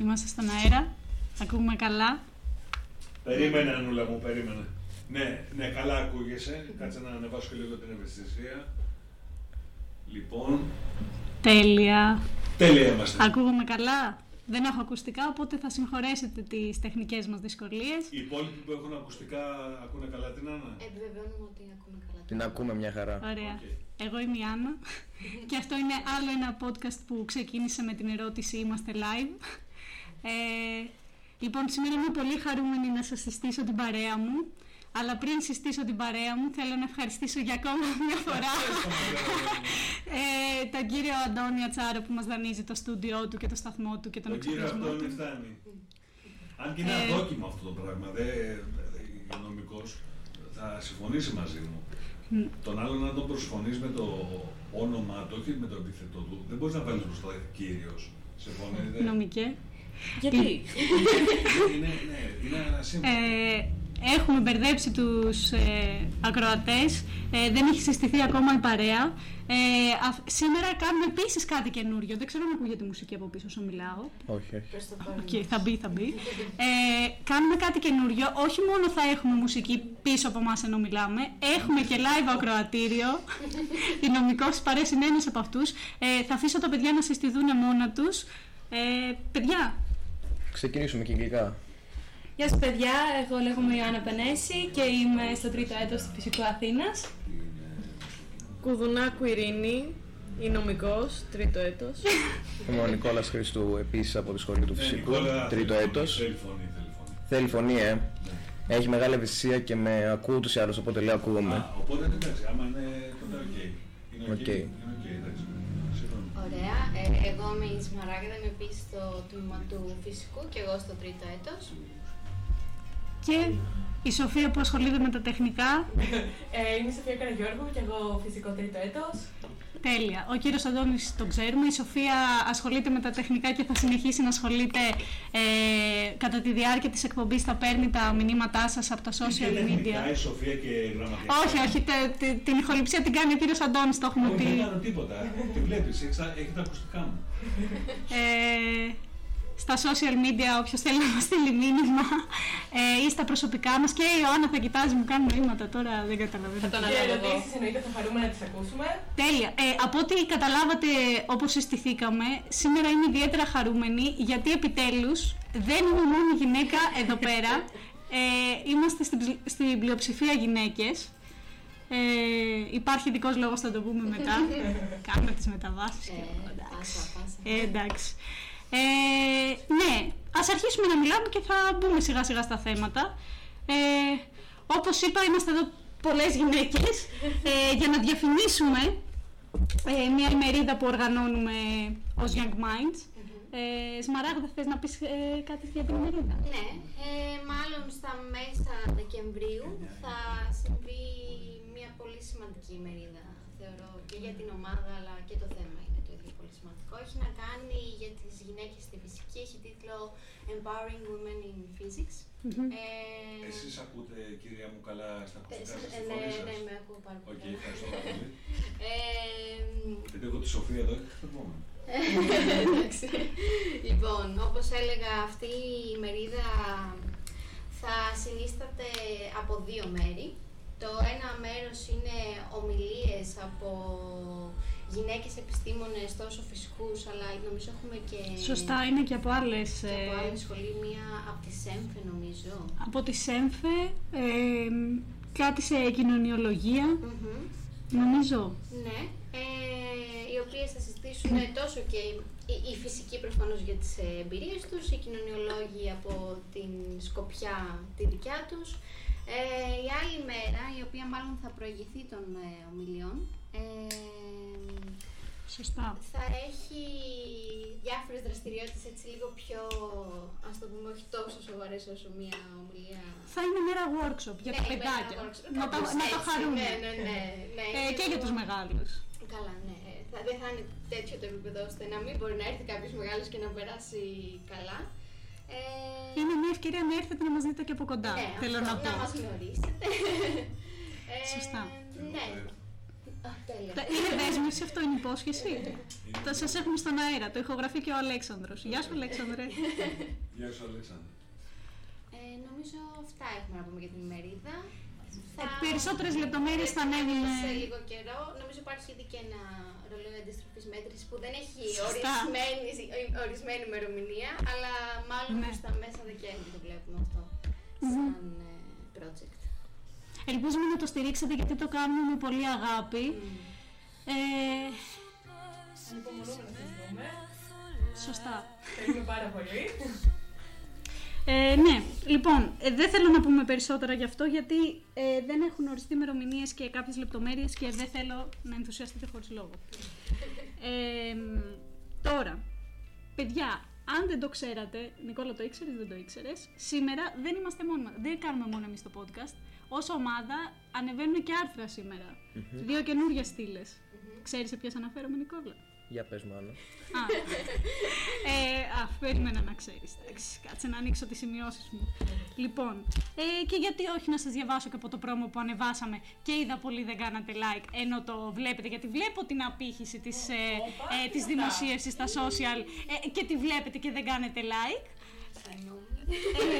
Είμαστε στον αέρα. Ακούμε καλά. Περίμενε, Ανούλα μου, περίμενε. Ναι, ναι, καλά ακούγεσαι. Κάτσε να ανεβάσω και λίγο την ευαισθησία. Λοιπόν, Τέλεια. τέλεια είμαστε. Ακούγομαι καλά. Δεν έχω ακουστικά, οπότε θα συγχωρέσετε τις τεχνικές μας δυσκολίες. Οι υπόλοιποι που έχουν ακουστικά ακούνε καλά την Άννα; Επιβεβαιώνουμε ότι ακούμε καλά. Την ακούμε μια χαρά. Ωραία. Οκ. Εγώ είμαι η Άννα και αυτό είναι άλλο ένα podcast που ξεκίνησε με την ερώτηση «Είμαστε live». Ε, λοιπόν, σήμερα είμαι πολύ χαρούμενη να σας συστήσω την παρέα μου. Αλλά πριν συστήσω την παρέα μου, θέλω να ευχαριστήσω για ακόμα μια φορά ε, τον κύριο Αντώνη Ατσάρο που μας δανείζει το στούντιό του και το σταθμό του και τον Τον κύριο εξοπλισμό Αντώνη του. φτάνει. Αν και είναι Ε, αδόκιμο αυτό το πράγμα, δεν νομικό θα συμφωνήσει μαζί μου. Μ. Τον άλλο να τον προσφωνείς με το όνομά του, όχι με το επίθετο του. Δεν μπορείς να βάλεις μπροστά κύριος. Συμφωνείτε; Νομικέ. Γιατί; είναι, ναι, είναι ένα σύμβολο. Ε, έχουμε μπερδέψει τους ε, ακροατές, ε, δεν έχει συστηθεί ακόμα η παρέα. Ε, αυ- σήμερα κάνουμε επίσης κάτι καινούριο, δεν ξέρω αν ακούγεται μουσική από πίσω όσο μιλάω. Όχι, όχι. Προς το παρόν. Οκ, θα μπει, θα μπει. Ε, κάνουμε κάτι καινούριο. Όχι μόνο θα έχουμε μουσική πίσω από εμάς ενώ μιλάμε, έχουμε και live ακροατήριο. Η νομικός παρέσει είναι ένας από αυτούς. Ε, θα αφήσω τα παιδιά να συστηθούν μόνα τους. Ε, παιδιά, Ξεκινήσουμε και αγγλικά. Γεια σας παιδιά, εγώ λέγομαι Ιωάννα Πενέση και είμαι στο τρίτο έτος του Φυσικού Αθήνας. Κουδουνάκου Ειρήνη, η νομικός, τρίτο έτος. Είμαι ο Νικόλας Χριστού, επίσης από τη σχολή του Ναι, Φυσικού, Νικόλα, τρίτο θέλει έτος. φωνή, Θέλει φωνή, θέλει φωνή. Θέλει φωνή, ε. Έχει μεγάλη ευαισθησία και με ακούω ούτως ή άλλως, οπότε λέω ακούγομαι. Α, οπότε εντάξει, άμα είναι τότε οκ. Είναι OK. OK. Είναι οκ, εντάξει. Σύμφωνο. Ωραία. Ε, εγώ είμαι η Σμαράγδα, είμαι επίσης στο τμήμα του φυσικού και εγώ στο τρίτο έτος. και η Σοφία που ασχολείται με τα τεχνικά. Ε, είμαι η Σοφία Καραγιώργου και εγώ φυσικό τρίτο έτος. Τέλεια. Ο κύριος Αντώνης τον ξέρουμε. Η Σοφία ασχολείται με τα τεχνικά και θα συνεχίσει να ασχολείται ε, κατά τη διάρκεια της εκπομπής. Θα παίρνει τα μηνύματά σας από τα Και social τεχνικά, media. η Σοφία και η γραμματεία. Όχι, όχι, τε- τε- την ηχοληψία την κάνει ο κύριος Αντώνης, το έχουμε Όχι, δεν πει. κάνω τίποτα. Τη βλέπεις, έχει τα ακουστικά μου. Ε, στα social media όποιος θέλει να μας στείλει μήνυμα ε, ή στα προσωπικά μας και η Ιωάννα θα κοιτάζει, μου κάνει νοήματα τώρα, δεν καταλαβαίνω. Θα το Και αναλάβω εγώ. ερωτήσεις εννοείται θα χαρούμε να τις ακούσουμε. Τέλεια. Ε, από ό,τι καταλάβατε όπως συστηθήκαμε, σήμερα είμαι ιδιαίτερα χαρούμενη γιατί επιτέλους δεν είμαι μόνη γυναίκα εδώ πέρα. Ε, είμαστε στην, ψ- στην πλειοψηφία γυναίκες. Ε, υπάρχει ειδικός λόγος, θα το πούμε μετά. Κάνουμε τις μεταβάσεις και Ε, εγώ, εντάξει. πάσα, πάσα. Ε, εντάξει. Ε, ναι, ας αρχίσουμε να μιλάμε και θα μπούμε σιγά σιγά στα θέματα. Ε, όπως είπα, είμαστε εδώ πολλές γυναίκες ε, για να διαφημίσουμε ε, μια ημερίδα που οργανώνουμε ως Young Minds. Ε, Σμαράγδα, θες να πεις ε, κάτι για την ημερίδα; Ναι, ε, μάλλον στα μέσα Δεκεμβρίου θα συμβεί μια πολύ σημαντική ημερίδα, θεωρώ, και για την ομάδα, αλλά και το θέμα είναι το ίδιο πολύ σημαντικό. Έχει να κάνει για τις γυναίκες στη φυσική, έχει τίτλο Empowering Women in Physics. Ε, Εσείς ακούτε, κυρία μου, καλά στα ε, ακουστικά σε- σας, ε, τη ναι, φωνή ναι, σας. με ακούω πάρα Οκ, πολύ. καλά. ευχαριστώ πάρα πολύ. Ε, Γιατί έχω τη Σοφία εδώ και χτυπώμαι. Εντάξει. λοιπόν, όπως έλεγα, αυτή η ημερίδα θα συνίσταται από δύο μέρη. Το ένα μέρος είναι ομιλίες από γυναίκες επιστήμονες, τόσο φυσικούς, αλλά νομίζω έχουμε και... Σωστά, είναι και από άλλες... και από ε, άλλη σχολή, μία από τη ΣΕΜΦΕ νομίζω. από τη ΣΕΜΦΕ, ε, κάτι σε κοινωνιολογία, Μμμ. νομίζω. Ναι, ε, οι οποίες θα συζητήσουν τόσο και οι, οι φυσικοί προφανώς για τις ε, εμπειρίες τους, οι κοινωνιολόγοι από την σκοπιά τη δικιά τους. Ε, η άλλη μέρα, η οποία μάλλον θα προηγηθεί των ε, ομιλιών, ε, Σωστά. θα έχει διάφορες δραστηριότητες έτσι λίγο πιο, ας το πούμε, όχι τόσο σοβαρές όσο μία ομιλία. Θα είναι μέρα workshop για τα Ναι, παιδάκια. ένα workshop. Να, τα, Κάπως να το έτσι, χαρούν. Ναι, ναι, ναι. ναι, Ε, είναι και για λίγο- τους μεγάλους. Καλά, ναι. Θα, δεν θα είναι τέτοιο το επίπεδο ώστε να μην μπορεί να έρθει κάποιος μεγάλος και να περάσει καλά. Ε, Είναι μια ευκαιρία να έρθετε να μας δείτε και από κοντά, ναι, θέλω αυτό, να πω. Να μας γνωρίσετε. Ε, Σωστά. Ναι. Α, τέλεια. Τα- Είναι δέσμευση, αυτό είναι υπόσχεση. Θα σας έχουμε στον αέρα, το ηχογραφεί και ο Αλέξανδρος. Γεια σου Αλέξανδρε. Γεια σου Αλέξανδρο. Ε, νομίζω αυτά έχουμε να πούμε για την ημερίδα. Ε, περισσότερες λεπτομέρειες θα ανέβουν, σε ε, λίγο καιρό. Νομίζω υπάρχει ήδη και ένα ρολόι αντίστροφη μέτρησης που δεν έχει Σωστά. ορισμένη, ορισμένη ημερομηνία, αλλά μάλλον Ναι. προς τα μέσα Δεκέμβρη το βλέπουμε αυτό σαν ε, project. Ελπίζουμε να το στηρίξετε γιατί το κάνουμε με πολύ αγάπη. Ε, Ανυπομονούμε να σας δούμε. σωστά. Θέλουμε πάρα πολύ. Ε, ναι, λοιπόν, ε, δεν θέλω να πούμε περισσότερα γι' αυτό γιατί ε, δεν έχουν οριστεί ημερομηνίες και κάποιες λεπτομέρειες και δεν θέλω να ενθουσιαστείτε χωρίς λόγο. Ε, μ, τώρα, παιδιά, αν δεν το ξέρατε, Νικόλα το ήξερες, δεν το ήξερες. Σήμερα δεν είμαστε μόνοι μας, Δεν κάνουμε μόνο εμείς το podcast. Ω ομάδα ανεβαίνουν και άρθρα σήμερα. Δύο καινούργιες στήλες. Ξέρεις σε ποιες αναφέρομαι, Νικόλα; Για πες μου, Άννα. Α, ε, α, περίμενα να ξέρεις. Εντάξει, κάτσε να ανοίξω τις σημειώσεις μου. Λοιπόν, ε, και γιατί όχι να σας διαβάσω και από το πρόμο που ανεβάσαμε και είδα πολύ δεν κάνατε like, ενώ το βλέπετε, γιατί βλέπω την απήχηση της, ε, ε, της δημοσίευσης στα social ε, και τη βλέπετε και δεν κάνετε like. Συγγνώμη.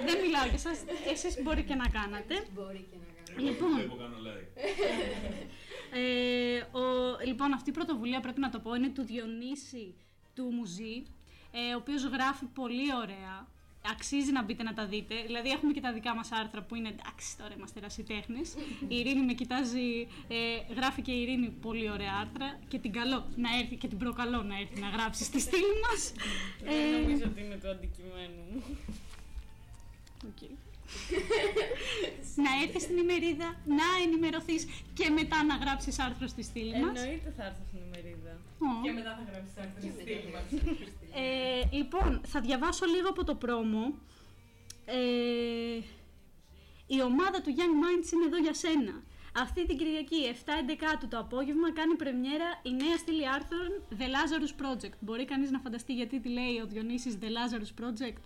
Ε, δεν μιλάω για εσάς, εσείς μπορεί και να κάνατε. Μπορεί και να κάνω. Λοιπόν, Βλέπω κάνω like. Ε, ο, λοιπόν, αυτή η πρωτοβουλία πρέπει να το πω είναι του Διονύση του Μουζή, ε, ο οποίος γράφει πολύ ωραία. Αξίζει να μπείτε να τα δείτε. Δηλαδή, έχουμε και τα δικά μας άρθρα που είναι εντάξει, τώρα είμαστε ερασιτέχνες. Η Ειρήνη με κοιτάζει, ε, γράφει και η Ειρήνη πολύ ωραία άρθρα και την καλώ να έρθει και την προκαλώ να έρθει να γράψει στη στήλη μας. Δεν Ε, νομίζω ότι είναι το αντικείμενό μου. Οκ. να έρθεις στην ημερίδα, να ενημερωθείς και μετά να γράψεις άρθρο στη στήλη μας. Εννοείται θα έρθω στην ημερίδα. Ω. Και μετά θα γράψεις άρθρο στη στήλη μας. Ε, λοιπόν, θα διαβάσω λίγο από το promo. Ε, η ομάδα του Young Minds είναι εδώ για σένα. Αυτή την Κυριακή, 7-11 το απόγευμα, κάνει πρεμιέρα η νέα στήλη άρθρων The Lazarus Project. Μπορεί κανείς να φανταστεί γιατί τη λέει ο Διονύσης The Lazarus Project.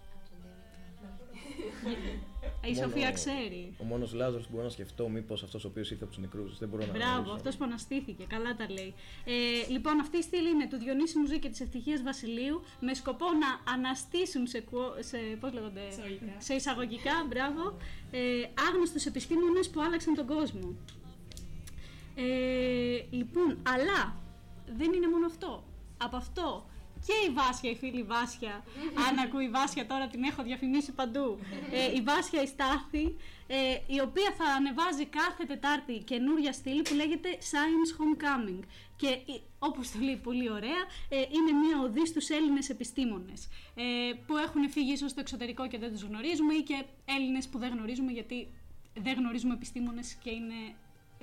Η Μόνο- Σοφία ξέρει. Ο μόνος Λάζαρος που μπορώ να σκεφτώ, μήπως αυτός ο οποίος ήρθε από τους νεκρούς. Δεν μπορώ να Μπράβο, γνωρίζω. αυτός που αναστήθηκε. Καλά τα λέει. Ε, λοιπόν, αυτή η στήλη είναι του Διονύση Μουζή και της Ευτυχίας Βασιλείου με σκοπό να αναστήσουν σε, κουο- σε, πώς λέγονται, Εισαγωγικά. σε εισαγωγικά, μπράβο, ε, άγνωστους επιστήμονες που άλλαξαν τον κόσμο. Ε, λοιπόν, αλλά δεν είναι μόνο αυτό. Από αυτό και η Βάσια, η φίλη Βάσια, αν ακούει η Βάσια τώρα την έχω διαφημίσει παντού, ε, η Βάσια η Στάθη, ε, η οποία θα ανεβάζει κάθε Τετάρτη καινούρια στήλη που λέγεται Science Homecoming. Και ε, όπως το λέει πολύ ωραία, ε, είναι μια οδή στους Έλληνες επιστήμονες ε, που έχουν φύγει ίσως στο εξωτερικό και δεν τους γνωρίζουμε ή και Έλληνες που δεν γνωρίζουμε γιατί δεν γνωρίζουμε επιστήμονες και είναι,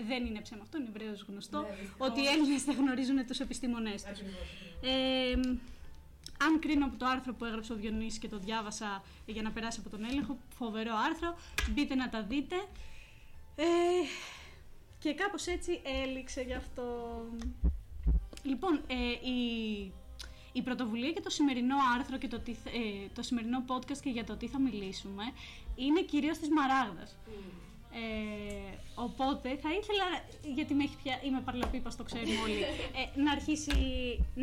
δεν είναι ψέμα αυτό, είναι ευρέως γνωστό, Ναι, δυστυχώς. ότι οι Έλληνες δεν γνωρίζουν τους επιστήμονές τους. Ε, αν κρίνω από το άρθρο που έγραψε ο Διονύσης και το διάβασα για να περάσει από τον έλεγχο, φοβερό άρθρο, μπείτε να τα δείτε. Ε, και κάπως έτσι έληξε γι' αυτό. Λοιπόν, ε, η, η πρωτοβουλία για το σημερινό άρθρο και το, τι, θα- ε, το σημερινό podcast και για το τι θα μιλήσουμε είναι κυρίως της Μαράγδας. Ε, οπότε θα ήθελα, γιατί με έχει πια, είμαι παρλαπίπα, το ξέρουμε όλοι, ε, να αρχίσει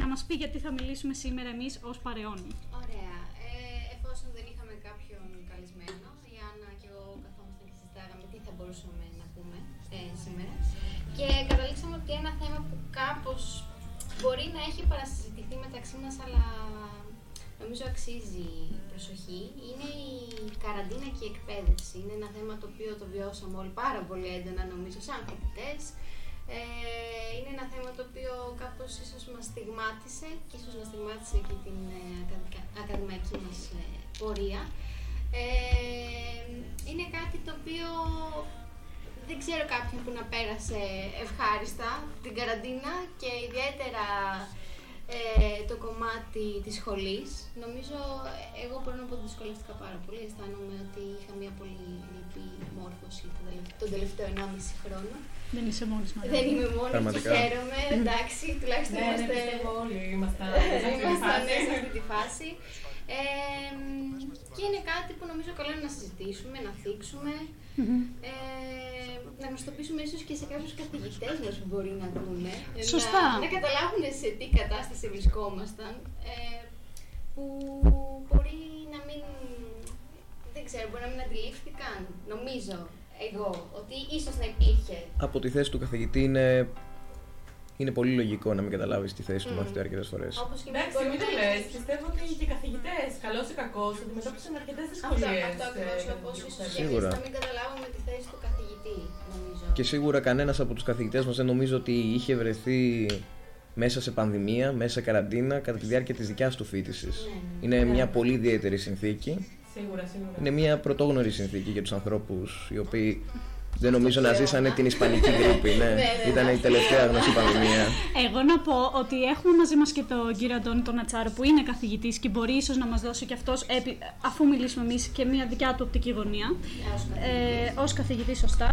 να μας πει γιατί θα μιλήσουμε σήμερα εμείς ως παρεώνοι. Ωραία. Ε, εφόσον δεν είχαμε κάποιον καλεσμένο, η Άννα και εγώ καθόμασταν και συζητάγαμε τι θα μπορούσαμε να πούμε ε, σήμερα. Και καταλήξαμε ότι ένα θέμα που κάπως μπορεί να έχει παρασυζητηθεί μεταξύ μας, αλλά νομίζω αξίζει προσοχή, είναι η καραντίνα και η εκπαίδευση. Είναι ένα θέμα το οποίο το βιώσαμε όλοι πάρα πολύ έντονα, νομίζω, σαν φοιτητές. Ε, είναι ένα θέμα το οποίο κάπως ίσως μας στιγμάτισε και ίσως να στιγμάτισε και την ε, ακαδηκα- ακαδημαϊκή μας ε, πορεία. Ε, είναι κάτι το οποίο δεν ξέρω κάποιον που να πέρασε ευχάριστα την καραντίνα και ιδιαίτερα ε, το κομμάτι της σχολής. Νομίζω, ε, εγώ μπορώ να πω ότι δυσκολεύτηκα πάρα πολύ. Αισθάνομαι ότι είχα μια πολύ λυπή μόρφωση τον τελευταίο, τον τελευταίο 1,5 χρόνο. Δεν είσαι μόνος μας. Δεν είμαι μόνη και Πραγματικά. χαίρομαι. Εντάξει, τουλάχιστον Ναι, ναι, είμαστε, πιστεύω όλοι ήμασταν σε αυτή τη ήμασταν φάση. Σε αυτή τη φάση. Ε, και είναι κάτι που νομίζω καλό είναι να συζητήσουμε, να θίξουμε. Ε, να γνωστοποιήσουμε ίσως και σε κάποιους καθηγητές μας που μπορεί να ακούνε. Σωστά. Να, να καταλάβουν σε τι κατάσταση βρισκόμασταν. Ε, που μπορεί να μην. Δεν ξέρω, μπορεί να μην αντιλήφθηκαν. Νομίζω εγώ ότι ίσως να υπήρχε. Από τη θέση του καθηγητή είναι, είναι πολύ λογικό να μην καταλάβεις τη θέση του Μμμ. μαθητή αρκετές φορές. Όπως και Εντάξει, μπορεί μην να το μην λες. υπήρχε. Πιστεύω ότι και οι καθηγητές, καλός ή κακός, αντιμετώπισαν αρκετές Αυτό, δυσκολίες. αυτό ακριβώς. Όπως ίσω και εμεί Σίγουρα. να μην καταλάβουμε τη θέση του καθηγητή, νομίζω. Και σίγουρα κανένας από τους καθηγητές μας δεν νομίζω ότι είχε βρεθεί μέσα σε πανδημία, μέσα σε καραντίνα, κατά τη διάρκεια της δικιάς του φοιτηση. Ναι, ναι. Είναι μια πολύ ιδιαίτερη συνθήκη. Σίγουρα, σίγουρα. Είναι μια πρωτόγνωρη συνθήκη για τους ανθρώπους οι οποίοι δεν νομίζω να πλέον, ζήσανε α. την Ισπανική γρήπη. Ναι, Ναι, ναι, ήταν η ναι. τελευταία γνωστή πανδημία. Εγώ να πω ότι έχουμε μαζί μας και τον κύριο Αντώνη τον Ατσάρο που είναι καθηγητής και μπορεί ίσως να μας δώσει και αυτός, επί- αφού μιλήσουμε εμείς, και μια δικιά του οπτική γωνία, Ως καθηγητής. ε, ως καθηγητή σωστά.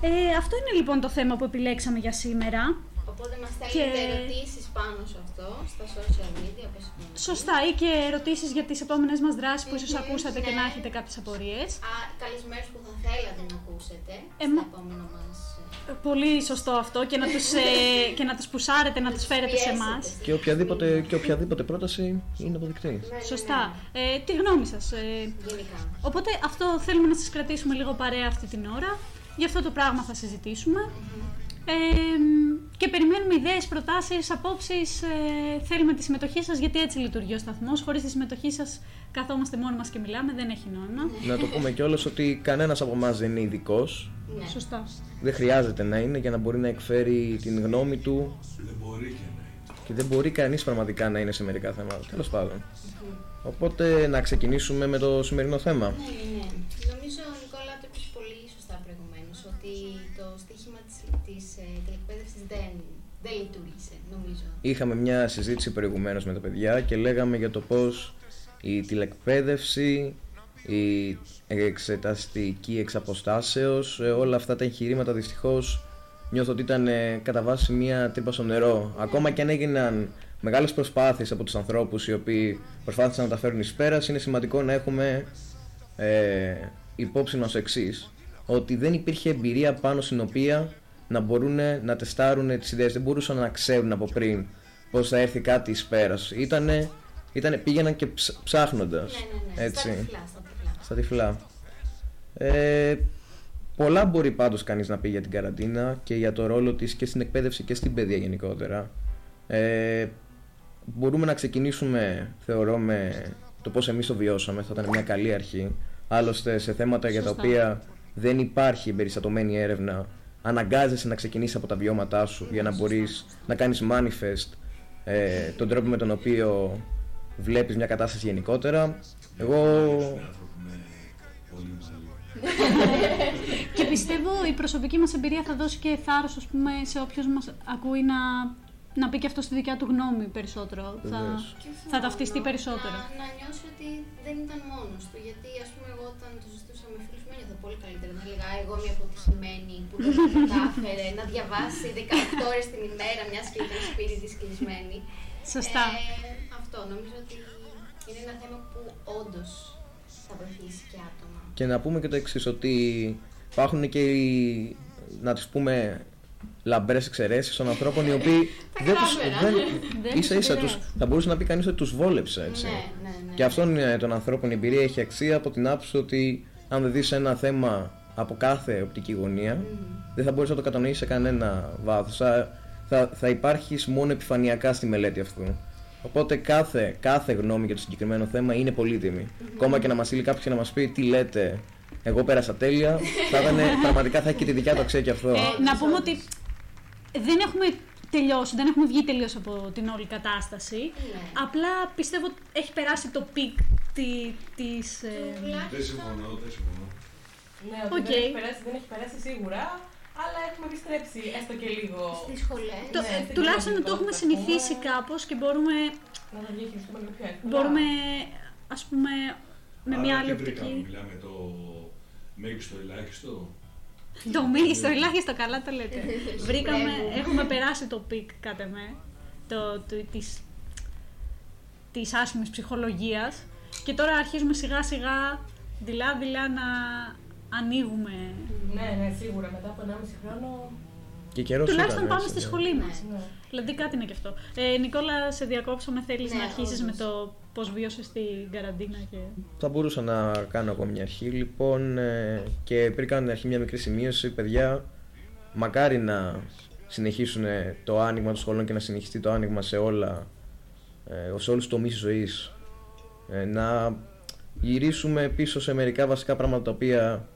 Ε, αυτό είναι λοιπόν το θέμα που επιλέξαμε για σήμερα. Οπότε μας και- στέλνετε ερωτήσεις πάνω σε αυτό στα social media, όπως είπαμε. Σωστά, ή και ερωτήσεις για τις επόμενες μας δράσεις που ίσως Μμμ, ακούσατε και ναι. να έχετε κάποιες απορίες. Α, καλεσμένους που θα θέλατε να ακούσετε Ε, στο μα- επόμενο μας. ε, Πολύ σωστό αυτό και να τους, ε, και να τους πουσάρετε, να τους φέρετε σε πιέσετε εμάς. στη Και οποιαδήποτε, και οποιαδήποτε πρόταση είναι αποδεκτή. Ναι, ναι, Σωστά. ναι. Ε, τη γνώμη σας. Ε, Γενικά. Οπότε αυτό θέλουμε να σας κρατήσουμε λίγο παρέα αυτή την ώρα. Γι' αυτό το πράγμα θα συζητήσουμε. Ε, και περιμένουμε ιδέες, προτάσεις, απόψεις. Ε, θέλουμε τη συμμετοχή σας γιατί έτσι λειτουργεί ο σταθμός. Χωρίς τη συμμετοχή σας καθόμαστε μόνοι μας και μιλάμε, δεν έχει νόημα. Να το πούμε κιόλας ότι κανένας από εμάς δεν είναι ειδικός. Ναι. Σωστά. Δεν χρειάζεται να είναι για να μπορεί να εκφέρει την γνώμη του Δεν μπορεί και να είναι. και δεν μπορεί κανείς πραγματικά να είναι σε μερικά θέματα. Τέλος πάντων. Οπότε να ξεκινήσουμε με το σημερινό θέμα. Ναι, ναι, ναι. Νομίζω, δεν λειτουργήσε, νομίζω. Είχαμε μια συζήτηση προηγουμένως με τα παιδιά και λέγαμε για το πώς η τηλεκπαίδευση, η εξεταστική εξαποστάσεως, ε, όλα αυτά τα εγχειρήματα δυστυχώς νιώθω ότι ήταν ε, κατά βάση μια τρύπα στο νερό. Ακόμα και αν έγιναν μεγάλες προσπάθειες από τους ανθρώπους οι οποίοι προσπάθησαν να τα φέρουν εις πέρας, είναι σημαντικό να έχουμε ε, υπόψη μας το εξής, ότι δεν υπήρχε εμπειρία πάνω στην οποία να μπορούν να τεστάρουν τις ιδέες. Δεν μπορούσαν να ξέρουν από πριν πώς θα έρθει κάτι εις πέρας. Ήτανε, ήτανε, πήγαιναν και ψ, ψάχνοντας. Ναι, ναι, ναι. Έτσι, Στα τυφλά, στα τυφλά. στα τυφλά. Ε, πολλά μπορεί πάντως κανείς να πει για την καραντίνα και για το ρόλο της και στην εκπαίδευση και στην παιδεία γενικότερα. Ε, μπορούμε να ξεκινήσουμε, θεωρώ, με το πώς εμείς το βιώσαμε. Θα ήταν μια καλή αρχή. Άλλωστε, σε θέματα για τα Σωστά. οποία δεν υπάρχει εμπεριστατωμένη έρευνα, αναγκάζεσαι να ξεκινήσεις από τα βιώματά σου για να μπορείς να κάνεις manifest ε, τον τρόπο με τον οποίο βλέπεις μια κατάσταση γενικότερα. Εγώ Είναι άνθρωποι με πολύ μαλλί. Και πιστεύω η προσωπική μας εμπειρία θα δώσει και θάρρος ας πούμε, σε όποιος μας ακούει να, να πει και αυτό στη δικιά του γνώμη περισσότερο. Θα, Βεβαίως. Και όχι θα μόνο, ταυτιστεί περισσότερο. Να, να νιώσει ότι δεν ήταν μόνος του. Γιατί, ας πούμε, εγώ όταν το συζητούσα με φίλου μου, ένιωθα πολύ καλύτερα. Να έλεγα, εγώ είμαι αποτυχημένη που δεν τα κατάφερε να διαβάσει 18 ώρες την ημέρα, μια και ήταν σπίτι της κλεισμένη. Σωστά. Ε, αυτό νομίζω ότι είναι ένα θέμα που όντως θα βοηθήσει και άτομα. Και να πούμε και το εξής ότι υπάρχουν και οι, να τις πούμε, λαμπρές εξαιρέσεις των ανθρώπων οι οποίοι δεν τους, γράμμερα. δεν, Δεν ίσα ίσα τους τους, θα μπορούσε να πει κανείς ότι τους βόλεψε έτσι. Ναι, ναι, ναι. Και αυτόν ε, των ανθρώπων η εμπειρία έχει αξία από την άποψη ότι αν δεν δεις ένα θέμα από κάθε οπτική γωνία, δεν θα μπορείς να το κατανοήσεις σε κανένα βάθος. Θα, θα, θα υπάρχεις μόνο επιφανειακά στη μελέτη αυτού. Οπότε κάθε, κάθε γνώμη για το συγκεκριμένο θέμα είναι πολύτιμη. Ακόμα και να μας στείλει κάποιος και να μας πει τι λέτε, εγώ πέρασα τέλεια, θα ήταν, πραγματικά θα έχει και τη δικιά του αξία και αυτό. Ε, να πούμε ότι δεν έχουμε τελειώσει, δεν έχουμε βγει τελείως από την όλη κατάσταση. Ναι. Απλά πιστεύω ότι έχει περάσει το peak τη, της... ε, Δεν συμφωνώ, δεν συμφωνώ. Ναι, ότι Οκ. δεν, έχει περάσει, δεν έχει περάσει σίγουρα, αλλά έχουμε επιστρέψει έστω και λίγο. Στις σχολές. το, Ναι, στην τουλάχιστον το κοινωνικότητα, έχουμε ας συνηθίσει πούμε. κάπως και μπορούμε, Να τα διαχειριστούμε λίγο πιο εύκολα. μπορούμε ας πούμε, με μια Άρα άλλη τι βρήκαμε, οπτική. Μιλάμε το μέγιστο ελάχιστο. Το μέγιστο, ελάχιστο καλά το λέτε. Βρήκαμε, Βρέμου. έχουμε περάσει το peak κατά με, το, το, της, της άσχημης ψυχολογίας Και τώρα αρχίζουμε σιγά σιγά, δειλά δειλά να ανοίγουμε. Ναι, ναι, σίγουρα μετά από 1,5 χρόνο. Και καιρός Τουλάχιστον ήταν, πάμε έτσι, στη ναι. σχολή μας. Ναι. Δηλαδή κάτι είναι και αυτό. Ε, Νικόλα, σε διακόψαμε, θέλεις Ναι, να αρχίσεις με όντως. το πώς βίωσες την καραντίνα και... Θα μπορούσα να κάνω εγώ μια αρχή λοιπόν ε, και πριν κάνω την αρχή μια μικρή σημείωση, παιδιά, μακάρι να συνεχίσουν το άνοιγμα των σχολών και να συνεχιστεί το άνοιγμα σε όλα, ε, σε όλους τους τομείς της ζωής. Ε, να γυρίσουμε πίσω σε μερικά βασικά πράγματα τα οποία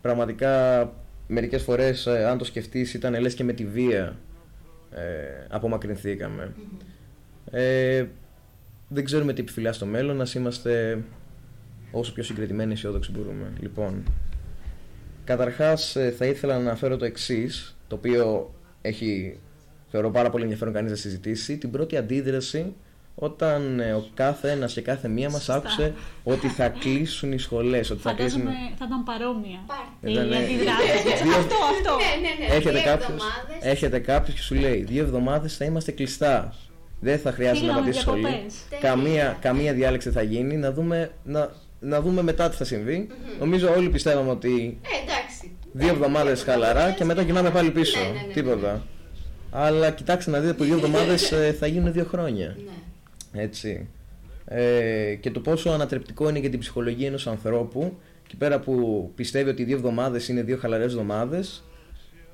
πραγματικά μερικές φορές ε, αν το σκεφτείς ήταν λες και με τη βία ε, απομακρυνθήκαμε. Ε, δεν ξέρουμε τι επιφυλάσσει στο μέλλον, να είμαστε όσο πιο συγκρατημένοι αισιόδοξοι μπορούμε. Λοιπόν, καταρχάς ε, θα ήθελα να αναφέρω το εξής, το οποίο έχει θεωρώ πάρα πολύ ενδιαφέρον κανείς να συζητήσει, την πρώτη αντίδραση όταν ε, ο κάθε ένας και κάθε μία μας Σωστά. άκουσε ότι θα κλείσουν οι σχολές, ότι θα κλείσουν... Φαντάζομαι θα ήταν παρόμοια Πάρτε. η Ήταν, ναι. αντιδράση. Δύο- αυτό, αυτό. Ναι, ναι, ναι. Έχετε Δύο κάποιος, εβδομάδες. έχετε κάποιος και σου λέει δύο εβδομάδες θα είμαστε κλειστά. Δεν θα χρειάζεται να Φύγαμε πατήσει σχολή. διακοπές. Καμία, καμία διάλεξη δεν θα γίνει. Να δούμε, να, να δούμε μετά τι θα συμβεί. Νομίζω όλοι πιστεύαμε ότι Ε, εντάξει. δύο εβδομάδες χαλαρά και μετά γυρνάμε πάλι πίσω. Ναι, ναι, ναι. Τίποτα. Αλλά κοιτάξτε να δείτε που δύο εβδομάδες ε, θα γίνουν δύο χρόνια. Ναι. Έτσι. Ε, και το πόσο ανατρεπτικό είναι για την ψυχολογία ενός ανθρώπου και πέρα που πιστεύει ότι οι δύο εβδομάδες είναι δύο χαλαρές εβδομάδες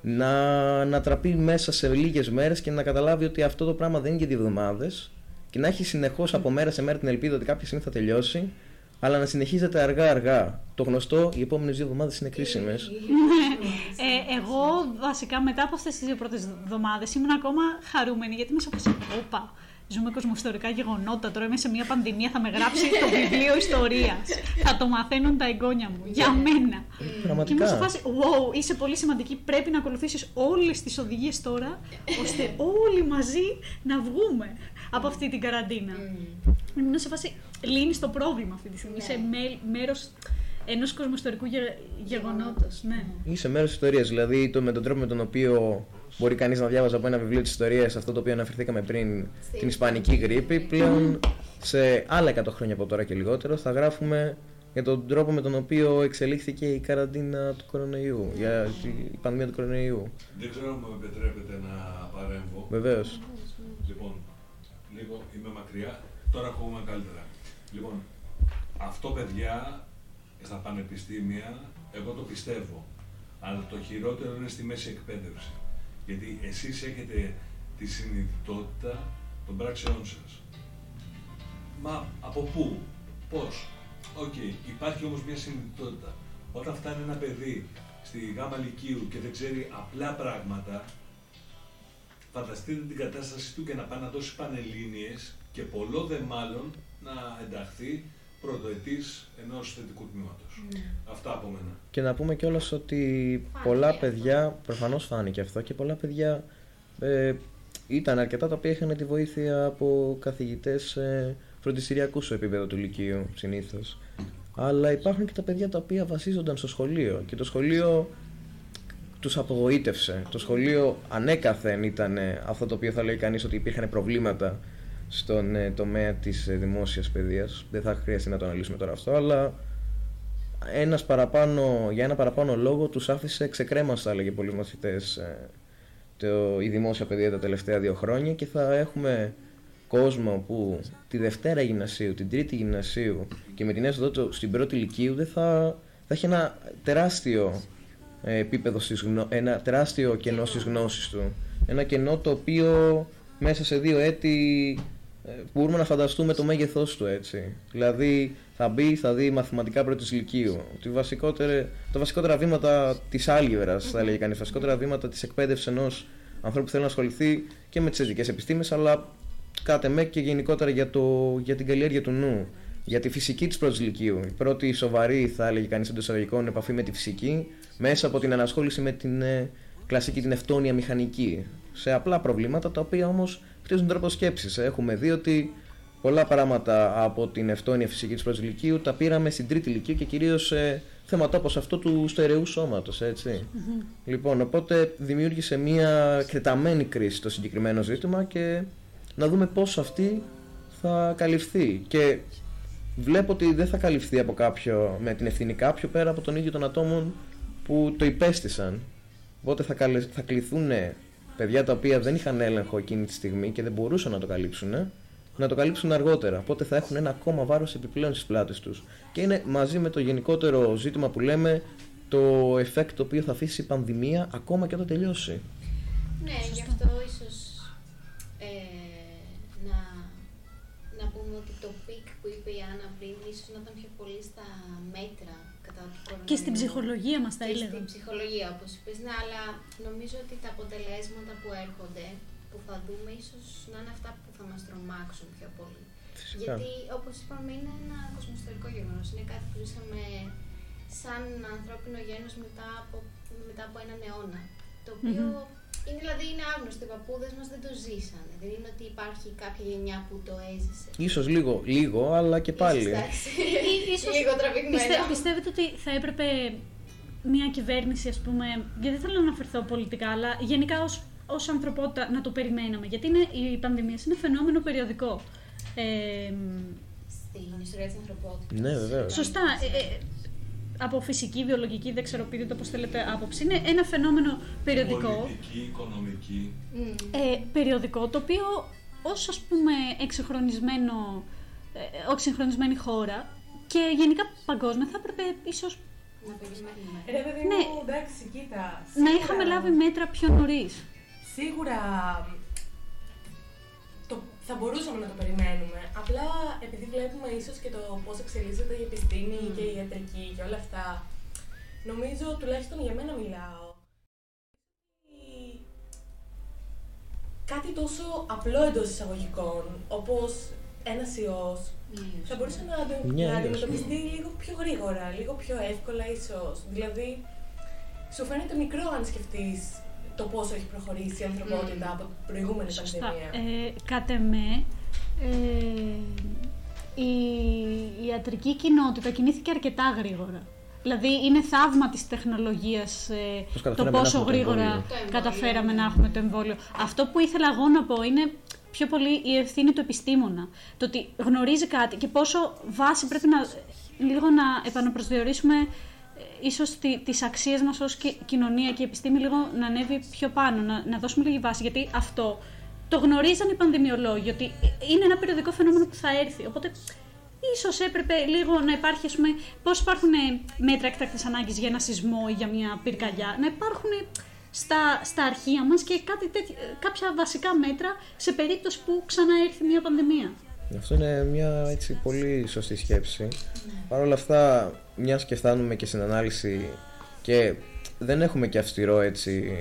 να, να τραπεί μέσα σε λίγες μέρες και να καταλάβει ότι αυτό το πράγμα δεν είναι για δύο εβδομάδες και να έχει συνεχώς από μέρα σε μέρα την ελπίδα ότι κάποια στιγμή θα τελειώσει αλλά να συνεχίζεται αργά αργά. Το γνωστό, οι επόμενες δύο εβδομάδες είναι κρίσιμες. Ε, εγώ βασικά μετά από αυτές τις δύο πρώτες εβδομάδες ήμουν ακόμα χαρούμενη γιατί είμαι σε φάση όπα. Ζούμε κοσμοϊστορικά γεγονότα. Τώρα είμαι σε μια πανδημία. Θα με γράψει το βιβλίο ιστορίας. θα το μαθαίνουν τα εγγόνια μου. Για μένα. Και είμαι σε Πραγματικά. φάση, wow, είσαι πολύ σημαντική. Πρέπει να ακολουθήσεις όλες τις οδηγίες τώρα, ώστε όλοι μαζί να βγούμε από αυτή την καραντίνα. Ήμουν σε φάση, λύνεις το πρόβλημα αυτή τη στιγμή. Ναι. Είσαι μέρος ενός κοσμοϊστορικού γε, γεγονότος. Ναι. Είσαι μέρος της ιστορίας. Δηλαδή, το, με τον τρόπο με τον οποίο μπορεί κανείς να διάβαζε από ένα βιβλίο της ιστορίας αυτό το οποίο αναφερθήκαμε πριν, την Ισπανική γρήπη, πλέον σε άλλα 100 χρόνια από τώρα και λιγότερο θα γράφουμε για τον τρόπο με τον οποίο εξελίχθηκε η καραντίνα του κορονοϊού, για η πανδημία του κορονοϊού. Δεν ξέρω αν μου επιτρέπετε να παρέμβω. Βεβαίως. Λοιπόν, λίγο είμαι μακριά, τώρα ακούγομαι καλύτερα. Λοιπόν, αυτό παιδιά στα πανεπιστήμια, εγώ το πιστεύω. Αλλά το χειρότερο είναι στη μέση εκπαίδευση. Γιατί εσείς έχετε τη συνειδητότητα των πράξεών σας. Μα από πού, πώς. Οκ, υπάρχει όμως μια συνειδητότητα. Όταν φτάνει ένα παιδί στη γάμμα λυκείου και δεν ξέρει απλά πράγματα, φανταστείτε την κατάσταση του και να πάει να δώσει πανελλήνιες και πολλώ δε μάλλον να ενταχθεί πρωτοετής ενός θετικού τμήματος. Αυτά από μένα. Και να πούμε κιόλας ότι πολλά παιδιά, προφανώς φάνηκε αυτό, και πολλά παιδιά ε, ήταν αρκετά τα οποία είχαν τη βοήθεια από καθηγητές ε, φροντιστηριακούς στο επίπεδο του Λυκείου συνήθως. Αλλά υπάρχουν και τα παιδιά τα οποία βασίζονταν στο σχολείο και το σχολείο τους απογοήτευσε. Το σχολείο ανέκαθεν ήταν ε, αυτό το οποίο θα λέει κανείς ότι υπήρχαν προβλήματα στον ε, τομέα της ε, δημόσιας παιδείας. Δεν θα χρειαστεί να το αναλύσουμε τώρα αυτό, αλλά ένας παραπάνω, για ένα παραπάνω λόγο τους άφησε ξεκρέμαστο, θα έλεγε πολλοί μαθητές, ε, το, η δημόσια παιδεία τα τελευταία δύο χρόνια και θα έχουμε κόσμο που τη Δευτέρα γυμνασίου, την Τρίτη γυμνασίου και με την έσοδο του στην πρώτη ηλικίου δεν θα, θα έχει ένα τεράστιο ε, επίπεδο στις γνω... ένα τεράστιο κενό στις γνώσεις του. Ένα κενό το οποίο μέσα σε δύο έτη ε, μπορούμε να φανταστούμε το μέγεθός του έτσι. Δηλαδή θα μπει, θα δει μαθηματικά πρώτη ηλικίου. Τη βασικότερη, τα βασικότερα βήματα της άλγεβρας θα έλεγε κανείς, τα βασικότερα βήματα της εκπαίδευσης ενός ανθρώπου που θέλει να ασχοληθεί και με τις θετικές επιστήμες αλλά κάτε με και γενικότερα για, το, για την καλλιέργεια του νου. Για τη φυσική της πρώτης ηλικίου. Η πρώτη σοβαρή, θα έλεγε κανείς εντός εισαγωγικών, επαφή με τη φυσική, μέσα από την ανασχόληση με την ε, κλασική, την ευτόνια μηχανική. Σε απλά προβλήματα, τα οποία όμως χτίζουν τρόπο σκέψης. Έχουμε δει ότι πολλά πράγματα από την ευτόνια φυσική της πρώτης ηλικίου τα πήραμε στην τρίτη ηλικίου και κυρίως σε θέματα όπω αυτό του στερεού σώματος. Λοιπόν, οπότε δημιούργησε μια εκτεταμένη κρίση στο συγκεκριμένο ζήτημα και να δούμε πώς αυτή θα καλυφθεί. Και βλέπω ότι δεν θα καλυφθεί από κάποιο, με την ευθύνη κάποιο πέρα από τον ίδιο των ατόμων που το υπέστησαν. Οπότε θα, καλε, θα κληθούν παιδιά τα οποία δεν είχαν έλεγχο εκείνη τη στιγμή και δεν μπορούσαν να το καλύψουν, να το καλύψουν αργότερα. Οπότε θα έχουν ένα ακόμα βάρος επιπλέον στις πλάτες τους. Και είναι μαζί με το γενικότερο ζήτημα που λέμε το effect το οποίο θα αφήσει η πανδημία ακόμα και όταν τελειώσει. Ναι, γι' αυτό ίσως ε, Και στην ψυχολογία μας τα Και έλεγα. στην ψυχολογία, όπως είπες, ναι, αλλά νομίζω ότι τα αποτελέσματα που έρχονται, που θα δούμε, ίσως να είναι αυτά που θα μας τρομάξουν πιο πολύ. Φυσικά. Γιατί, όπως είπαμε, είναι ένα κοσμοϊστορικό γεγονός. Είναι κάτι που ζήσαμε σαν ανθρώπινο γένος μετά από, μετά από έναν αιώνα. Το οποίο είναι, δηλαδή είναι άγνωστο. Οι παππούδες μας δεν το ζήσανε. Δεν είναι ότι υπάρχει κάποια γενιά που το έζησε. Ίσως λίγο, λίγο, αλλά και πάλι. Ίσως, εντάξει. Ή- ίσως- λίγο τραβηγμένο. Πιστε- πιστεύετε ότι θα έπρεπε μια κυβέρνηση, ας πούμε, γιατί δεν θέλω να αναφερθώ πολιτικά, αλλά γενικά ως, ως ανθρωπότητα να το περιμέναμε. Γιατί είναι, η πανδημία είναι φαινόμενο περιοδικό. Ε, Στην ιστορία της ανθρωπότητας. Ναι, βεβαίως. σωστά. Ε, ε, από φυσική, βιολογική, δεν ξέρω πείτε το πώς θέλετε άποψη. Είναι ένα φαινόμενο περιοδικό. Πολιτική, οικονομική. Μμμ. ε, περιοδικό, το οποίο ως ας πούμε εξυγχρονισμένο, ε, εξυγχρονισμένη χώρα και γενικά παγκόσμια θα έπρεπε ίσως Να περιμένουμε. Ρε παιδί Ναι. μου, εντάξει, κοίτα. να σίγουρα- είχαμε λάβει μέτρα πιο νωρίς. Σίγουρα το, θα μπορούσαμε να το περιμένουμε. Απλά επειδή βλέπουμε ίσως και το πώς εξελίσσεται η επιστήμη και η ιατρική και όλα αυτά, νομίζω, τουλάχιστον για μένα μιλάω, ότι κάτι τόσο απλό εντός εισαγωγικών, όπως ένας ιός, Ναι, θα μπορούσε να, αντε- Μια να ίως. αντιμετωπιστεί λίγο πιο γρήγορα, λίγο πιο εύκολα ίσως. Δηλαδή, σου φαίνεται μικρό αν σκεφτείς το πόσο έχει προχωρήσει η ανθρωπότητα από την προηγούμενη Σωστά. πανδημία. Ε, κατ' εμέ, ε, η ιατρική κοινότητα κινήθηκε αρκετά γρήγορα. Δηλαδή είναι θαύμα της τεχνολογίας ε, Πώς το καταφέραμε να πόσο έχουμε το γρήγορα εμβόλιο. Το εμβόλιο, καταφέραμε ναι. να έχουμε το εμβόλιο. Αυτό που ήθελα εγώ να πω είναι πιο πολύ η ευθύνη του επιστήμονα. Το ότι γνωρίζει κάτι και πόσο βάση πρέπει να λίγο να επαναπροσδιορίσουμε ε, ίσως τι, τις αξίες μας ως ki- κοινωνία και η επιστήμη λίγο να ανέβει πιο πάνω, να, να δώσουμε λίγη βάση. Γιατί αυτό το γνωρίζαν οι πανδημιολόγοι, ότι είναι ένα περιοδικό φαινόμενο που θα έρθει. Οπότε ίσως έπρεπε λίγο να υπάρχει, ας πούμε, πώς υπάρχουν ε, μέτρα έκτακτης ανάγκης για ένα σεισμό ή για μια πυρκαγιά, να υπάρχουν ε, στα, στα αρχεία μας και κάτι τέτοιο, ε, κάποια βασικά μέτρα σε περίπτωση που ξαναέρθει μια πανδημία. Αυτό είναι μια έτσι πολύ σωστή σκέψη. Παρ' όλα αυτά, μιας και φτάνουμε και στην ανάλυση και δεν έχουμε και αυστηρό έτσι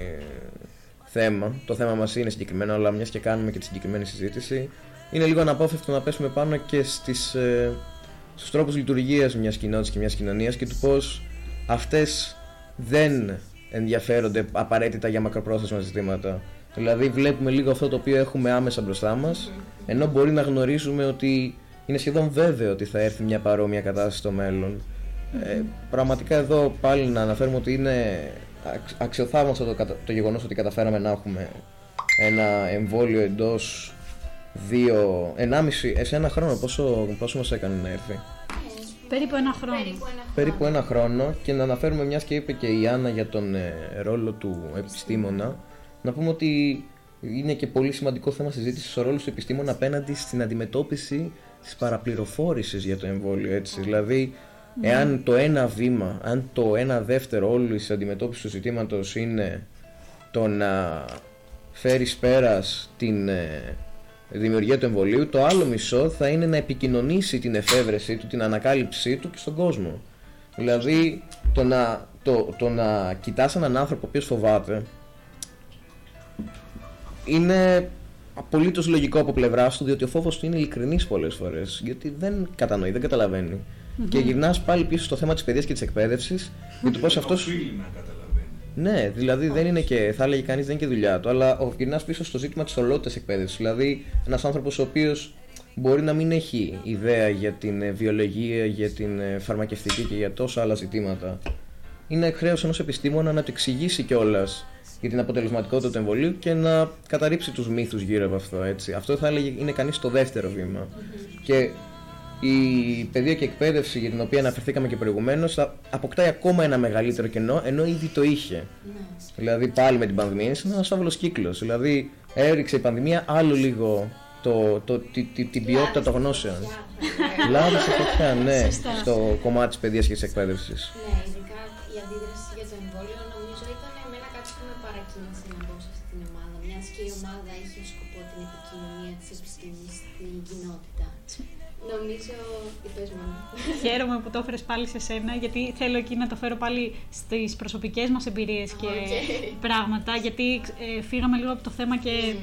θέμα. Το θέμα μας είναι συγκεκριμένο, αλλά μιας και κάνουμε και τη συγκεκριμένη συζήτηση, είναι λίγο αναπόφευκτο να πέσουμε πάνω και στις, ε, στους τρόπους λειτουργίας μιας κοινότητας και μιας κοινωνίας και του πώς αυτές δεν ενδιαφέρονται απαραίτητα για μακροπρόθεσμα ζητήματα. Δηλαδή βλέπουμε λίγο αυτό το οποίο έχουμε άμεσα μπροστά μας, ενώ μπορεί να γνωρίζουμε ότι είναι σχεδόν βέβαιο ότι θα έρθει μια παρόμοια κατάσταση στο μέλλον. Ε, πραγματικά εδώ πάλι να αναφέρουμε ότι είναι αξ- αξιοθαύμαστο το, κατα- το γεγονός ότι καταφέραμε να έχουμε ένα εμβόλιο εντός δύο, ενάμιση, ε, σε ένα χρόνο πόσο, πόσο μας έκανε να έρθει; Περίπου ένα χρόνο. Περίπου ένα χρόνο. Περίπου ένα χρόνο και να αναφέρουμε μιας και είπε και η Άννα για τον ε, ρόλο του επιστήμονα να πούμε ότι είναι και πολύ σημαντικό θέμα συζήτησης ο ρόλος του επιστήμονα απέναντι στην αντιμετώπιση της παραπληροφόρησης για το εμβόλιο έτσι δηλαδή εάν το ένα βήμα, αν το ένα δεύτερο όλης της αντιμετώπισης του ζητήματος είναι το να φέρεις πέρας την ε, δημιουργία του εμβολίου, το άλλο μισό θα είναι να επικοινωνήσει την εφεύρεσή του, την ανακάλυψή του και στον κόσμο. Δηλαδή, το να, το, το να κοιτάς έναν άνθρωπο ο οποίος φοβάται είναι απολύτως λογικό από πλευράς του, διότι ο φόβος του είναι ειλικρινής πολλές φορές, γιατί δεν κατανοεί, δεν καταλαβαίνει. Και γυρνάς πάλι πίσω στο θέμα της παιδείας και της εκπαίδευσης, για το πώς αυτός... Οφείλει να καταλαβαίνει. Ναι, δηλαδή δεν είναι και, θα έλεγε κανείς, δεν είναι και δουλειά του, αλλά ο- γυρνάς πίσω στο ζήτημα της ολότητας εκπαίδευσης. Δηλαδή, ένας άνθρωπος ο οποίος μπορεί να μην έχει ιδέα για την ε, βιολογία, για την ε, φαρμακευτική και για τόσα άλλα ζητήματα. Είναι χρέος ενός επιστήμονα να του εξηγήσει κιόλας για την αποτελεσματικότητα του εμβολίου και να καταρρύψει τους μύθους γύρω από αυτό. Έτσι. Αυτό θα έλεγε είναι κανείς το δεύτερο βήμα. Και η παιδεία και εκπαίδευση για την οποία αναφερθήκαμε και προηγουμένως θα αποκτάει ακόμα ένα μεγαλύτερο κενό ενώ ήδη το είχε. Ναι. Δηλαδή πάλι με την πανδημία είναι σαν ένας άβολο κύκλος. Δηλαδή έριξε η πανδημία άλλο λίγο το, το, τη- τη- την ποιότητα των γνώσεων. Λάδι σε φωτιά, ναι, Σωστά. στο κομμάτι της παιδείας και της εκπαίδευσης. Ναι, Νομίζω. Είπες μόνο. Χαίρομαι που το έφερες πάλι σε σένα, γιατί θέλω εκεί να το φέρω πάλι στις προσωπικές μας εμπειρίες και Οκ. πράγματα, γιατί ε, φύγαμε λίγο από το θέμα και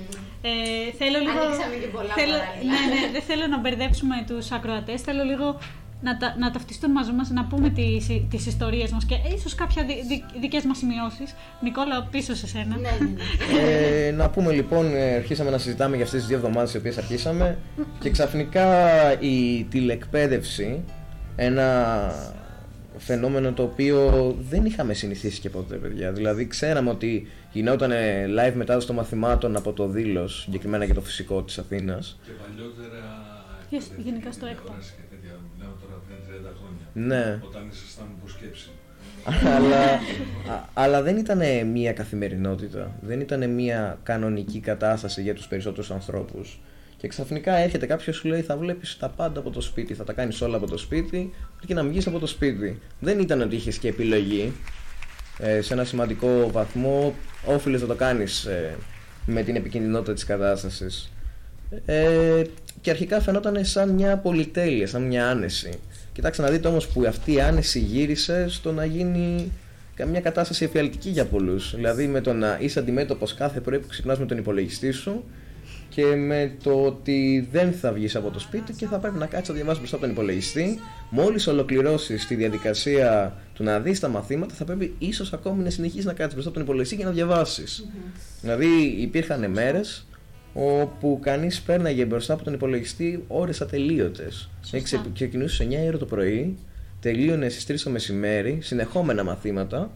ε, θέλω λίγο... Ανοίξαμε και πολλά θέλω, παράλληλα. ναι, ναι, δεν θέλω να μπερδέψουμε τους ακροατές, θέλω λίγο να, τα, να ταυτιστούν μαζί μας, να πούμε τις, τις ιστορίες μας και ίσως κάποια δι, δι, δικές μας σημειώσεις. Νικόλα, πίσω σε σένα. ναι, ναι, ναι. Ε, να πούμε λοιπόν, ε, αρχίσαμε να συζητάμε για αυτές τις δύο εβδομάδες οι οποίες αρχίσαμε και ξαφνικά η τηλεκπαίδευση, ένα φαινόμενο το οποίο δεν είχαμε συνηθίσει και ποτέ παιδιά. Δηλαδή ξέραμε ότι γινόταν live μετάδοση των μαθημάτων από το Δήλος, συγκεκριμένα για το φυσικό της Αθήνας. Και παλιότερα. Yes, εκπαιδευτική γενικά στο ΕΚΠΑ. τηλεόραση και τέτοια. Μιλάω τώρα πριν 30 χρόνια. Ναι. Όταν ήσασταν υποσκέψη. αλλά, α- αλλά δεν ήταν μία καθημερινότητα. Δεν ήταν μία κανονική κατάσταση για τους περισσότερους ανθρώπους. Και ξαφνικά έρχεται κάποιος σου λέει θα βλέπεις τα πάντα από το σπίτι, θα τα κάνεις όλα από το σπίτι και να μην βγεις από το σπίτι. Δεν ήταν ότι είχες και επιλογή. Ε, σε ένα σημαντικό βαθμό όφιλες να το κάνεις ε, με την επικίνδυνοτητα της κατάστασης. Ε, και αρχικά φαινόταν σαν μια πολυτέλεια, σαν μια άνεση. Κοιτάξτε να δείτε όμως που αυτή η άνεση γύρισε στο να γίνει μια κατάσταση εφιαλτική για πολλούς. Δηλαδή με το να είσαι αντιμέτωπος κάθε πρωί που ξυπνάς με τον υπολογιστή σου και με το ότι δεν θα βγεις από το σπίτι και θα πρέπει να κάτσεις να διαβάσεις μπροστά από τον υπολογιστή. Μόλις ολοκληρώσεις τη διαδικασία του να δεις τα μαθήματα θα πρέπει ίσως ακόμη να συνεχίσεις να κάτσεις μπροστά από τον υπολογιστή και να διαβάσεις. Δηλαδή υπήρχαν μέρες όπου κανείς πέρναγε μπροστά από τον υπολογιστή ώρες ατελείωτες. Ξεκινούσε στι 9 η ώρα το πρωί, τελείωνε στις 3 το μεσημέρι, συνεχόμενα μαθήματα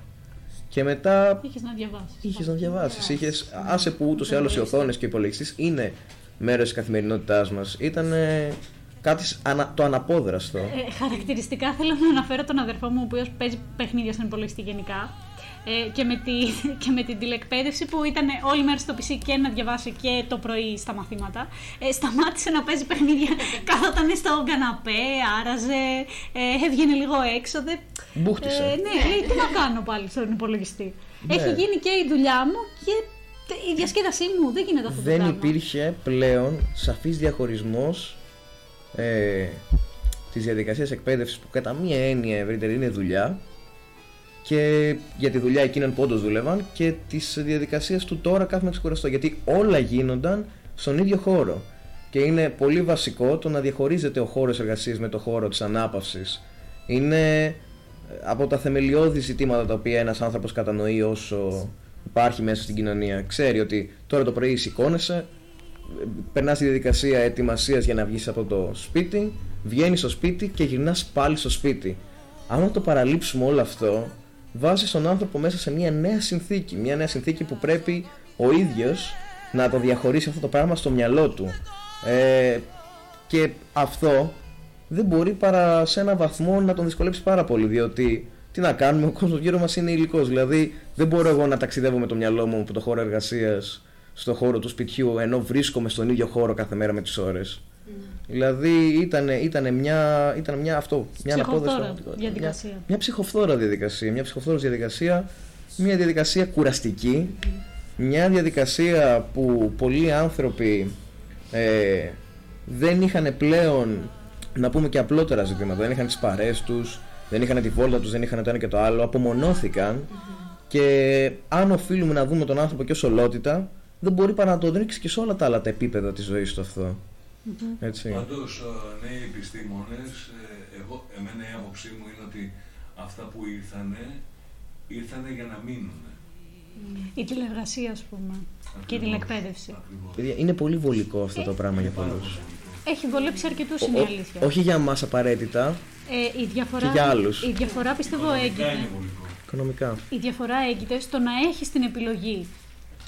και μετά Είχες να διαβάσεις. είχες να διαβάσεις. Είχες, άσε που ούτως ή άλλως οι οθόνες και ο υπολογιστής είναι μέρος της καθημερινότητάς μας. Ήταν κάτι σ- ανα- το αναπόδραστο. Ε, χαρακτηριστικά θέλω να αναφέρω τον αδερφό μου, ο οποίος παίζει παιχνίδια στον υπολογιστή γενικά. Ε, και, με τη, και με την τηλεκπαίδευση που ήταν όλη μέρα στο PC και να διαβάσει και το πρωί στα μαθήματα. Ε, σταμάτησε να παίζει παιχνίδια, κάθονταν στο καναπέ, άραζε, ε, έβγαινε λίγο έξω. Δε, Μπούχτισε. ε, ναι, λέει τι να κάνω πάλι στον υπολογιστή. Ναι. Έχει γίνει και η δουλειά μου και η διασκέδασή μου. Δεν γίνεται αυτό το δεν πράγμα. υπήρχε πλέον σαφής διαχωρισμός ε, της διαδικασίας εκπαίδευσης που κατά μία έννοια ευρύτερη είναι δουλειά και για τη δουλειά εκείνων που όντως δούλευαν και της διαδικασίας του τώρα κάθομαι ξεκουραστώ γιατί όλα γίνονταν στον ίδιο χώρο και είναι πολύ βασικό το να διαχωρίζεται ο χώρος εργασίας με το χώρο της ανάπαυσης είναι ε, από τα θεμελιώδη ζητήματα τα οποία ένας άνθρωπος κατανοεί όσο υπάρχει μέσα στην κοινωνία. Ξέρει ότι τώρα το πρωί σηκώνεσαι, περνάς τη διαδικασία ετοιμασίας για να βγεις από το σπίτι, βγαίνεις στο σπίτι και γυρνάς πάλι στο σπίτι. Άμα το παραλείψουμε όλο αυτό, βάζεις τον άνθρωπο μέσα σε μια νέα συνθήκη. Μια νέα συνθήκη που πρέπει ο ίδιος να το διαχωρίσει αυτό το πράγμα στο μυαλό του. Ε, και αυτό δεν μπορεί παρά σε ένα βαθμό να τον δυσκολέψει πάρα πολύ. Διότι τι να κάνουμε, ο κόσμος γύρω μας είναι υλικός. Δηλαδή, δεν μπορώ εγώ να ταξιδεύω με το μυαλό μου από το χώρο εργασίας στο χώρο του σπιτιού, ενώ βρίσκομαι στον ίδιο χώρο κάθε μέρα με τις ώρες. Δηλαδή, ήταν, ήταν μια, ήταν μια, αυτό, μια Ψυχοφθόρα αναπόδραση πραγματικότητα. διαδικασία. Μια, μια ψυχοφθόρα διαδικασία. Μια ψυχοφθόρα διαδικασία. Μια διαδικασία κουραστική. Μια διαδικασία που πολλοί άνθρωποι ε, δεν είχαν πλέον να πούμε και απλότερα ζητήματα. Δεν είχαν τις παρέες τους, δεν είχαν τη βόλτα τους, δεν είχαν το ένα και το άλλο. Απομονώθηκαν και αν οφείλουμε να δούμε τον άνθρωπο και ως ολότητα, δεν μπορεί παρά να τον ρίξει και σε όλα τα άλλα τα επίπεδα της ζωής του αυτό. Έτσι. Πάντως, ε, νέοι επιστήμονες, ε, εγώ, εμένα η άποψή μου είναι ότι αυτά που ήρθανε, ήρθανε για να μείνουν. Η τηλεργασία, ας πούμε. Και η τηλεκπαίδευση. Παιδιά, είναι πολύ βολικό αυτό το πράγμα για πολλούς. Έχει βολέψει αρκετούς, Ο- είναι η ο- αλήθεια. όχι για μας απαραίτητα, Ε, η διαφορά, Και για άλλους. Η διαφορά πιστεύω έγκυται. είναι βολικό. οικονομικά. Η διαφορά έγκυται στο να έχεις την επιλογή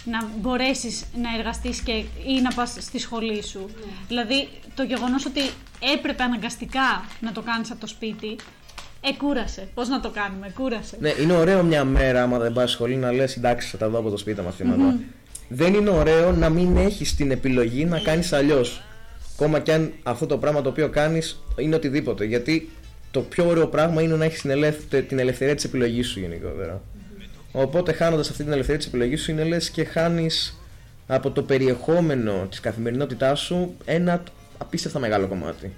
να μπορέσεις να εργαστείς και, ή να πας στη σχολή σου. Ναι. Δηλαδή το γεγονός ότι έπρεπε αναγκαστικά να το κάνεις από το σπίτι, εκούρασε. Πώς να το κάνουμε, κούρασε. Ναι, είναι ωραίο μια μέρα, άμα δεν πας σχολή, να λες εντάξει, θα τα δω από το σπίτι τα μαθηματα Δεν είναι ωραίο να μην έχεις την επιλογή να κάνεις αλλιώς. Ακόμα και αν αυτό το πράγμα το οποίο κάνεις είναι οτιδήποτε. Γιατί το πιο ωραίο πράγμα είναι να έχεις την, ελεύθε- την ελευθερία της επιλογής σου γενικότερα. Οπότε χάνοντας αυτή την ελευθερία της επιλογής σου, είναι λες και χάνεις από το περιεχόμενο της καθημερινότητάς σου ένα απίστευτα μεγάλο κομμάτι.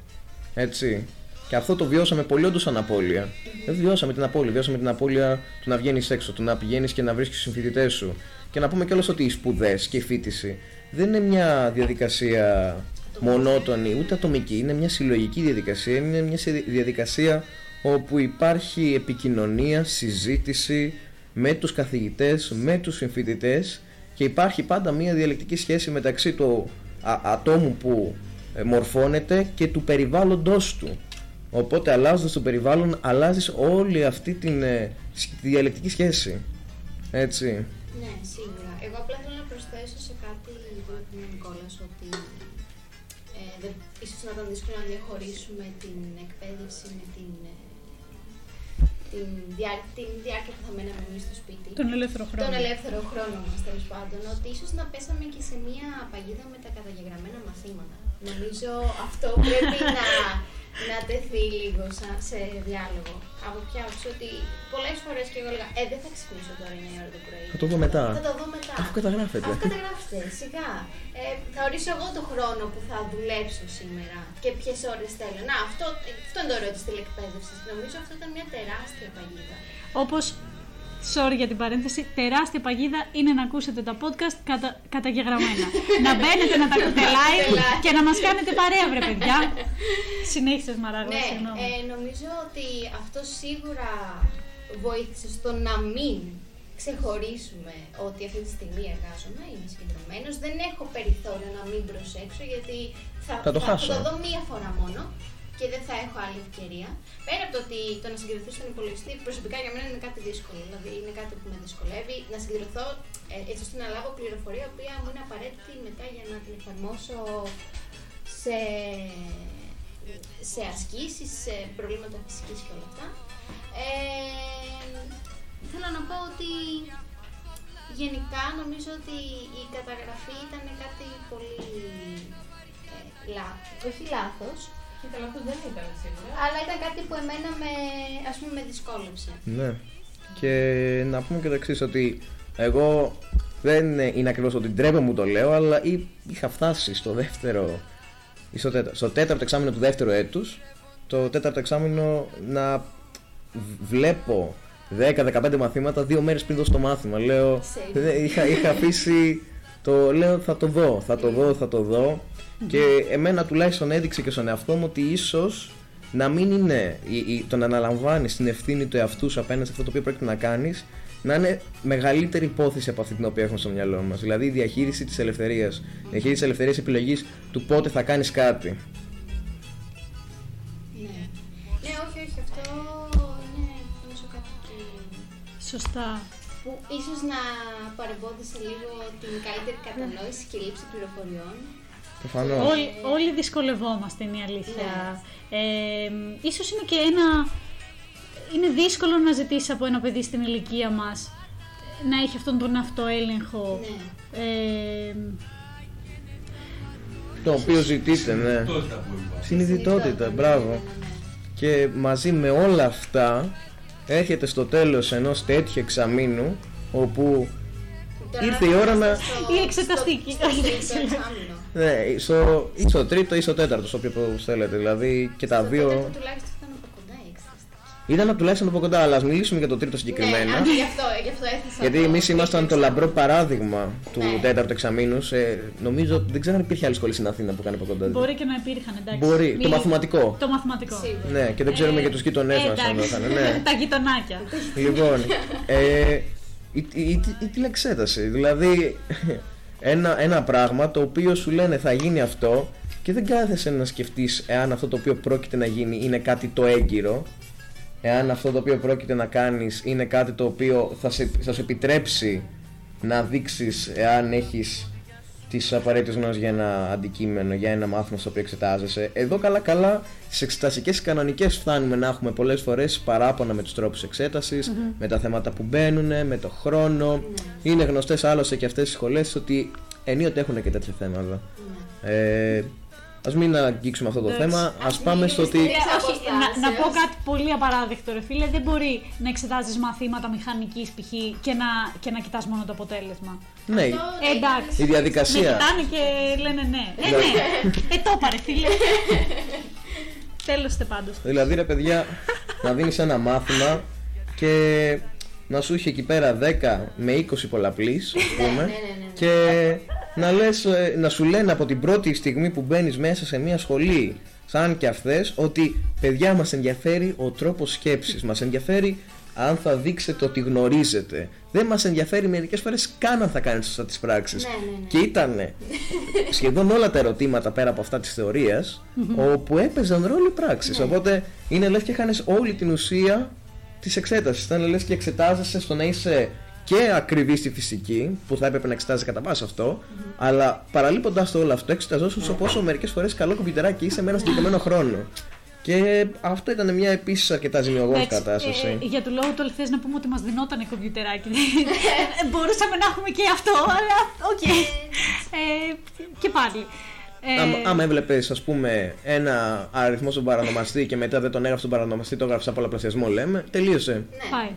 Έτσι. Και αυτό το βιώσαμε πολύ όντως σαν απώλεια. Δεν βιώσαμε την απώλεια. Βιώσαμε την απώλεια του να βγαίνεις έξω, του να πηγαίνεις και να βρίσκεις τους συμφοιτητέ σου. Και να πούμε κιόλας ότι οι σπουδές και η φίτηση δεν είναι μια διαδικασία μονότονη ούτε ατομική. Είναι μια συλλογική διαδικασία. Είναι μια σε- διαδικασία όπου υπάρχει επικοινωνία, συζήτηση με τους καθηγητές, με τους συμφοιτητές και υπάρχει πάντα μια διαλεκτική σχέση μεταξύ του α- ατόμου που ε, μορφώνεται και του περιβάλλοντος του. Οπότε αλλάζοντας το περιβάλλον αλλάζεις όλη αυτή την ε, σ- τη διαλεκτική σχέση. Έτσι. Ναι, σίγουρα. Εγώ απλά θέλω να προσθέσω σε κάτι που είπε ο Νικόλας ότι ε, δεν, ίσως να ήταν δύσκολο να διαχωρίσουμε την εκπαίδευση με την, ε, την, διά, την διάρκεια που θα μέναμε εμείς στο σπίτι. Τον ελεύθερο χρόνο. Τον ελεύθερο χρόνο μας τέλος πάντων, ότι ίσως να πέσαμε και σε μία παγίδα με τα καταγεγραμμένα μαθήματα. Νομίζω αυτό πρέπει να, να τεθεί λίγο σαν, σε διάλογο. Από ποια άποψη ότι πολλές φορές και εγώ έλεγα Ε, δεν θα ξυπνήσω τώρα 9 ώρα το πρωί. Θα το δω μετά. Θα το δω μετά. Αφού καταγράφεται. Αφού καταγράφεται, σιγά. Ε, θα ορίσω εγώ το χρόνο που θα δουλέψω σήμερα και ποιες ώρες θέλω. Να, αυτό, αυτό είναι το ωραίο της τηλεκπαίδευσης. Νομίζω αυτό ήταν μια τεράστια παγίδα. Όπως, sorry για την παρένθεση, τεράστια παγίδα είναι να ακούσετε τα podcast κατα, καταγεγραμμένα. να μπαίνετε να τα ακούτε live live. και να μας κάνετε παρέα, βρε παιδιά. Συνέχισες Μαράγο, Ναι, συγγνώμη. ε, νομίζω ότι αυτό σίγουρα βοήθησε στο να μην ξεχωρίσουμε ότι αυτή τη στιγμή εργάζομαι, είμαι συγκεντρωμένος. Δεν έχω περιθώριο να μην προσέξω γιατί θα, Θα το χάσω. θα το δω μία φορά μόνο και δεν θα έχω άλλη ευκαιρία. Πέρα από το ότι το να συγκεντρωθεί στον υπολογιστή προσωπικά για μένα είναι κάτι δύσκολο. Δηλαδή είναι κάτι που με δυσκολεύει να συγκεντρωθώ ε, έτσι ώστε να λάβω πληροφορία η οποία μου είναι απαραίτητη μετά για να την εφαρμόσω σε, σε ασκήσεις, σε προβλήματα φυσικής και όλα αυτά. Ε, θέλω να πω ότι γενικά νομίζω ότι η καταγραφή ήταν κάτι πολύ ε, λά- όχι λάθος, Και καλά, αυτό δεν ήταν σίγουρα. αλλά ήταν κάτι που εμένα με, ας πούμε, με δυσκόλεψε. Ναι. Και να πούμε και το εξής ότι εγώ δεν είναι ακριβώς ότι ντρέπω μου το λέω, αλλά εί- είχα φτάσει στο δεύτερο. ή Στο τέταρτο, στο τέταρτο εξάμεινο του δεύτερου έτους το τέταρτο εξάμεινο να β- βλέπω 10-15 μαθήματα δύο μέρες πριν δώσω το μάθημα. Λέω, Same. δεν- είχα, είχα αφήσει το λέω θα το δω, θα το δω, θα το δω και εμένα τουλάχιστον έδειξε και στον εαυτό μου ότι ίσως να μην είναι η, η- το να αναλαμβάνεις την ευθύνη του εαυτού σου απέναντι σε αυτό το οποίο πρέπει να κάνεις, να είναι μεγαλύτερη υπόθεση από αυτή την οποία έχουμε στο μυαλό μας. Δηλαδή η διαχείριση της ελευθερίας. Η διαχείριση της ελευθερίας επιλογής του πότε θα κάνεις κάτι. Ναι. Ναι, όχι, όχι, αυτό είναι νομίζω κάτι που, Σωστά. που ίσως να παρεμπόδισε λίγο την καλύτερη κατανόηση και λήψη πληροφοριών. Προφανώς. Όλοι, όλοι δυσκολευόμαστε, είναι η αλήθεια. Ε, ίσως είναι και ένα... Είναι δύσκολο να ζητήσεις από ένα παιδί στην ηλικία μας να έχει αυτόν τον αυτοέλεγχο. Ναι. Ε, Το οποίο ζητείτε, ναι. Συνειδητότητα που είπα. Συνειδητότητα, ναι, μπράβο. ναι, ναι, ναι. Και μαζί με όλα αυτά έρχεται στο τέλος ενός τέτοιου εξαμήνου όπου Τώρα Ήρθε η ώρα να- είμαστε στο- Η εξεταστική. Στο, στο τρίτο εξάμηνο. ναι, στο, ή στο τρίτο ή στο τέταρτο, στο οποίο θέλετε. Δηλαδή και τα Στο δύο. τέταρτο τουλάχιστον ήταν από κοντά η εξεταστική. Ήταν τουλάχιστον από κοντά, αλλά ας μιλήσουμε για το τρίτο συγκεκριμένα. Ναι, α, γι' αυτό, γι' αυτό έθεσα. Γιατί το εμείς τρίτο ήμασταν το εξάμηνο. λαμπρό παράδειγμα του Ναι. τέταρτου εξαμήνου. Ε, νομίζω ότι δεν ξέρω αν υπήρχε άλλη σχολή στην Αθήνα που κάνει από κοντά. μπορεί και να υπήρχαν, εντάξει. Μπορεί. Το Μη- μαθηματικό. Το μαθηματικό. Σίγουρα. Ναι, και δεν ξέρουμε Ε, για τους γείτονέ ε, μα αν εντάξει. το είχαν. Ναι. Τα γειτονάκια. λοιπόν, ε, η, η, η, η τηλεξέταση. Δηλαδή, ένα, ένα πράγμα το οποίο σου λένε θα γίνει αυτό και δεν κάθεσαι να σκεφτείς εάν αυτό το οποίο πρόκειται να γίνει είναι κάτι το έγκυρο, εάν αυτό το οποίο πρόκειται να κάνεις είναι κάτι το οποίο θα, σε, θα σου επιτρέψει να δείξεις εάν έχεις τις απαραίτητες γνώσεις για ένα αντικείμενο, για ένα μάθημα στο οποίο εξετάζεσαι. Εδώ καλά καλά στις εξεταστικές κανονικές φτάνουμε να έχουμε πολλές φορές παράπονα με τους τρόπους εξέτασης, με τα θέματα που μπαίνουν, με το χρόνο. Είναι γνωστές άλλωστε και αυτές οι σχολές ότι ενίοτε έχουν και τέτοια θέματα. Ε, ας μην αγγίξουμε αυτό το Εντάξει. θέμα, ας πάμε στο ότι... Ε, όχι, αποστάσεως. να, να πω κάτι πολύ απαράδεκτο, ρε φίλε. Δεν μπορεί να εξετάζεις μαθήματα μηχανικής π.χ. και να, και να κοιτάς μόνο το αποτέλεσμα. Ναι, Ε, εντάξει. η διαδικασία. Με κοιτάνε και λένε ναι. Ε, Δηλαδή- ναι. Ε, το είπα, ρε φίλε. Τέλος τε πάντως. Δηλαδή ρε παιδιά, να δίνεις ένα μάθημα και να σου έχει εκεί πέρα 10 με 20 πολλαπλής, ας πούμε, ναι, ναι, ναι. και να, λες, ε, να σου λένε από την πρώτη στιγμή που μπαίνεις μέσα σε μια σχολή, σαν και αυτές, ότι παιδιά μας ενδιαφέρει ο τρόπος σκέψης, μας ενδιαφέρει αν θα δείξετε ότι γνωρίζετε. Δεν μας ενδιαφέρει μερικές φορές καν αν θα κάνετε σωστά τις πράξεις. Ναι, ναι, ναι. Και ήταν σχεδόν όλα τα ερωτήματα πέρα από αυτά της θεωρίας, όπου έπαιζαν ρόλο οι πράξεις. Ναι. Οπότε είναι λες και χάνεις όλη την ουσία της εξέτασης. Ήταν λες και εξετάζεσαι στο να είσαι και ακριβή στη φυσική, που θα έπρεπε να εξετάζει κατά βάση αυτό, αλλά παραλείποντας το όλο αυτό, εξεταζόσουν στο πόσο μερικές φορές καλό κομπιουτεράκι είσαι με ένα συγκεκριμένο χρόνο. Και αυτό ήταν μια επίσης αρκετά ζημιογόνη Εντάξει, κατάσταση. ε, για το λόγο του θες να πούμε ότι μας δινόταν κομπιουτεράκι. Ε, Μπορούσαμε να έχουμε και αυτό, αλλά οκ. Ε, και πάλι. Ε, Άμα, άμα έβλεπες, ας πούμε, ένα αριθμό στον παρανομαστή και μετά δεν τον έγραψε στον παρανομαστή, το έγραψε σαν πολλαπλασιασμό, λέμε, τελείωσε. Ναι. Πάει.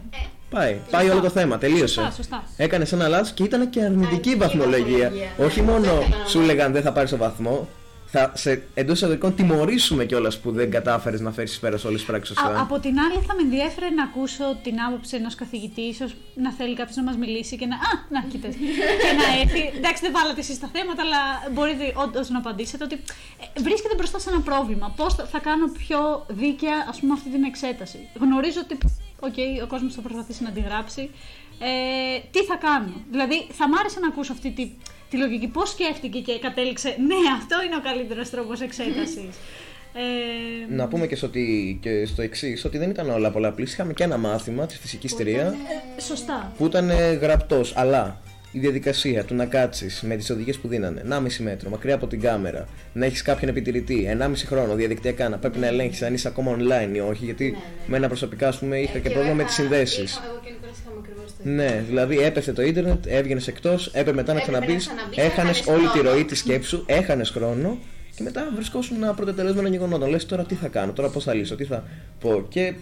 Πάει, πάει όλο το θέμα, τελείωσε. Σωστά, σωστά. Έκανε ένα λάθος και ήταν και αρνητική Αρνητική βαθμολογία. βαθμολογία. Όχι Ναι, μόνο αυτό έκανα σου εγώ. λέγαν δεν θα πάρεις το βαθμό, θα σε εντός εισαγωγικών τιμωρήσουμε κιόλας που δεν κατάφερες να φέρεις πέρα όλες τις πράξεις Α, σωστά. από την άλλη, θα με ενδιέφερε να ακούσω την άποψη ενός καθηγητή, ίσως να θέλει κάποιος να μας μιλήσει και να. Α, να κοίτας. και να έρθει. Εντάξει, δεν βάλατε εσείς τα θέματα, αλλά μπορείτε όντως να απαντήσετε ότι ε, βρίσκεται μπροστά σε ένα πρόβλημα. Πώς θα, θα κάνω πιο δίκαια, ας πούμε, αυτή την εξέταση. Γνωρίζω ότι οκ, ο κόσμος θα προσπαθήσει να αντιγράψει. Ε, τι θα κάνω; Δηλαδή, θα μ' άρεσε να ακούσω αυτή τη, τη λογική. Πώς σκέφτηκε και κατέληξε. Ναι, αυτό είναι ο καλύτερος τρόπος εξέτασης. Ε, Να πούμε και στο, ότι, και στο εξής, ότι δεν ήταν όλα πολλαπλή. Είχαμε και ένα μάθημα της φυσικής 3 ε, σωστά. που ήταν γραπτός, αλλά η διαδικασία του να κάτσεις με τις οδηγίες που δίνανε 1,5 μέτρο μακριά από την κάμερα, να έχεις κάποιον επιτηρητή 1,5 χρόνο διαδικτυακά, να πρέπει να ελέγχεις αν είσαι ακόμα online ή όχι, γιατί Ναι, ναι. με ένα προσωπικά, ας πούμε, είχα και εγώ πρόβλημα με τις είχα- συνδέσεις. είχα- Εγώ και ο Νικόλας είχαμε ακριβώς το ίδιο. Ναι, δηλαδή έπεσε το ίντερνετ, έβγαινες εκτός, έπρεπε μετά να Έπρεπε να ξαναμπείς, ξαναμπείς, έχανες έχανες όλη τη χρόνο. ροή της σκέψη σου, έχανες χρόνο και μετά βρισκόσουν ένα πρωτετελεσμένο γεγονότων. Λες τώρα τι θα κάνω, τώρα πώς θα λύσω, τι θα πω. Και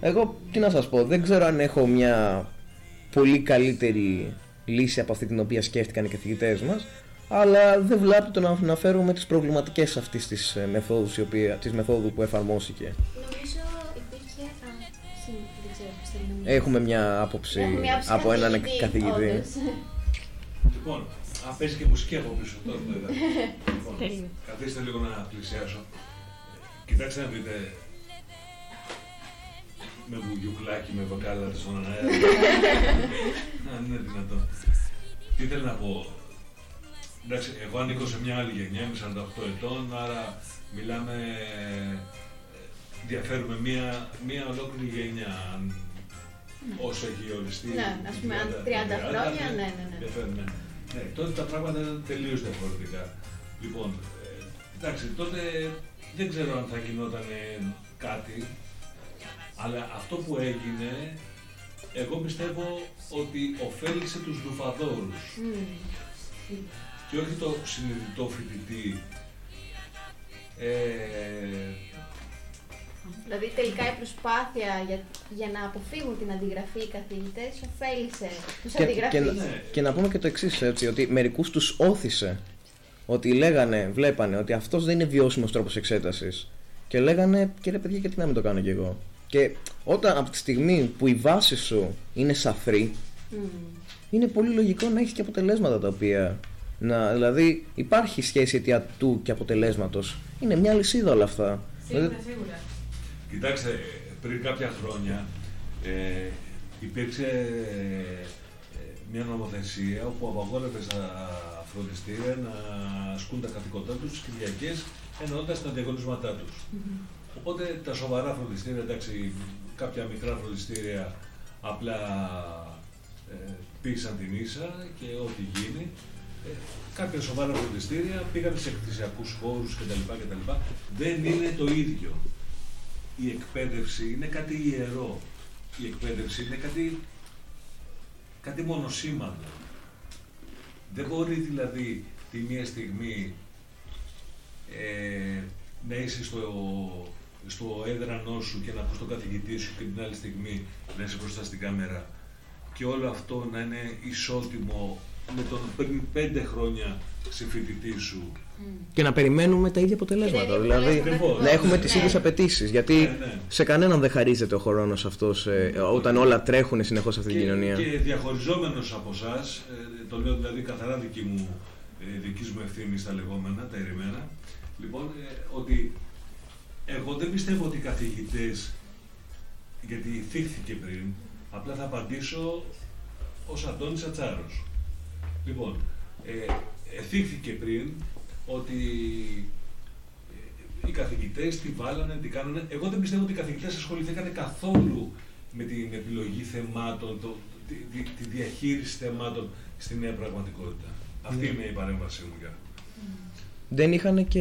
εγώ τι να σας πω, δεν ξέρω αν έχω μια πολύ καλύτερη λύση από αυτή την οποία σκέφτηκαν οι καθηγητές μας, αλλά δεν βλάπτει το να αναφέρουμε τις προβληματικές αυτής της μεθόδους, η οποία- της μεθόδου που εφαρμόστηκε. Νομίζω υπήρχε. Α, συ- δεν ξέρω πώς θέλει να μιλήσει. Έχουμε μια άποψη Έχουμε μια άποψη από έναν καθηγητή, καθηγητή. όντως. Λοιπόν, αν παίζει και μουσική από πίσω, τώρα το είδα. λοιπόν, Τέλειο. καθίστε λίγο να πλησιάσω. Κοιτάξτε να δείτε. Με βουγιουκλάκι, με βοκάλα στον αέρα. Αν είναι δυνατόν. Τι θέλω να πω. Εντάξει, εγώ ανήκω σε μια άλλη γενιά, είμαι 48 ετών, άρα μιλάμε. ε, Διαφέρουμε μία, μία ολόκληρη γενιά. αν- Όσο έχει οριστεί. Ναι, ας πούμε, αν 30 χρόνια, ναι, ναι, ναι. Διαφέρουμε. Ναι, τότε τα πράγματα ήταν τελείως διαφορετικά. Λοιπόν, ε, εντάξει, τότε δεν ξέρω αν θα γινόταν κάτι, αλλά αυτό που έγινε, εγώ πιστεύω ότι ωφέλησε τους λουφαδόρους Μμμ. και όχι το συνειδητό φοιτητή. Ε, Δηλαδή τελικά η προσπάθεια για, για να αποφύγουν την αντιγραφή οι καθηγητές ωφέλησε τους Και, και, αντιγραφείς. Ναι. και να πούμε και το εξής, έτσι, ότι μερικούς τους όθησε. Ότι λέγανε, βλέπανε ότι αυτός δεν είναι βιώσιμος τρόπος εξέτασης. Και λέγανε, κύριε παιδιά, γιατί να μην το κάνω κι εγώ; Και όταν από τη στιγμή που η βάση σου είναι σαφρή, Μμμ. είναι πολύ λογικό να έχεις και αποτελέσματα τα οποία. Να, δηλαδή, υπάρχει σχέση αιτιατού και αποτελέσματος. Είναι μια λυσίδα όλα αυτά. Σίγουρα, Δηλαδή, σίγουρα. Κοιτάξτε, πριν κάποια χρόνια ε, υπήρξε ε, μια νομοθεσία όπου απαγόρευε στα φροντιστήρια να ασκούν τα καθηκοντά τους τις Κυριακές εννοώντας τα διαγωνίσματά τους. Οπότε τα σοβαρά φροντιστήρια, εντάξει, κάποια μικρά φροντιστήρια απλά ε, πείσαν την ίσα και ό,τι γίνει. Ε, κάποια σοβαρά φροντιστήρια πήγαν σε εκκλησιακούς χώρους κτλ. κτλ. Δεν είναι το ίδιο. Η εκπαίδευση είναι κάτι ιερό. Η εκπαίδευση είναι κάτι, κάτι μονοσήμαντο. Δεν μπορεί δηλαδή τη μία στιγμή ε, να είσαι στο, στο έδρανό σου και να ακούς τον καθηγητή σου και την άλλη στιγμή να είσαι μπροστά στην κάμερα και όλο αυτό να είναι ισότιμο με τον πριν πέντε χρόνια συμφοιτητή σου. Και να περιμένουμε τα ίδια αποτελέσματα. Και τα ίδια Δηλαδή αποτελέσματα. να έχουμε τις Ναι. ίδιες απαιτήσεις. Γιατί Ναι, ναι. σε κανέναν δεν χαρίζεται ο χρόνος αυτός όταν όλα τρέχουν συνεχώς σε αυτή την και, κοινωνία. και διαχωριζόμενος από εσάς, το λέω δηλαδή καθαρά δική μου, ε, δικής μου ευθύνης στα λεγόμενα, τα ερημένα, λοιπόν, ε, ότι εγώ δεν πιστεύω ότι οι καθηγητές, γιατί θύχθηκε πριν, απλά θα απαντήσω ως Αντώνης Ατσάρος. Λοιπόν, ε, ε, θύχθηκε πριν ότι ε, οι καθηγητές τι βάλανε, τι κάνανε. Εγώ δεν πιστεύω ότι οι καθηγητές ασχοληθήκαν καθόλου με την επιλογή θεμάτων, το, τη, τη- τη διαχείριση θεμάτων στη νέα πραγματικότητα. Αυτή είναι η παρέμβασή μου για. Δεν είχαν και.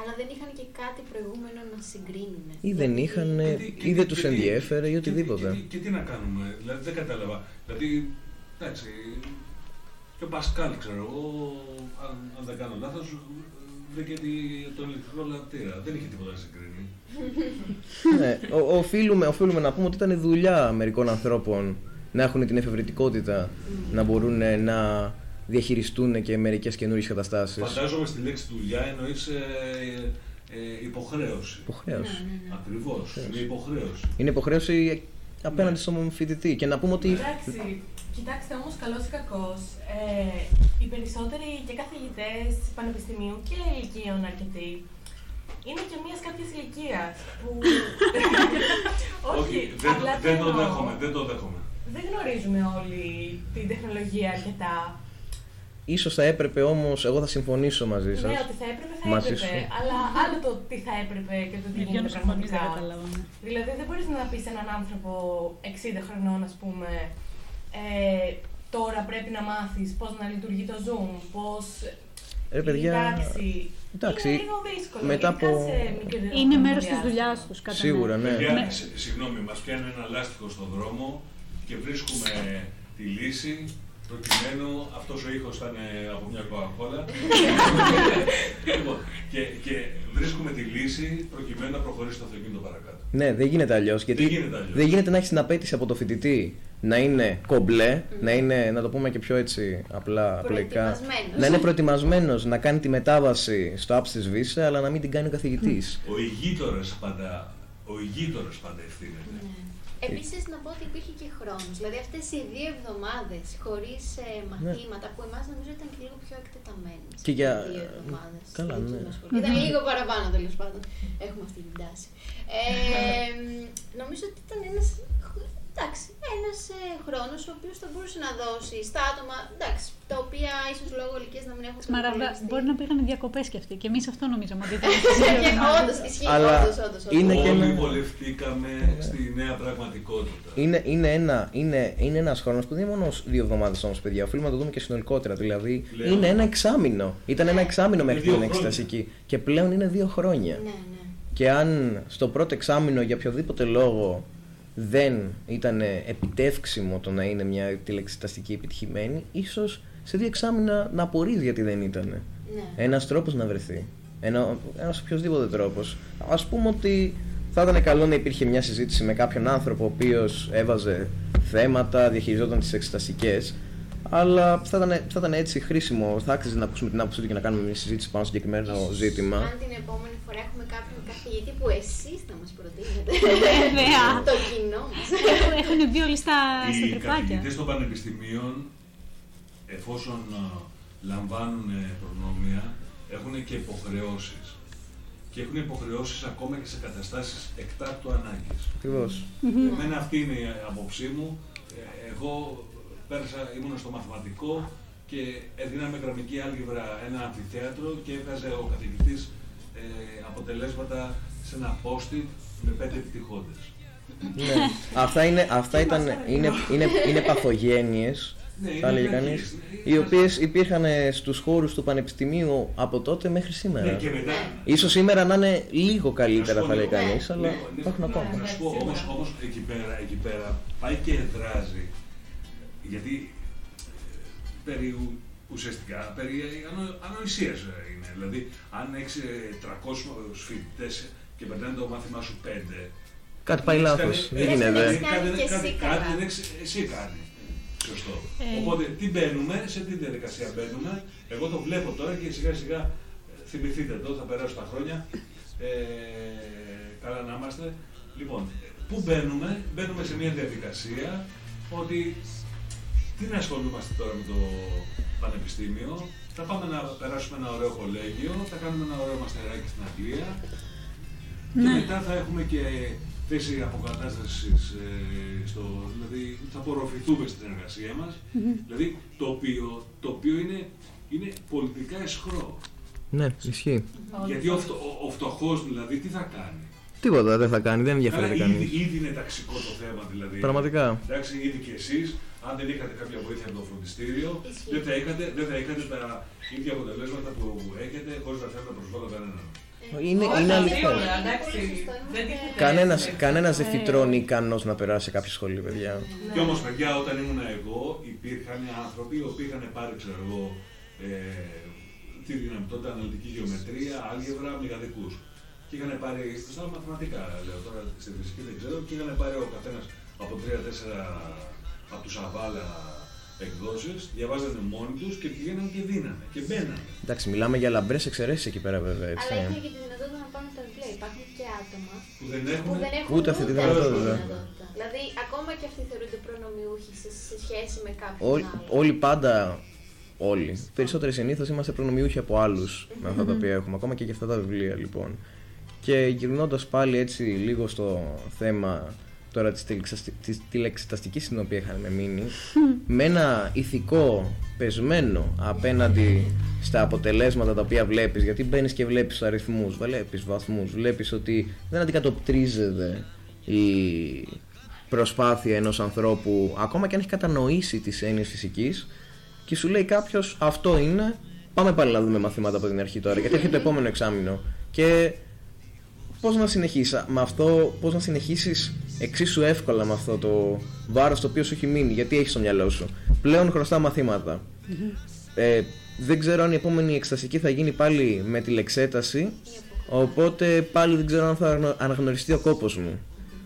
Αλλά δεν είχαν και κάτι προηγούμενο να συγκρίνουν. ή δεν είχαν. Γιατί- ή δεν τους γιατί- ενδιέφερε ή και- οτιδήποτε. Και, και, τι να κάνουμε, δηλαδή δεν κατάλαβα. Δηλαδή, εντάξει, και ο Πασκάλ, ξέρω εγώ, αν, αν δεν κάνω λάθος, βρήκε τη- τον ηλεκτρικό λαμπτήρα. Δεν είχε τίποτα να συγκρίνει. ναι, ο- οφείλουμε, οφείλουμε να πούμε ότι ήταν η δουλειά μερικών ανθρώπων να έχουν την εφευρετικότητα να μπορούν ε, να διαχειριστούν και μερικές καινούριες καταστάσεις. Φαντάζομαι στη λέξη δουλειά εννοείς ε, ε, υποχρέωση. Υποχρέωση. Ακριβώς, είναι υποχρέωση. Είναι υποχρέωση απέναντι στον φοιτητή. Και να πούμε ότι. Εντάξει, κοιτάξτε όμως καλός ή κακός, ε, οι περισσότεροι και καθηγητές πανεπιστημίου και ηλικίων αρκετοί είναι και μιας κάποιας ηλικίας που... Όχι, δεν, απλά δεν το εννοώ. δέχομαι, δεν το δέχομαι. Δεν γνωρίζουμε όλοι την τεχνολογία αρκετά. Ίσως θα έπρεπε όμως, εγώ θα συμφωνήσω μαζί σας. Ναι, ότι θα έπρεπε, θα Μαζί έπρεπε. σου. Αλλά άλλο το τι θα έπρεπε και το τι Με γίνεται ποιον συμφωνείς δεν πραγματικά. καταλαβαίνω. Δηλαδή δεν μπορείς να πεις σε έναν άνθρωπο 60 χρονών, ας πούμε, ε, τώρα πρέπει να μάθεις πώς να λειτουργεί το Zoom, πώς... Ρε παιδιά, Εντάξει, εντάξει, είναι λίγο δύσκολο. μετά ειδικά από- σε μικρό Είναι χρονικό μέρο της διάστημα. δουλειάς τους, κατά Σίγουρα, ναι. Παιδιά, Ναι. σε- συγγνώμη, μας πιάνει ένα λάστιχο στον δρόμο και βρίσκουμε τη λύση προκειμένου αυτός ο ήχος θα είναι από μια κοκακόλα. λοιπόν, και, και βρίσκουμε τη λύση προκειμένου να προχωρήσει το αυτοκίνητο παρακάτω. Ναι, δεν γίνεται αλλιώς. Γιατί Δεν γίνεται αλλιώς. δεν γίνεται να έχεις την απέτηση από το φοιτητή να είναι κομπλέ, να είναι, να το πούμε και πιο έτσι απλά απλοϊκά. Προετοιμασμένος. Να είναι προετοιμασμένος να κάνει τη μετάβαση στο apps της Visa, αλλά να μην την κάνει ο καθηγητής. Ο ηγείτορας πάντα, ο ηγείτορας πάντα ευθύνεται. Επίσης, να πω ότι υπήρχε και χρόνος. Δηλαδή, αυτές οι δύο εβδομάδες χωρίς μαθήματα που εμάς νομίζω ήταν και λίγο πιο εκτεταμένες. Και για- Δύο εβδομάδες. Καλά, ναι. Ήταν λίγο παραπάνω τέλος πάντων. Έχουμε αυτή την τάση. Ε, νομίζω ότι ήταν ένας. Εντάξει, ένας χρόνος ο οποίος θα μπορούσε να δώσει στα άτομα εντάξει, τα οποία ίσως λόγω ηλικίας να μην έχουν Σμαράγδα, προπολογιστεί. μπορεί να πήγαν διακοπές κι αυτοί. Και εμείς αυτό νομίζαμε ότι ήταν. Και όντως ισχύει, Αλλά όντως, όντως, όντως. είναι και Όλοι ένα- βολευτήκαμε στη νέα πραγματικότητα. Είναι, είναι, ένα, είναι, είναι ένας χρόνος που δεν είναι μόνος δύο εβδομάδες όμως παιδιά, οφείλουμε να το δούμε και συνολικότερα. Δηλαδή Πλέον. είναι ένα εξάμηνο. Ήταν ένα εξάμηνο μέχρι δύο την χρόνια. εξεταστική. Και πλέον είναι δύο χρόνια. Ναι, ναι. Και αν στο πρώτο εξάμηνο για οποιοδήποτε λόγο δεν ήταν επιτεύξιμο το να είναι μια τηλεξεταστική επιτυχημένη, ίσως σε δύο εξάμηνα να απορείς γιατί δεν ήταν. ναι. Ένας τρόπος να βρεθεί. Ένα, ένας οποιοδήποτε τρόπος. Ας πούμε ότι θα ήταν καλό να υπήρχε μια συζήτηση με κάποιον άνθρωπο ο οποίος έβαζε θέματα, διαχειριζόταν τις εξεταστικές, αλλά θα ήταν, θα ήταν έτσι χρήσιμο, θα άξιζε να ακούσουμε την άποψή του και να κάνουμε μια συζήτηση πάνω στο συγκεκριμένο Ίσως ζήτημα. Αν την επόμενη φορά έχουμε κάποιον καθηγητή που εσείς θα μας προτείνετε. Βέβαια. το κοινό μας. Έχουν μπει όλοι στα, στα Οι τρυπάκια. καθηγητές των πανεπιστημίων, εφόσον α, λαμβάνουν ε, προνόμια, έχουν και υποχρεώσεις. Και έχουν υποχρεώσεις ακόμα και σε καταστάσεις εκτάκτου ανάγκης. Ακριβώς. Εμένα αυτή είναι η άποψή μου. Ε, Εγώ πέρασα, ήμουν στο μαθηματικό και έδιναμε γραμμική άλγευρα ένα αμφιθέατρο και έβγαζε ο καθηγητής ε, αποτελέσματα σε ένα post-it με πέντε επιτυχώντες. ναι. αυτά είναι, αυτά ήταν, είναι, είναι, είναι παθογένειες, Ναι, είναι θα έλεγε βλακίες. κανείς, Ναι, οι είναι οποίες υπήρχαν στους χώρους του Πανεπιστημίου από τότε μέχρι σήμερα. Ναι, και μετά. Ίσως σήμερα να είναι λίγο Να καλύτερα σου πω θα λέει λίγο. κανείς, αλλά Λίγο, λίγο. υπάρχουν ακόμα. Να σου πω, όμως, όμως εκεί πέρα, εκεί πέρα πάει και δράζει, γιατί ε, περί ου- ουσιαστικά περί ανο, ανοησίας ε, είναι. Δηλαδή, αν έχεις ε, 300 φοιτητές και περνάνε το μάθημά σου 5, Κάτι πάει έχεις λάθος, κάνει- δεν έχεις γίνεται. Έχεις κάνει κάτι- και εσύ κάτι- καλά. Κάτι δεν έχεις εσύ κάνει. Σωστό. Ε. Οπότε τι μπαίνουμε, σε τι διαδικασία μπαίνουμε. Εγώ το βλέπω τώρα και σιγά σιγά ε, θυμηθείτε το, θα περάσουν τα χρόνια. Ε, καλά να είμαστε. Λοιπόν, ε, πού μπαίνουμε, μπαίνουμε σε μια διαδικασία ότι τι να ασχολούμαστε τώρα με το πανεπιστήμιο. Θα πάμε να περάσουμε ένα ωραίο κολέγιο, θα κάνουμε ένα ωραίο μαστεράκι στην Αγγλία και μετά θα έχουμε και θέση αποκατάστασης, ε, στο, δηλαδή θα απορροφηθούμε στην εργασία μας, δηλαδή το οποίο, το οποίο είναι, είναι πολιτικά εσχρό. Ναι, ισχύει. Γιατί ο, φτω, ο, ο φτωχός δηλαδή τι θα κάνει; Τίποτα δεν θα κάνει, δεν Καλά, ενδιαφέρεται ήδη, κανείς. ήδη είναι ταξικό το θέμα δηλαδή. Πραγματικά. Εντάξει, ήδη και εσείς, αν δεν είχατε κάποια βοήθεια από το φροντιστήριο, Ισχύει. δεν θα, είχατε, δεν θα είχατε τα ίδια αποτελέσματα που έχετε χωρίς να θέλετε να προσβάλλω κανέναν. Είναι, Όχι, είναι σίγουρα, αληθές. εντάξει, Πολύ σωστό, δεν είμαστε- τίθεται Κανένας, έτσι. κανένας δεν Ε, φυτρώνει ικανός να περάσει σε κάποιο σχολείο, παιδιά. Και όμως, παιδιά, όταν ήμουν εγώ, υπήρχαν άνθρωποι οι οποίοι είχαν πάρει, ξέρω εγώ, ε, τι δίναμε τότε, αναλυτική γεωμετρία, άλγευρα, μηγαδικούς. Και είχαν πάρει, στα μαθηματικά, λέω τώρα, στη φυσική δεν ξέρω, και είχαν πάρει ο καθένας από τρία-τέσσερα από τους αβάλα εκδόσεις, διαβάζανε μόνοι τους και πηγαίνανε και δίνανε και μπαίνανε. Εντάξει, μιλάμε για λαμπρές εξαιρέσεις εκεί πέρα, βέβαια. Έτσι. Αλλά έχουν και τη δυνατότητα να πάρουν τα βιβλία. Υπάρχουν και άτομα Που δεν που έχουν. δεν έχουν Ούτε αυτή τη δυνατότητα. Δηλαδή, ακόμα και αυτοί θεωρούνται προνομιούχοι σε, σε σχέση με κάποιον Όλοι, άλλο. όλοι πάντα, όλοι, περισσότεροι συνήθως είμαστε προνομιούχοι από άλλους με αυτά τα οποία έχουμε, ακόμα και για αυτά τα βιβλία λοιπόν. Και γυρνώντας πάλι έτσι λίγο στο θέμα τώρα της, τηλεξαστη- της τηλεξεταστικής στην οποία είχαμε μείνει, με ένα ηθικό πεσμένο απέναντι στα αποτελέσματα τα οποία βλέπεις, γιατί μπαίνεις και βλέπεις αριθμούς, βλέπεις βαθμούς, βλέπεις ότι δεν αντικατοπτρίζεται η προσπάθεια ενός ανθρώπου, ακόμα και αν έχει κατανοήσει τις έννοιες φυσικής και σου λέει κάποιος αυτό είναι, πάμε πάλι να δούμε μαθήματα από την αρχή τώρα, γιατί έχει το επόμενο εξάμεινο. Και πώς να συνεχίσεις με αυτό, πώς να συνεχίσεις εξίσου εύκολα με αυτό το βάρος το οποίο σου έχει μείνει, γιατί έχεις στο μυαλό σου. Πλέον χρωστά μαθήματα. Ε, δεν ξέρω αν η επόμενη εξεταστική θα γίνει πάλι με τηλεξέταση, οπότε πάλι δεν ξέρω αν θα αναγνω- αναγνωριστεί ο κόπος μου.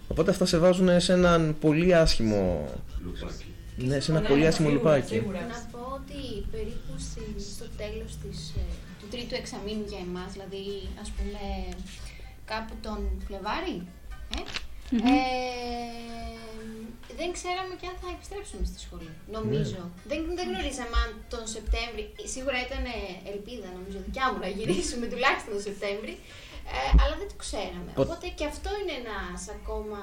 Οπότε αυτά σε βάζουν σε έναν πολύ άσχημο, Λουπάκι. ναι, σε ένα Ναι, πολύ ναι, άσχημο σίγουρα, λουπάκι. σίγουρα. Να πω ότι περίπου στη- στο τέλος της, ε, του τρίτου εξαμήνου για εμάς, δηλαδή ας πούμε κάπου τον Φλεβάρι, ε, ε, δεν ξέραμε και αν θα επιστρέψουμε στη σχολή, νομίζω. Δεν, δεν γνωρίζαμε αν τον Σεπτέμβρη, σίγουρα ήταν ε, ελπίδα νομίζω δικιά μου να γυρίσουμε τουλάχιστον τον Σεπτέμβρη, ε, αλλά δεν το ξέραμε. Πο- Οπότε και αυτό είναι ένας ακόμα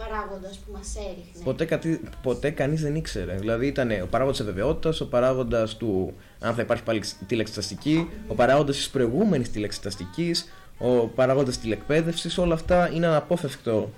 παράγοντας που μας έριχνε. Ποτέ, κατι... ποτέ κανείς δεν ήξερε. Δηλαδή ήταν ο παράγοντας της αβεβαιότητας, ο παράγοντας του αν θα υπάρχει πάλι τηλεξεταστική, ο παράγοντας της προηγούμενης τηλεξεταστικής, ο παράγοντας τηλεκπαίδευσης, όλα αυτά είναι αναπόφευκτο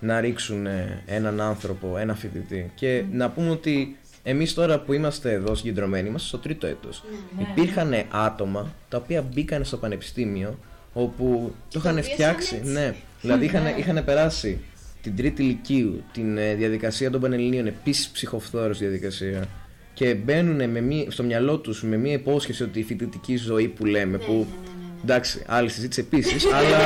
να ρίξουν ε, έναν άνθρωπο, ένα φοιτητή. Και να πούμε ότι εμείς τώρα που είμαστε εδώ συγκεντρωμένοι, είμαστε στο τρίτο έτος. Ναι. Υπήρχαν άτομα τα οποία μπήκαν στο πανεπιστήμιο όπου το τα είχαν οποία φτιάξει. σαν έτσι. Ναι, δηλαδή είχαν, είχαν περάσει την τρίτη ηλικίου, την ε, διαδικασία των Πανελληνίων, επίσης ψυχοφθόρος διαδικασία. Και μπαίνουν με μία, στο μυαλό τους με μία υπόσχεση ότι η φοιτητική ζωή που λέμε, Ναι, που ναι, ναι, ναι, ναι. εντάξει, άλλη συζήτηση επίσης, αλλά,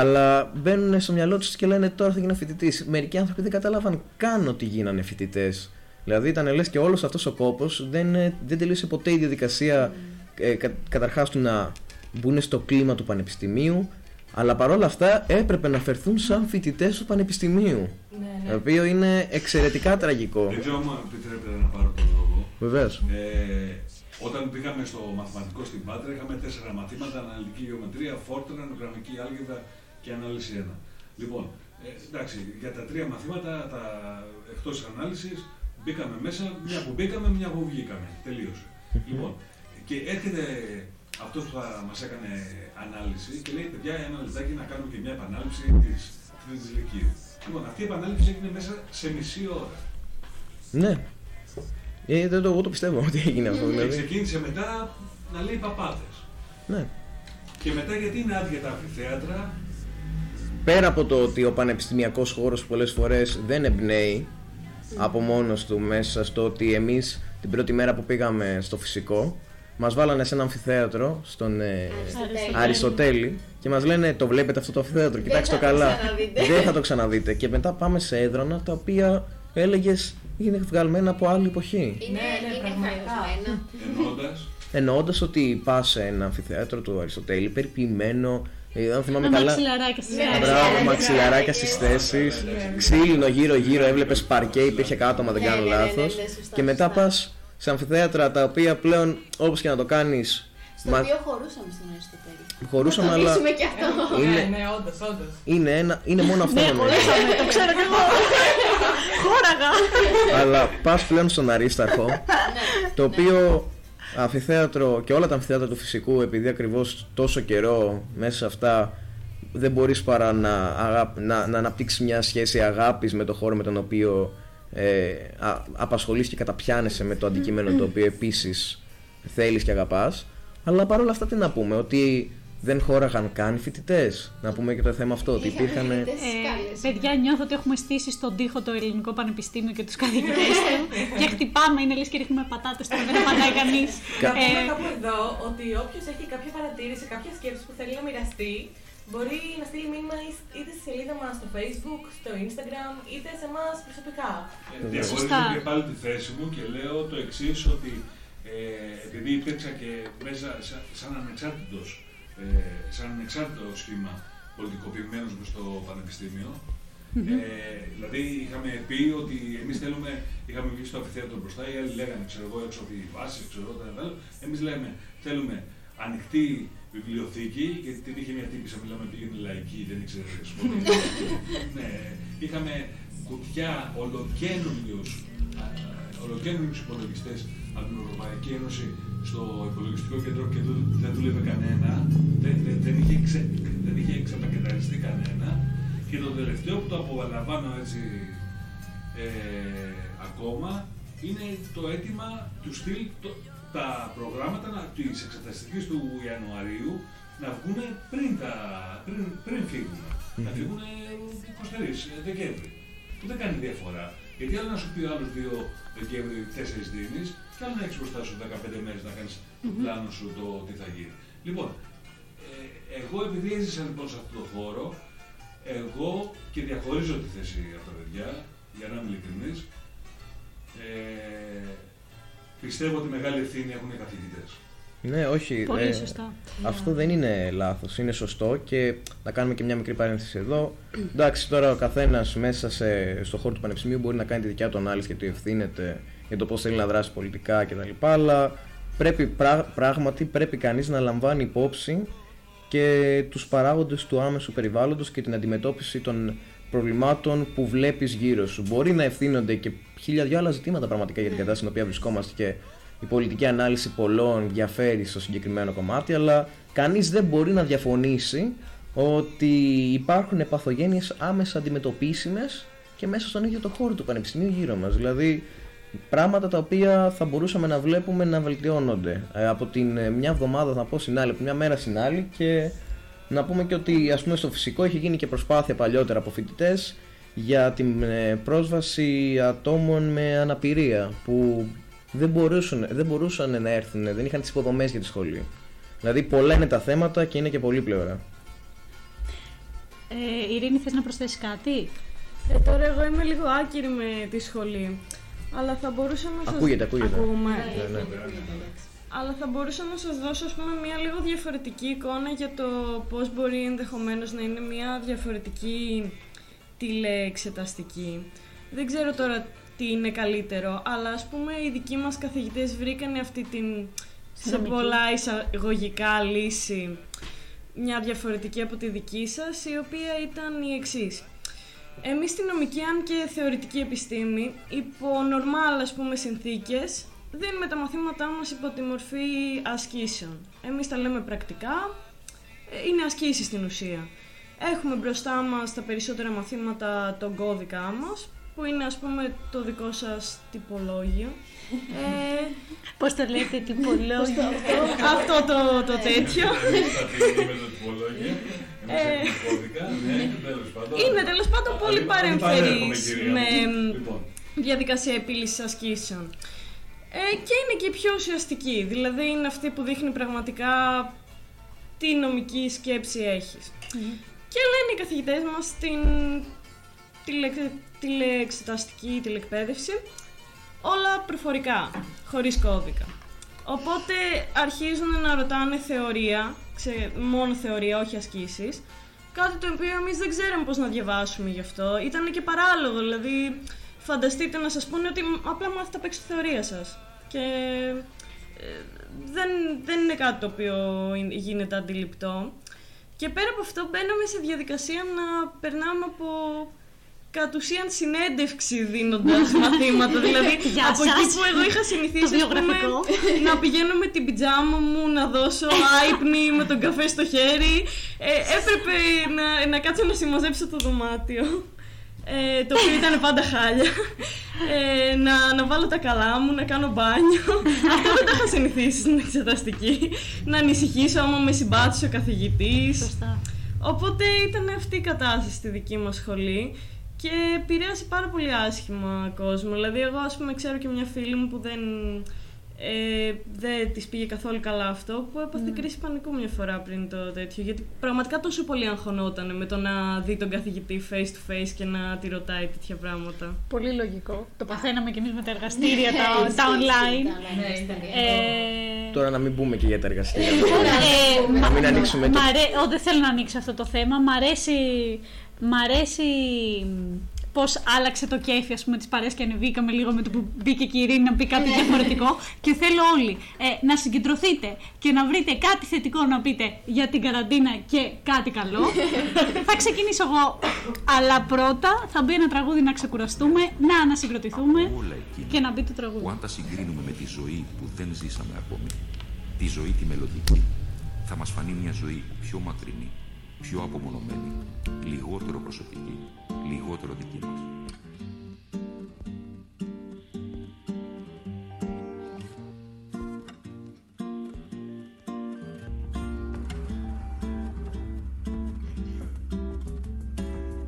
αλλά μπαίνουν στο μυαλό τους και λένε τώρα θα γίνω φοιτητής. Μερικοί άνθρωποι δεν κατάλαβαν καν ότι γίνανε φοιτητές. Δηλαδή ήταν λες και όλος αυτός ο κόπος δεν, ε, δεν τελείωσε ποτέ η διαδικασία ε, κα, καταρχάς του να μπουν στο κλίμα του πανεπιστημίου, αλλά παρόλα αυτά έπρεπε να φερθούν σαν φοιτητές του πανεπιστημίου. Ναι, Το ναι. οποίο είναι εξαιρετικά τραγικό. Δεν ξέρω αν μου επιτρέπετε να πάρω τον λόγο. Βεβαίως. Ε, όταν πήγαμε στο μαθηματικό στην Πάτρα, είχαμε τέσσερα μαθήματα: αναλυτική γεωμετρία, φόρτωνα, γραμμική άλγευρα και ανάλυση 1. Λοιπόν, ε, εντάξει, για τα τρία μαθήματα, τα εκτός ανάλυσης, μπήκαμε μέσα, μια που μπήκαμε, μια που βγήκαμε. Τελείωσε. λοιπόν, και έρχεται αυτός που θα μας έκανε ανάλυση και λέει: Παιδιά, ένα λεπτάκι να κάνουμε και μια επανάληψη της τρίτη ηλικίου. Λοιπόν, αυτή η επανάληψη έγινε μέσα σε μισή ώρα. Ναι. Ε, δεν το, εγώ το πιστεύω ότι έγινε αυτό. Και Δηλαδή. ξεκίνησε μετά να λέει παπάδε. Ναι. Και μετά γιατί είναι άδεια τα αμφιθέατρα, Πέρα από το ότι ο πανεπιστημιακός χώρος πολλές φορές δεν εμπνέει από μόνος του μέσα στο ότι εμείς την πρώτη μέρα που πήγαμε στο φυσικό μας βάλανε σε ένα αμφιθέατρο στον ε, Αριστοτέλη. Αριστοτέλη και μας λένε το βλέπετε αυτό το αμφιθέατρο, κοιτάξτε το θα το καλά. ξαναδείτε». Δεν θα το ξαναδείτε. Και μετά πάμε σε έδρανα τα οποία έλεγες είναι βγαλμένα από άλλη εποχή. Είναι, Ναι, ναι, είναι πραγματικά. χαραγμένα. εννοώντας. Εννοώντας ότι πας σε ένα αμφιθέατρο του Αριστοτέλη, περιποιημένο, ε, αν θυμάμαι Με καλά. μαξιλαράκια στις Ναι, γραμμές. Μπράβο, Μαξιλαράκια. μαξιλαράκια στι θέσεις. Ξύλινο γύρω-γύρω, έβλεπες παρκέ, υπήρχε κάτω, άμα δεν Ναι, κάνω ναι, ναι, ναι, λάθος. ναι, σωστά, Και μετά σωστά. πας σε αμφιθέατρα τα οποία πλέον όπως και να το κάνεις. Στο οποίο χωρούσαμε στον Αριστοτέλη. Χωρούσαμε, Να το αλλά πείσουμε και αυτό. Ναι, είναι, ναι, όντως, όντως. είναι, ένα, είναι μόνο αυτό Ναι, νομίζω. χωρίσαμε, το ξέρω κι εγώ. Χώραγα. αλλά πας πλέον στον Αρίσταρχο, Ναι, το οποίο αμφιθέατρο και όλα τα αμφιθέατρα του φυσικού, επειδή ακριβώς τόσο καιρό μέσα σε αυτά δεν μπορείς παρά να, αγα... να, να αναπτύξεις μια σχέση αγάπης με το χώρο με τον οποίο ε, α, απασχολείς και καταπιάνεσαι με το αντικείμενο το οποίο επίσης θέλεις και αγαπάς. Αλλά παρόλα αυτά τι να πούμε, ότι δεν χώραγαν καν φοιτητές. Να πούμε και το θέμα αυτό, ότι Είχαμε υπήρχαν... φοιτητές στις Ε, σκάλες. παιδιά, νιώθω ότι έχουμε στήσει στον τοίχο το ελληνικό πανεπιστήμιο και τους καθηγητές του. και χτυπάμε, είναι λες και ρίχνουμε πατάτες τώρα, δεν απαντάει κανείς. Να πούμε Ε, κάπου εδώ ότι όποιος έχει κάποια παρατήρηση, κάποια σκέψη που θέλει να μοιραστεί, μπορεί να στείλει μήνυμα εί- είτε στη σελίδα μας στο Facebook, στο Instagram, είτε σε εμάς προσωπικά. Διαχωρίζω Σωστά. και πάλι τη θέση μου και λέω το εξής ότι ε, επειδή υπήρξα και μέσα σαν, σαν ανεξάρτητος, ε, σαν ανεξάρτητο σχήμα πολιτικοποιημένος μες στο πανεπιστήμιο, ε, δηλαδή είχαμε πει ότι εμείς θέλουμε, είχαμε βγει στο αμφιθέατρο μπροστά, οι άλλοι λέγανε, ξέρω εγώ, έξω από τη βάση, ξέρω εγώ, τα άλλο. Εμείς λέμε, θέλουμε ανοιχτή βιβλιοθήκη, γιατί την είχε μια τύπησα, μιλάμε, πήγαινε λαϊκή, δεν ήξερε σχολείο. ναι, είχαμε κουτιά ολοκένουργιους, α, ολοκένουργιους υπολογιστές από την Ευρωπαϊκή Ένωση στο υπολογιστικό κέντρο και δεν, δεν δούλευε κανένα, δεν, δεν, δεν, είχε, ξε, δεν είχε ξεπακεταριστεί κανένα και το τελευταίο που το απολαμβάνω έτσι ε, ακόμα είναι το αίτημα του στυλ το- τα προγράμματα να, της εξεταστικής του Ιανουαρίου να βγουν πριν, τα, πριν, πριν φύγουν. Να φύγουν 23 Δεκέμβρη. Που δεν κάνει διαφορά. Γιατί άλλο να σου πει ο άλλος 2 Δεκέμβρη 4 δίνεις, και άλλο να έχεις μπροστά σου 15 μέρες να κάνεις πλάνο σου το τι θα γίνει. Λοιπόν, ε, εγώ επειδή έζησα λοιπόν σε αυτό το χώρο, εγώ και διαχωρίζω τη θέση από τα παιδιά, για να είμαι ειλικρινής, ε, πιστεύω ότι μεγάλη ευθύνη έχουν οι καθηγητές. Ναι, όχι. Πολύ ε, σωστά. Αυτό δεν είναι λάθος, είναι σωστό και να κάνουμε και μια μικρή παρένθεση εδώ. Εντάξει, τώρα ο καθένας μέσα σε, στο χώρο του πανεπιστημίου μπορεί να κάνει τη δικιά του ανάλυση και του ευθύνεται για το πώς θέλει να δράσει πολιτικά κτλ. Αλλά πρέπει, πρά- πράγματι πρέπει κανείς να λαμβάνει υπόψη και τους παράγοντες του άμεσου περιβάλλοντος και την αντιμετώπιση των προβλημάτων που βλέπεις γύρω σου. Μπορεί να ευθύνονται και χίλια δυο άλλα ζητήματα πραγματικά για την κατάσταση στην οποία βρισκόμαστε και η πολιτική ανάλυση πολλών διαφέρει στο συγκεκριμένο κομμάτι, αλλά κανείς δεν μπορεί να διαφωνήσει ότι υπάρχουν παθογένειες άμεσα αντιμετωπίσιμες και μέσα στον ίδιο το χώρο του πανεπιστημίου γύρω μας. Δηλαδή πράγματα τα οποία θα μπορούσαμε να βλέπουμε να βελτιώνονται ε, από την ε, μια εβδομάδα θα πω στην άλλη, από μια μέρα στην άλλη και να πούμε και ότι ας πούμε στο φυσικό έχει γίνει και προσπάθεια παλιότερα από φοιτητές για την ε, πρόσβαση ατόμων με αναπηρία που δεν μπορούσαν, δεν μπορούσαν να έρθουν, δεν είχαν τις υποδομές για τη σχολή. Δηλαδή πολλά είναι τα θέματα και είναι και πολύ πλευρά. Ε, Ειρήνη, θες να προσθέσεις κάτι; Ε, τώρα εγώ είμαι λίγο άκυρη με τη σχολή. Αλλά θα μπορούσα να σας... Ακούγεται, ακούγεται. Ακούμε. Ναι, ναι. Αλλά θα μπορούσα να σας δώσω ας πούμε, μια λίγο διαφορετική εικόνα για το πώς μπορεί ενδεχομένως να είναι μια διαφορετική τηλεεξεταστική. Δεν ξέρω τώρα τι είναι καλύτερο, αλλά ας πούμε οι δικοί μας καθηγητές βρήκανε αυτή την σε Δομική. πολλά εισαγωγικά λύση μια διαφορετική από τη δική σας, η οποία ήταν η εξής. Εμείς στη νομική, αν και θεωρητική επιστήμη, υπό νορμάλ ας πούμε συνθήκες, δίνουμε τα μαθήματά μας υπό τη μορφή ασκήσεων. Εμείς τα λέμε πρακτικά, ε, είναι ασκήσεις στην ουσία. Έχουμε μπροστά μας τα περισσότερα μαθήματα τον κώδικά μας, που είναι ας πούμε το δικό σας τυπολόγιο. Ε, Πώς το λέτε, τυπολόγιο; αυτό το, το τέτοιο. Κάτι με το τυπολόγιο. Εμείς έχουμε κώδικα, ναι, τέλος πάντων. Είναι τέλος πάντων πολύ Άλλη- άλλη παρέα έχουμε, παρεμφερής κυρία με μου. Λοιπόν, διαδικασία επίλυσης ασκήσεων. Ε, και είναι και η πιο ουσιαστική, δηλαδή είναι αυτή που δείχνει πραγματικά τι νομική σκέψη έχεις. Και λένε οι καθηγητές μας στην τηλε, τηλεεξεταστική τηλεκπαίδευση όλα προφορικά, χωρίς κώδικα. Οπότε αρχίζουν να ρωτάνε θεωρία, ξε, μόνο θεωρία, όχι ασκήσεις, κάτι το οποίο εμείς δεν ξέραμε πώς να διαβάσουμε γι' αυτό. Ήταν και παράλογο, δηλαδή φανταστείτε να σας πούνε ότι απλά μάθετε απ' έξω τη θεωρία σας. Και ε, δεν, δεν είναι κάτι το οποίο είναι- γίνεται αντιληπτό. Και πέρα από αυτό μπαίναμε σε διαδικασία να περνάμε από κατ' ουσίαν συνέντευξη δίνοντας μαθήματα. δηλαδή Γεια από εκεί σας. που εγώ είχα συνηθίσει Το ας πούμε, βιογραφικό. να πηγαίνω με την πιτζάμα μου, να δώσω άϊπνη με τον καφέ στο χέρι. Ε, έπρεπε να, να κάτσω να συμμαζέψω το δωμάτιο. Ε, το οποίο ήταν πάντα χάλια. Ε, να, να βάλω τα καλά μου, να κάνω μπάνιο. Αυτό δεν τα είχα συνηθίσει στην εξεταστική. Να ανησυχήσω άμα με συμπάτησε ο καθηγητής. Σωστά. Οπότε ήταν αυτή η κατάσταση στη δική μας σχολή και επηρέασε πάρα πολύ άσχημα κόσμο. Δηλαδή, εγώ, ας πούμε, ξέρω και μια φίλη μου που δεν, ε, δεν της πήγε καθόλου καλά αυτό, που έπαθε κρίση πανικού μια φορά πριν το τέτοιο. Γιατί πραγματικά τόσο πολύ αγχωνόταν με το να δει τον καθηγητή face to face και να τη ρωτάει τέτοια πράγματα. Πολύ λογικό. Το παθαίναμε κι εμείς με τα εργαστήρια, τα, τα online. Ε, Τώρα να μην μπούμε και για τα εργαστήρια. ε, Να μην ανοίξουμε Μ' το... αρέ- Ω, δεν θέλω να ανοίξω αυτό το θέμα. Μ' αρέσει, μ' αρέσει πώς άλλαξε το κέφι ας πούμε, της παρέας και ανεβήκαμε λίγο με το που μπήκε και η Ειρήνη να πει κάτι διαφορετικό. Και θέλω όλοι ε, να συγκεντρωθείτε και να βρείτε κάτι θετικό να πείτε για την καραντίνα και κάτι καλό. θα ξεκινήσω εγώ. Αλλά πρώτα θα μπει ένα τραγούδι να ξεκουραστούμε, να ανασυγκροτηθούμε όλα εκείνα και να μπει το τραγούδι. που αν τα συγκρίνουμε με τη ζωή που δεν ζήσαμε ακόμη, τη ζωή τη μελλοντική, θα μας φανεί μια ζωή πιο μακρινή, πιο απομονωμένη, λιγότερο προσωπική, λιγότερο δική μας.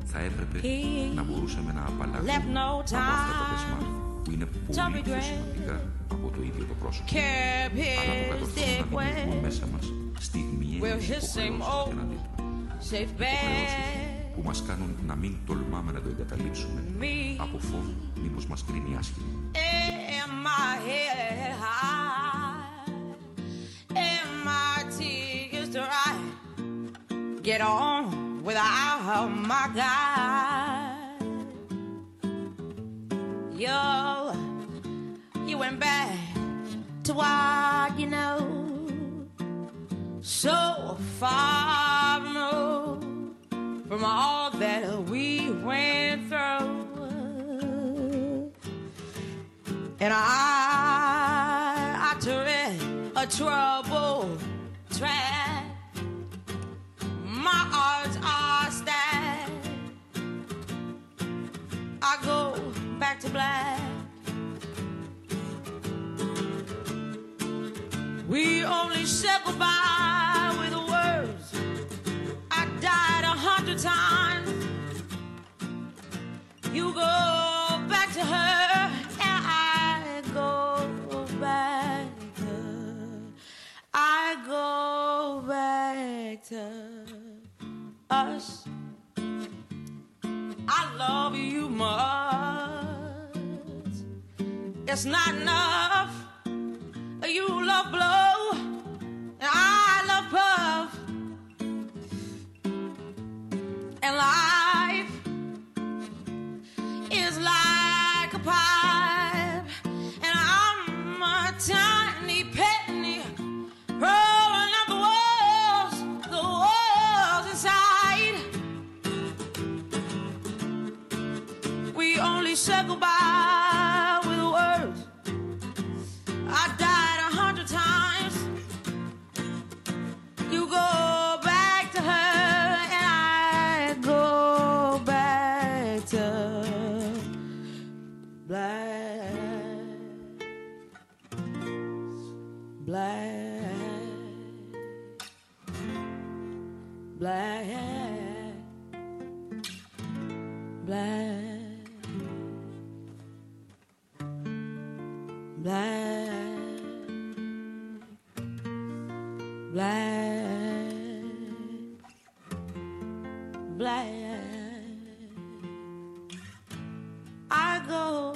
Θα έπρεπε να μπορούσαμε να απαλλαγούμε Left no από αυτά τα time δεσμά που είναι πολύ πιο regret. σημαντικά από το ίδιο το πρόσωπο Kept αλλά που his κατορθώνουν να δημιουργούν way, μέσα μας στιγμιαίες Will his same υποχρεώσεις old απέναντί του. Safe Υποχρεώσεις bed. που μας κάνουν να μην τολμάμε να το εγκαταλείψουμε Me από φόβο μήπως μας κρίνει άσχημα. in my head high, and my tears dry. Get on without my guy. Yo, you went back to what you know. So far removed from all that we went through. And I, I tread a troubled track. My odds are stacked. I go back to black. We only said goodbye times. You go back to her, and I go back to I go back to us. I love you much. It's not enough. You love blow, and I And life is like a pipe, and I'm a tiny penny rolling up the walls, the walls inside. We only said goodbye black, black, black. I go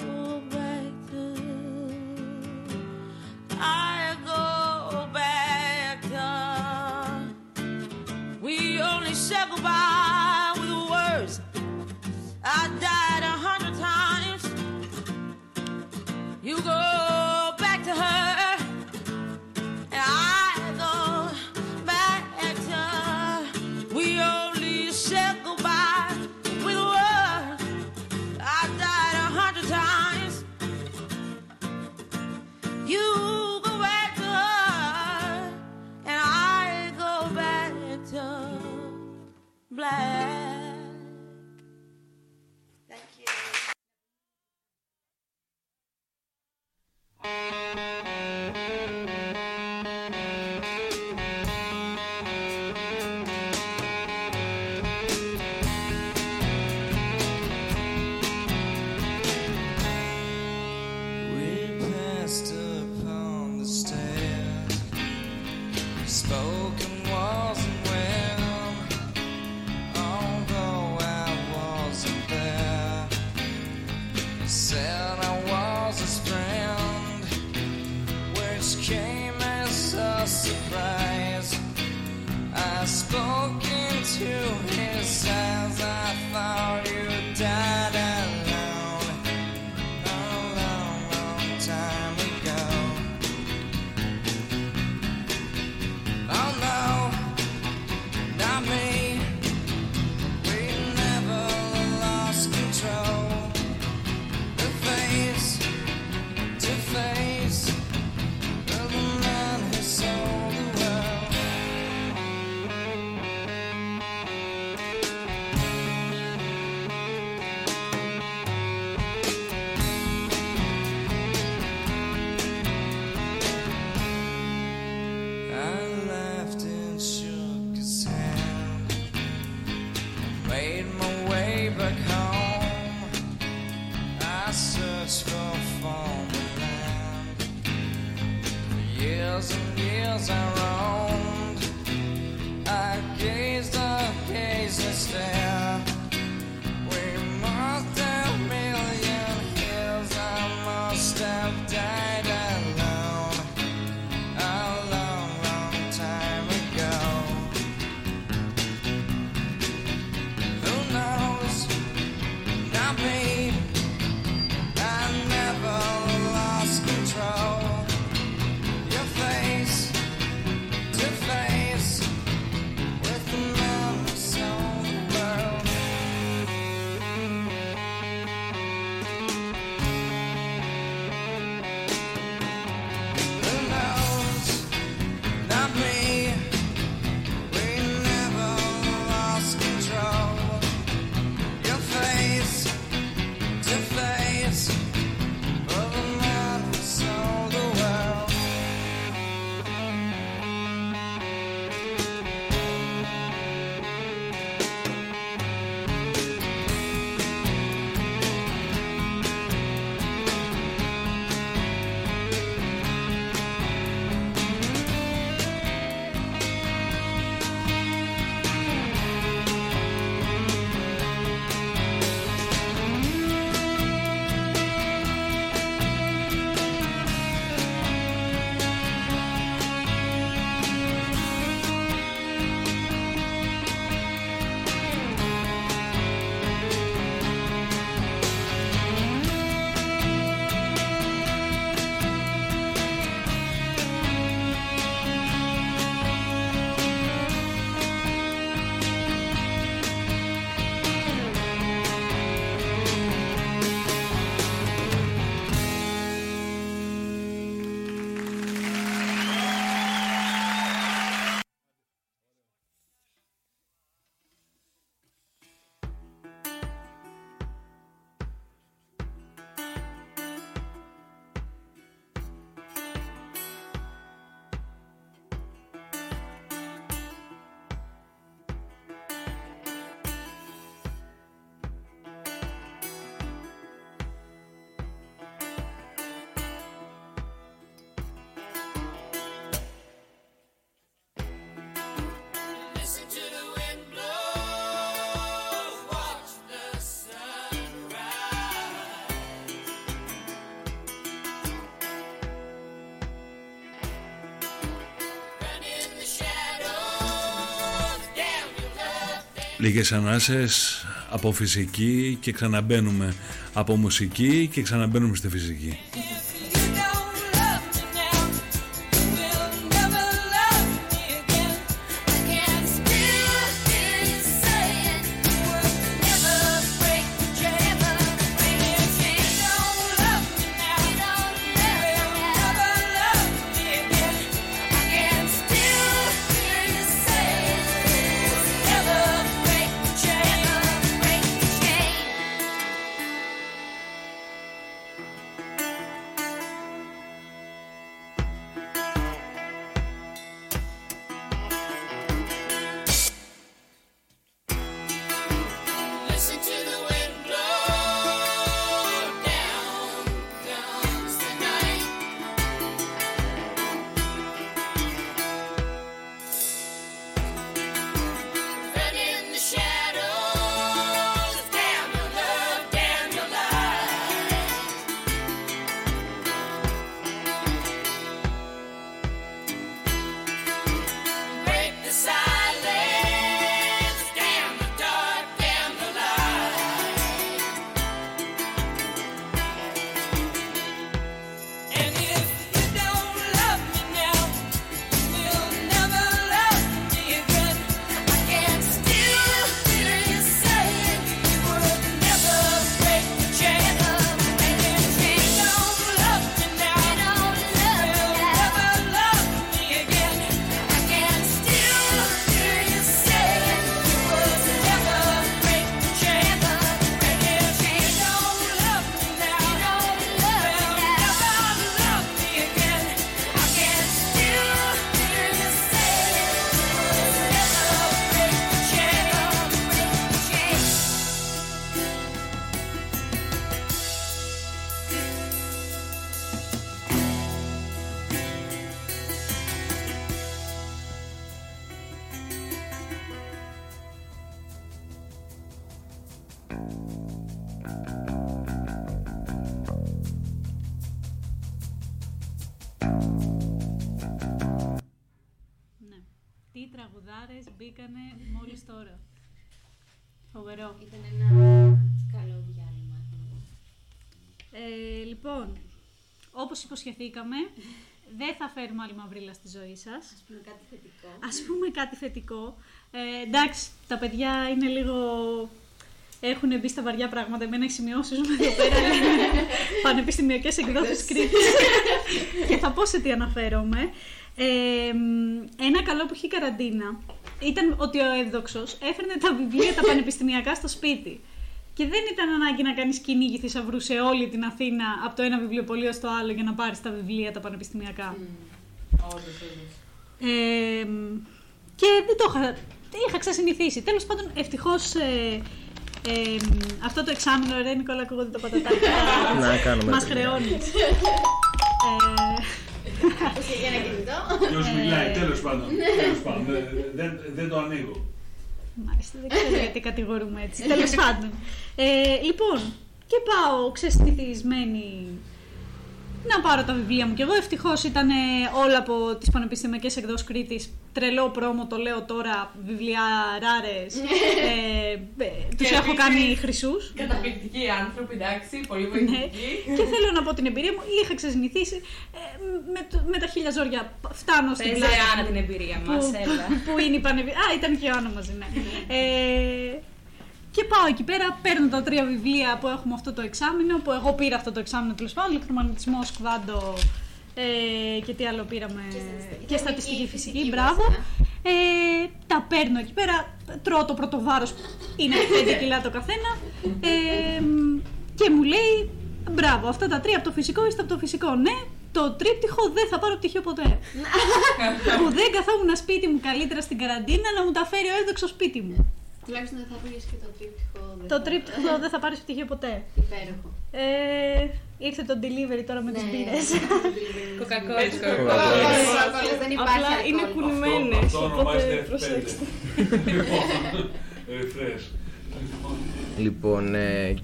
λίγες ανάσες από φυσική και ξαναμπαίνουμε από μουσική και ξαναμπαίνουμε στη φυσική. Μαυρίλα στη ζωή σας. Ας πούμε κάτι θετικό. Ας πούμε κάτι θετικό. Ε, εντάξει, τα παιδιά είναι λίγο... Έχουν μπει στα βαριά πράγματα. Εμένα οι σημειώσεις μου εδώ πέρα είναι πανεπιστημιακές εκδόσεις Κρήτης. και θα πω σε τι αναφέρομαι. Ε, μ, ένα καλό που είχε η καραντίνα ήταν ότι ο Εύδοξος έφερνε τα βιβλία τα πανεπιστημιακά στο σπίτι. Και δεν ήταν ανάγκη να κάνεις κυνήγι θησαυρού σε όλη την Αθήνα από το ένα βιβλιοπωλείο στο άλλο για να πάρεις τα βιβλία τα πανεπιστημιακά. Ε, και δεν το είχα. Είχα ξεσυνηθίσει. Τέλος πάντων, ευτυχώς. Ε, ε, αυτό το εξάμεινο, ρε Νικόλα, ακούγονται τα πατατάκια. Να κάνουμε Μας το χρεώνει. ε, Άκουσε για ένα κινητό. Ποιος μιλάει, τέλος πάντων. Τέλος πάντων. Δεν- δεν- Δεν το ανοίγω. Μάλιστα, δεν ξέρω γιατί κατηγορούμε έτσι. Τέλος πάντων. Ε, λοιπόν, και πάω ξεσυνηθισμένη να πάρω τα βιβλία μου κι εγώ. Ευτυχώς ήταν όλα από τις πανεπιστημιακές εκδόσεις Κρήτης. Τρελό πρόμο, το λέω τώρα. Βιβλιαράρε. ε, ε, τους Και έχω επίσης- κάνει χρυσούς. Καταπληκτικοί άνθρωποι, εντάξει, πολύ Ναι. βοηθητικοί. και θέλω να πω την εμπειρία μου. Είχα ξεσυνηθίσει. Ε, με, το- με τα χίλια ζόρια φτάνω στην Πες, πλάτη. ρε, Άννα, την εμπειρία που, μας, έλα. που είναι η πανεπιστήμια. Α, ήταν και η Άννα μαζί, ναι. ε, και πάω εκεί πέρα, παίρνω τα τρία βιβλία που έχουμε αυτό το εξάμεινο, που εγώ πήρα αυτό το εξάμεινο τέλος πάντων, ηλεκτρομαγνητισμός, σκβάντο ε, και τι άλλο πήραμε. Και στατιστική φυσική, μπράβο. Ε, τα παίρνω εκεί πέρα, τρώω το πρώτο βάρος, είναι 5 κιλά το καθένα. Ε, και μου λέει, μπράβο, αυτά τα τρία από το φυσικό είστε από το φυσικό. Ναι, το τρίπτυχο δεν θα πάρω πτυχίο ποτέ. που δεν καθόμουν σπίτι μου καλύτερα στην καραντίνα να μου τα φέρει ο έδοξο σπίτι μου. Τουλάχιστον δεν θα πήγες και το τρίπτυχο. δεν Το θα- τρίπτυχο δεν θα πάρεις πτυχίο ποτέ. Υπέροχο. Ε, ήρθε το delivery τώρα με τις Ναι, μπύρες. Κοκακόλα. Έτσι, Κοκακόλας, δεν υπάρχει Απλά είναι αλκοόλ. κουλμένες, Αυτό ονομάζεται οπότε F5. προσέξτε. Λοιπόν, refresh. Λοιπόν, ε,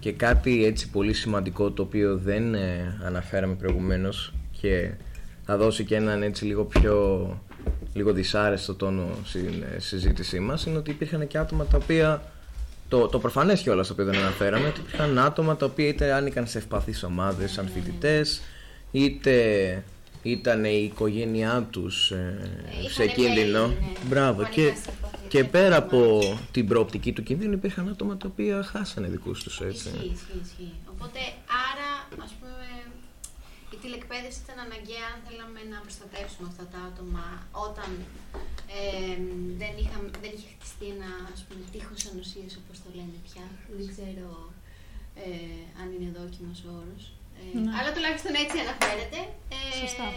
και κάτι έτσι πολύ σημαντικό το οποίο δεν ε, αναφέραμε προηγουμένως και θα δώσει και έναν έτσι λίγο πιο λίγο δυσάρεστο τόνο στην ε, συζήτησή μας είναι ότι υπήρχαν και άτομα τα οποία το, το προφανές κιόλας το οποίο δεν αναφέραμε ότι υπήρχαν άτομα τα οποία είτε άνοικαν σε ευπαθείς ομάδες σαν φοιτητές, είτε ήταν η οικογένειά τους ε, σε Είχανε κίνδυνο. μέλη, ναι, Μπράβο. που Και, ανήκαν σε ευπαθείς και πέρα από ομάδες. την προοπτική του κινδύνου υπήρχαν άτομα τα οποία χάσανε δικούς τους έτσι. Ισχύει, ισχύει, ισχύει. Οπότε, άρα, ας πούμε, η τηλεκπαίδευση ήταν αναγκαία αν θέλαμε να προστατεύσουμε αυτά τα άτομα όταν ε, δεν, είχαμε, δεν είχε χτιστεί ένα ας πούμε, τείχος ανοσίας, όπως το λένε πια. Δεν ξέρω ε, αν είναι δόκιμος ο όρος. Ε, Ναι. Αλλά τουλάχιστον έτσι αναφέρεται. Ε, Σωστά.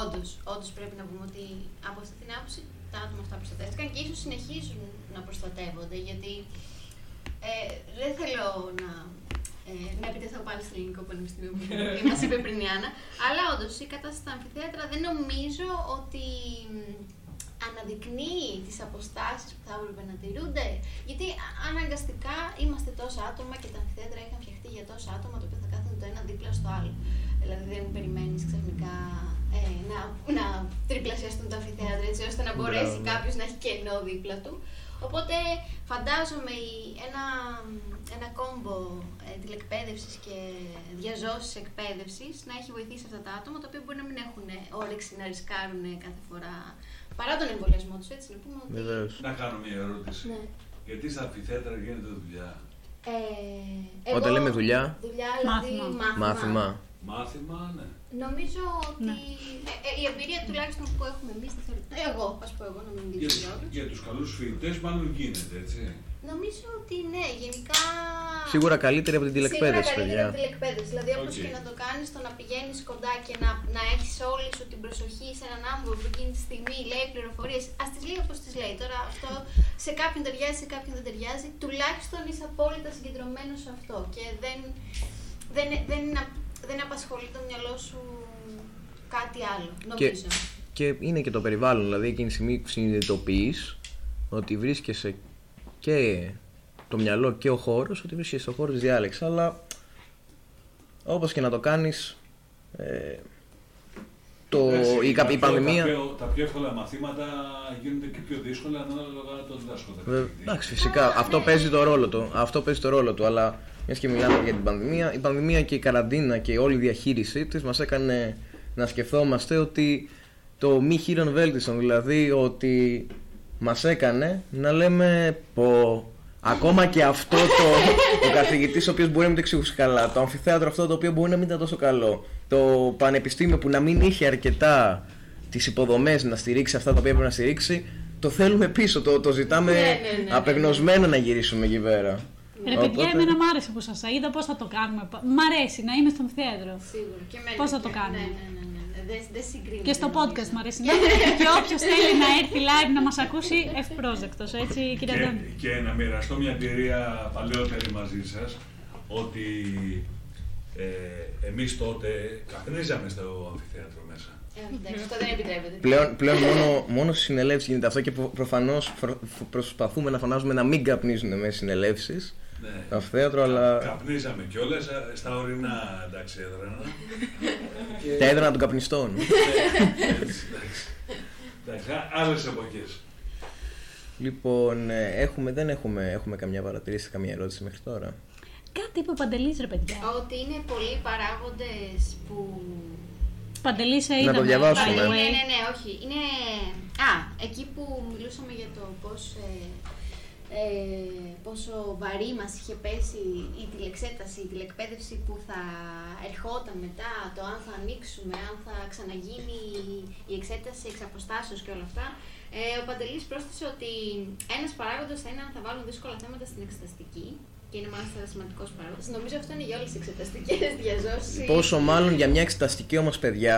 Όντως, όντως πρέπει να πούμε ότι από αυτή την άποψη τα άτομα αυτά προστατεύτηκαν και ίσως συνεχίζουν να προστατεύονται γιατί ε, δεν θέλω να, ε, να επιτεθώ πάλι στο ελληνικό πανεπιστήμιο που μας είπε πριν η Άννα, αλλά όντως η κατάσταση στα αμφιθέατρα δεν νομίζω ότι μ, αναδεικνύει τις αποστάσεις που θα έπρεπε να τηρούνται. Γιατί α- αναγκαστικά είμαστε τόσα άτομα και τα αμφιθέατρα είχαν φτιαχτεί για τόσα άτομα τα οποία θα κάθονται το ένα δίπλα στο άλλο. Δηλαδή δεν περιμένεις ξαφνικά ε, να, να τριπλασιαστούν τα αμφιθέατρα έτσι ώστε να μπορέσει Μπράβο. κάποιος να έχει κενό δίπλα του. Οπότε φαντάζομαι η- ένα, ένα κόμπο ε, τηλεκπαίδευσης και διαζώσης εκπαίδευσης να έχει βοηθήσει αυτά τα άτομα τα οποία μπορεί να μην έχουν όρεξη να ρισκάρουν κάθε φορά παρά τον εμβολιασμό τους, έτσι να πούμε ότι... Βεβαίως. Να κάνω μια ερώτηση. Ναι. Γιατί στα αμφιθέατρα γίνεται δουλειά; Ε, Όταν λέμε δουλειά, δουλειά δηλαδή Μάθημα. μάθημα. μάθημα. Μάθημα, ναι. Νομίζω ότι Ναι. ε, ε, η εμπειρία τουλάχιστον που έχουμε εμείς, δεν θέλω- ε, εγώ, ας πω εγώ, να μην Για, μιλήσω τους- για όλους. για τους καλούς φοιτητές μάλλον γίνεται, έτσι. Νομίζω ότι ναι, γενικά. Σίγουρα καλύτερη από την Σίγουρα τηλεκπαίδευση, καλύτερα παιδιά. από την τηλεκπαίδευση. Δηλαδή, όπως Οκ. και να το κάνεις, το να πηγαίνεις κοντά και να, να έχεις όλη σου την προσοχή σε έναν άνθρωπο που εκείνη τη στιγμή λέει πληροφορίες. Α τις λέει όπως τις λέει. Τώρα αυτό σε κάποιον ταιριάζει, σε κάποιον δεν ταιριάζει. Τουλάχιστον είσαι απόλυτα συγκεντρωμένος σε αυτό και δεν, δεν, δεν, δεν, δεν απασχολεί το μυαλό σου κάτι άλλο. Και, Νομίζω. και είναι και το περιβάλλον, δηλαδή εκείνη τη στιγμή συνειδητοποιείς ότι βρίσκεσαι και το μυαλό και ο χώρος, ότι βρίσκεσαι στο χώρο της διάλεξης, αλλά όπως και να το κάνεις, ε, το, Εντάξει, η, τα κα- η πιο- πανδημία... Τα πιο, τα πιο εύκολα μαθήματα γίνονται και πιο δύσκολα ανάλογα το διδάσκοντα. Βε- Εντάξει, φυσικά. Αυτό παίζει το ρόλο του. Αυτό παίζει το ρόλο του. Αλλά μιας και μιλάμε για την πανδημία, η πανδημία και η καραντίνα και όλη η διαχείρισή της μας έκανε να σκεφτόμαστε ότι το μη χείρον βέλτιστον, δηλαδή ότι μας έκανε να λέμε πω. Ακόμα και αυτό το, ο καθηγητής ο οποίος μπορεί να μην το εξηγούσε καλά, το αμφιθέατρο αυτό το οποίο μπορεί να μην ήταν τόσο καλό, το πανεπιστήμιο που να μην είχε αρκετά τις υποδομές να στηρίξει αυτά τα οποία πρέπει να στηρίξει, το θέλουμε πίσω, το, το ζητάμε Ναι, ναι, ναι, ναι, απεγνωσμένα να γυρίσουμε εκεί πέρα. Ρε παιδιά, Οπότε- εμένα μου άρεσε που σας είδα πώς θα το κάνουμε; Μ' αρέσει να είμαι στο αμφιθέατρο. Σίγουρα. Και εμένα Πώς θα και- το κάνουμε; Ναι, ναι, ναι. ναι. Δεν δεν συγκρίνεται. Και στο νομίζω. podcast μου αρέσει να Και όποιος θέλει να έρθει live να μας ακούσει, ευπρόσδεκτος, έτσι κύριε Και, Αντώνη; και να μοιραστώ μια εμπειρία παλαιότερη μαζί σας ότι ε, εμείς τότε καπνίζαμε στο αμφιθέατρο μέσα. Ε, εντάξει, αυτό δεν επιτρέπεται. Πλέον, πλέον μόνο, μόνο στι συνελεύσεις γίνεται αυτό και προφανώς προσπαθούμε να φωνάζουμε να μην καπνίζουν με συνελεύσεις Ναι. στο αμφιθέατρο, αλλά Καπνίζαμε κιόλας στα ορεινά εντάξει έδρανα. τα έδρανα των καπνιστών. Έτσι, εντάξει. Εντάξει, άλλες εποχές. λοιπόν, ε, έχουμε, δεν έχουμε, έχουμε καμιά παρατηρήση, καμία ερώτηση μέχρι τώρα; Κάτι είπε ο Παντελής ρε παιδιά. Ότι είναι πολλοί παράγοντες που... Παντελής Να το είδαμε. διαβάσουμε. by the way. Ναι, ναι, ναι, όχι. Είναι... Α, εκεί που μιλούσαμε για το πώς... Ε, ε, πόσο βαρύ μας είχε πέσει η τηλεξέταση, η τηλεκπαίδευση που θα ερχόταν μετά, το αν θα ανοίξουμε, αν θα ξαναγίνει η εξέταση εξ αποστάσεως και όλα αυτά. Ε, ο Παντελής πρόσθεσε ότι ένας παράγοντας θα είναι αν θα βάλουν δύσκολα θέματα στην εξεταστική και είναι μάλιστα σημαντικός παράγοντας. Νομίζω αυτό είναι για όλες τις εξεταστικές διαζώσεις. Πόσο μάλλον για μια εξεταστική όμως παιδιά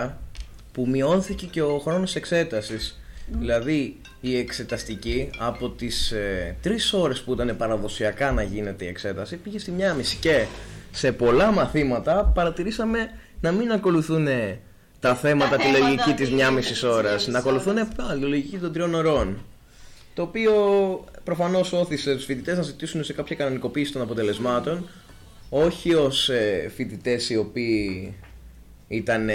που μειώθηκε και ο χρόνος εξέτασης. Δηλαδή η εξεταστική από τις ε, τρεις ώρες που ήταν παραδοσιακά να γίνεται η εξέταση πήγε στη μία μισή και σε πολλά μαθήματα παρατηρήσαμε να μην ακολουθούν τα θέματα τη θέματα λογική της της μία μιας μισής ώρας, μισής να ακολουθούν ώρας. α, τη λογική των τριών ωρών. Το οποίο προφανώς όθησε τους φοιτητές να ζητήσουν σε κάποια κανονικοποίηση των αποτελεσμάτων όχι ως ε, φοιτητές οι οποίοι ήταν ε,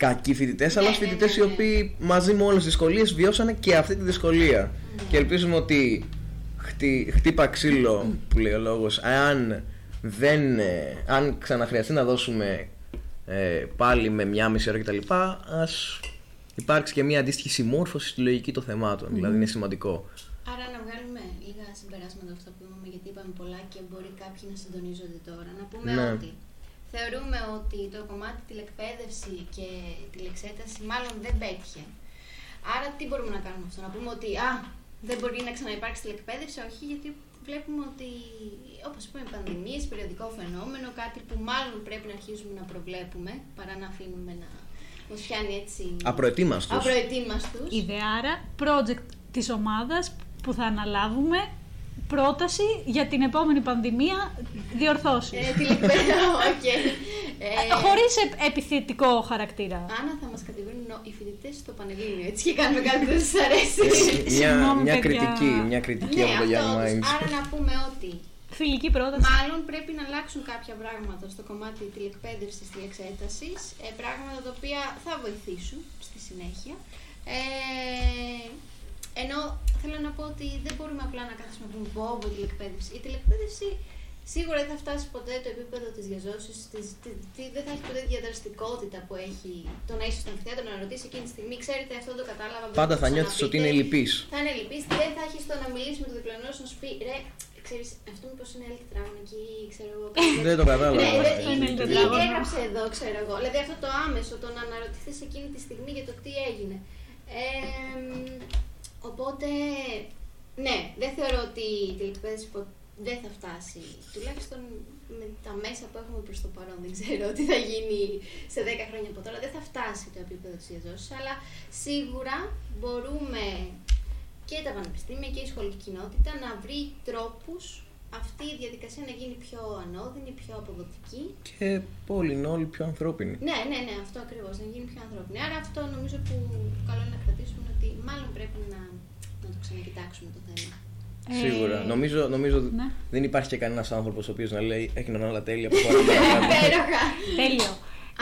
κακοί φοιτητές, αλλά ναι, φοιτητές ναι, οι ναι. οποίοι μαζί με όλες τις δυσκολίες βιώσανε και αυτή τη δυσκολία. Και ελπίζουμε ότι χτυ, χτύπα ξύλο που λέει ο λόγος, αν, δεν, ε, αν ξαναχρειαστεί να δώσουμε ε, πάλι με μια μισή ώρα κτλ., ας υπάρξει και μια αντίστοιχη συμμόρφωση στη λογική των θεμάτων. Δηλαδή είναι σημαντικό. Άρα να βγάλουμε λίγα συμπεράσματα από αυτά που είπαμε, γιατί είπαμε πολλά και μπορεί κάποιοι να συντονίζονται τώρα. Να πούμε Ναι. ότι θεωρούμε ότι το κομμάτι τηλεκπαίδευση και τηλεξέταση μάλλον δεν πέτυχε. Άρα τι μπορούμε να κάνουμε αυτό, να πούμε ότι α, δεν μπορεί να ξαναυπάρξει τηλεκπαίδευση, όχι, γιατί βλέπουμε ότι, όπως είπαμε, πανδημίες, περιοδικό φαινόμενο, κάτι που μάλλον πρέπει να αρχίσουμε να προβλέπουμε, παρά να αφήνουμε να μας πιάνει έτσι Απροετοίμαστος. απροετοίμαστους. Ιδεάρα, project της ομάδας που θα αναλάβουμε πρόταση για την επόμενη πανδημία διορθώσει. Ε, τηλεκπαίδευση, οκ. Ε, Χωρίς επ- επιθετικό χαρακτήρα. Άννα θα μας κατηγορούν οι φοιτητές στο Πανελλήνιο, έτσι και κάνουμε κάτι που δεν σας αρέσει. μια, Συγγνώμη, μια παιδιά. κριτική, μια κριτική ναι, από το αυτό Young όντως. Minds. Άρα να πούμε ότι Φιλική πρόταση. μάλλον πρέπει να αλλάξουν κάποια πράγματα στο κομμάτι τηλεκπαίδευσης, τηλεξέτασης, ε, πράγματα τα οποία θα βοηθήσουν στη συνέχεια. Ε, ενώ θέλω να πω ότι δεν μπορούμε απλά να κάθεσουμε να πούμε πω πω η τηλεκπαίδευση. Η τηλεκπαίδευση σίγουρα δεν θα φτάσει ποτέ το επίπεδο της διαζώσης, της, τη- τη- δεν θα έχει ποτέ τη διαδραστικότητα που έχει το να είσαι στον αμφιθέατρο, να ρωτήσει εκείνη τη στιγμή. Ξέρετε, αυτό το κατάλαβα. μπορείτε Πάντα να θα το νιώθεις ότι ξαναπείτε». είναι λυπής. Θα είναι λυπής, δεν θα έχεις το να μιλήσεις με το διπλανό σου να σου πει ρε, ξέρεις, αυτό μήπως είναι άλλη τετράγωνο εκεί, ξέρω εγώ. κάτι Δεν το κατάλαβα. ναι, ρε, Είναι τι- τι τετράγωνο. έγραψε εδώ, ξέρω εγώ. Δηλαδή αυτό το άμεσο, το να αναρωτηθείς εκείνη τη στιγμή για το τι έγινε. Ε, μ, οπότε, ναι, δεν θεωρώ ότι η τηλεκπαίδευση πο- δεν θα φτάσει. Τουλάχιστον με τα μέσα που έχουμε προς το παρόν. Δεν ξέρω τι θα γίνει σε 10 χρόνια από τώρα. Δεν θα φτάσει το επίπεδο της διαζώσης, αλλά σίγουρα μπορούμε και τα πανεπιστήμια και η σχολική κοινότητα να βρει τρόπους αυτή η διαδικασία να γίνει πιο ανώδυνη, πιο αποδοτική. Και όλοι είναι όλοι πιο ανθρώπινοι. Ναι, ναι, ναι, αυτό ακριβώς, να γίνει πιο ανθρώπινη. Άρα αυτό νομίζω που καλό είναι να κρατήσουμε είναι ότι μάλλον πρέπει να, να το ξανακοιτάξουμε το θέμα. Ε, Σίγουρα. Νομίζω, νομίζω ναι. δεν υπάρχει και κανένας άνθρωπος ο οποίος να λέει έγιναν όλα τέλεια από χώρα Υπέροχα! Τέλειο.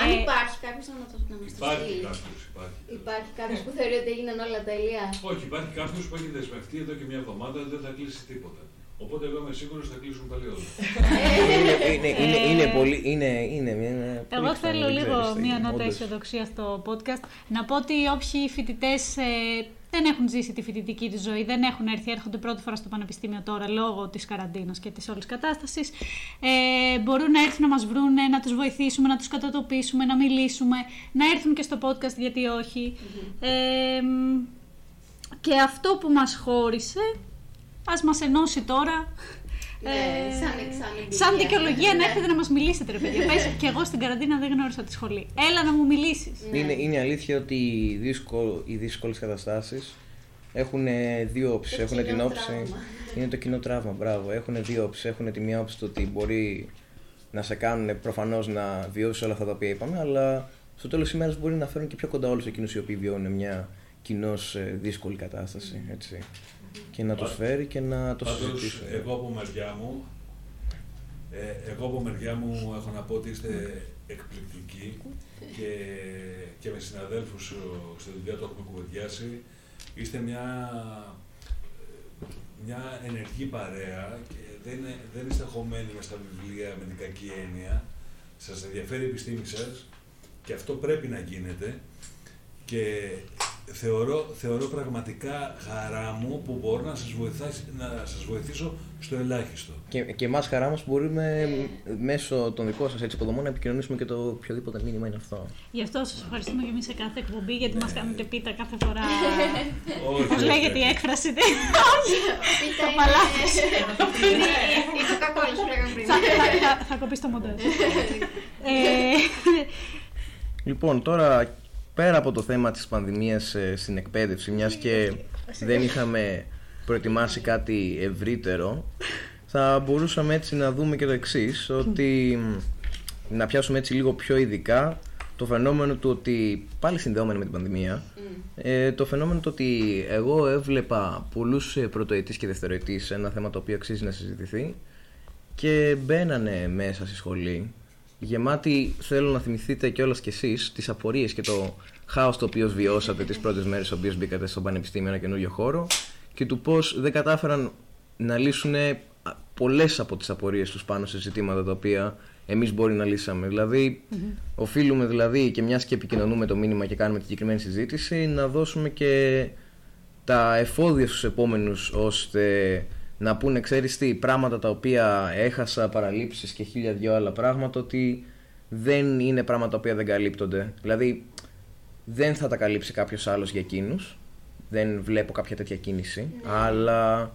Αν Ε, υπάρχει κάποιος να, το, να μας το Υπάρχει στείλει. κάποιος. Υπάρχει. Υπάρχει κάποιος που θεωρεί ότι έγιναν όλα τέλεια. Όχι, υπάρχει κάποιος που έχει δεσμευτεί εδώ και μια εβδομάδα ότι δεν θα κλείσει τίποτα. Οπότε εγώ είμαι σίγουρος ότι θα κλείσουν πάλι όλα. είναι, είναι, είναι, είναι πολύ. Είναι, είναι, είναι πολύ Εγώ πιθανό, θέλω δεν λίγο ξέρεις τι, μία νότα όντως. αισιοδοξία στο podcast. Να πω ότι όποιοι φοιτητές δεν έχουν ζήσει τη φοιτητική τους ζωή, δεν έχουν έρθει, έρχονται πρώτη φορά στο πανεπιστήμιο τώρα λόγω της καραντίνας και της όλης κατάστασης, ε, μπορούν να έρθουν να μας βρούνε, να τους βοηθήσουμε, να τους κατατοπίσουμε, να μιλήσουμε, να έρθουν και στο podcast γιατί όχι. Ε, μ, και αυτό που μας χώρισε, ας μας ενώσει τώρα Ναι, ε, σαν, σαν, εμπειρία. Σαν δικαιολογία να Ναι. έρθετε να μας μιλήσετε, ρε παιδιά. Πες, και εγώ στην καραντίνα δεν γνώρισα τη σχολή. Έλα να μου μιλήσεις. Ναι. Είναι, είναι αλήθεια ότι οι, δύσκολ, οι δύσκολες καταστάσεις έχουν δύο όψεις. Το Έχουν την κοινό όψη... τραύμα. Είναι το κοινό τραύμα, μπράβο. Έχουν δύο όψεις. Έχουν τη μία όψη το ότι μπορεί να σε κάνουν προφανώς να βιώσεις όλα αυτά τα οποία είπαμε, αλλά στο τέλος της ημέρας μπορεί να φέρουν και πιο κοντά όλους εκείνους οι οποίοι βιώνουν μια κοινώς ε, δύσκολη κατάσταση, έτσι. Και να τους φέρει και να το Πάντως, συζητήσουν. εγώ από μεριά μου, ε, εγώ από μεριά μου έχω να πω ότι είστε εκπληκτικοί και, και με συναδέλφους ε, στη δουλειά το έχουμε κουβεντιάσει. Είστε μια, ε, μια ενεργή παρέα και δεν, είναι, δεν είστε χωμένοι μες στα βιβλία με την κακή έννοια. Σας ενδιαφέρει η επιστήμη σας και αυτό πρέπει να γίνεται και θεωρώ, θεωρώ πραγματικά χαρά μου που μπορώ να σας, βοηθάσει, να σας βοηθήσω στο ελάχιστο. Και, και εμάς χαρά μας μπορούμε μ, μέσω των δικών σας έτσι, υποδομών να επικοινωνήσουμε και το οποιοδήποτε μήνυμα είναι αυτό. Γι' αυτό σας ευχαριστούμε και εμείς σε κάθε εκπομπή, γιατί μας κάνετε πίτα κάθε φορά. Όχι, Πώς όχι, λέγεται η όχι. έκφραση. Πίτα Το είναι- παλάθος. Είναι είναι το κακό που λέγαμε πριν. θα, θα, θα, θα κοπείς το μοντέλο. ε, Λοιπόν, τώρα πέρα από το θέμα της πανδημίας ε, στην εκπαίδευση, μιας και δεν είχαμε προετοιμάσει κάτι ευρύτερο, θα μπορούσαμε έτσι να δούμε και το εξής ότι μ, να πιάσουμε έτσι λίγο πιο ειδικά το φαινόμενο του ότι, πάλι συνδεόμενο με την πανδημία, ε, το φαινόμενο του ότι εγώ έβλεπα πολλούς ε, πρωτοετής και δευτεροετής σε ένα θέμα το οποίο αξίζει να συζητηθεί και μπαίνανε μέσα στη σχολή γεμάτη, θέλω να θυμηθείτε κιόλας κι εσείς, τις απορίες και το χάος το οποίος βιώσατε τις πρώτες μέρες στις οποίες μπήκατε στο πανεπιστήμιο ένα καινούριο χώρο και του πώς δεν κατάφεραν να λύσουν πολλές από τις απορίες τους πάνω σε ζητήματα τα οποία εμείς μπορεί να λύσαμε. Δηλαδή, οφείλουμε δηλαδή και μιας και επικοινωνούμε το μήνυμα και κάνουμε τη συγκεκριμένη συζήτηση να δώσουμε και τα εφόδια στους επόμενους ώστε να πούνε ξέρεις τι πράγματα τα οποία έχασα παραλήψεις και χίλια δυο άλλα πράγματα ότι δεν είναι πράγματα τα οποία δεν καλύπτονται. Δηλαδή δεν θα τα καλύψει κάποιος άλλος για εκείνους δεν βλέπω κάποια τέτοια κίνηση αλλά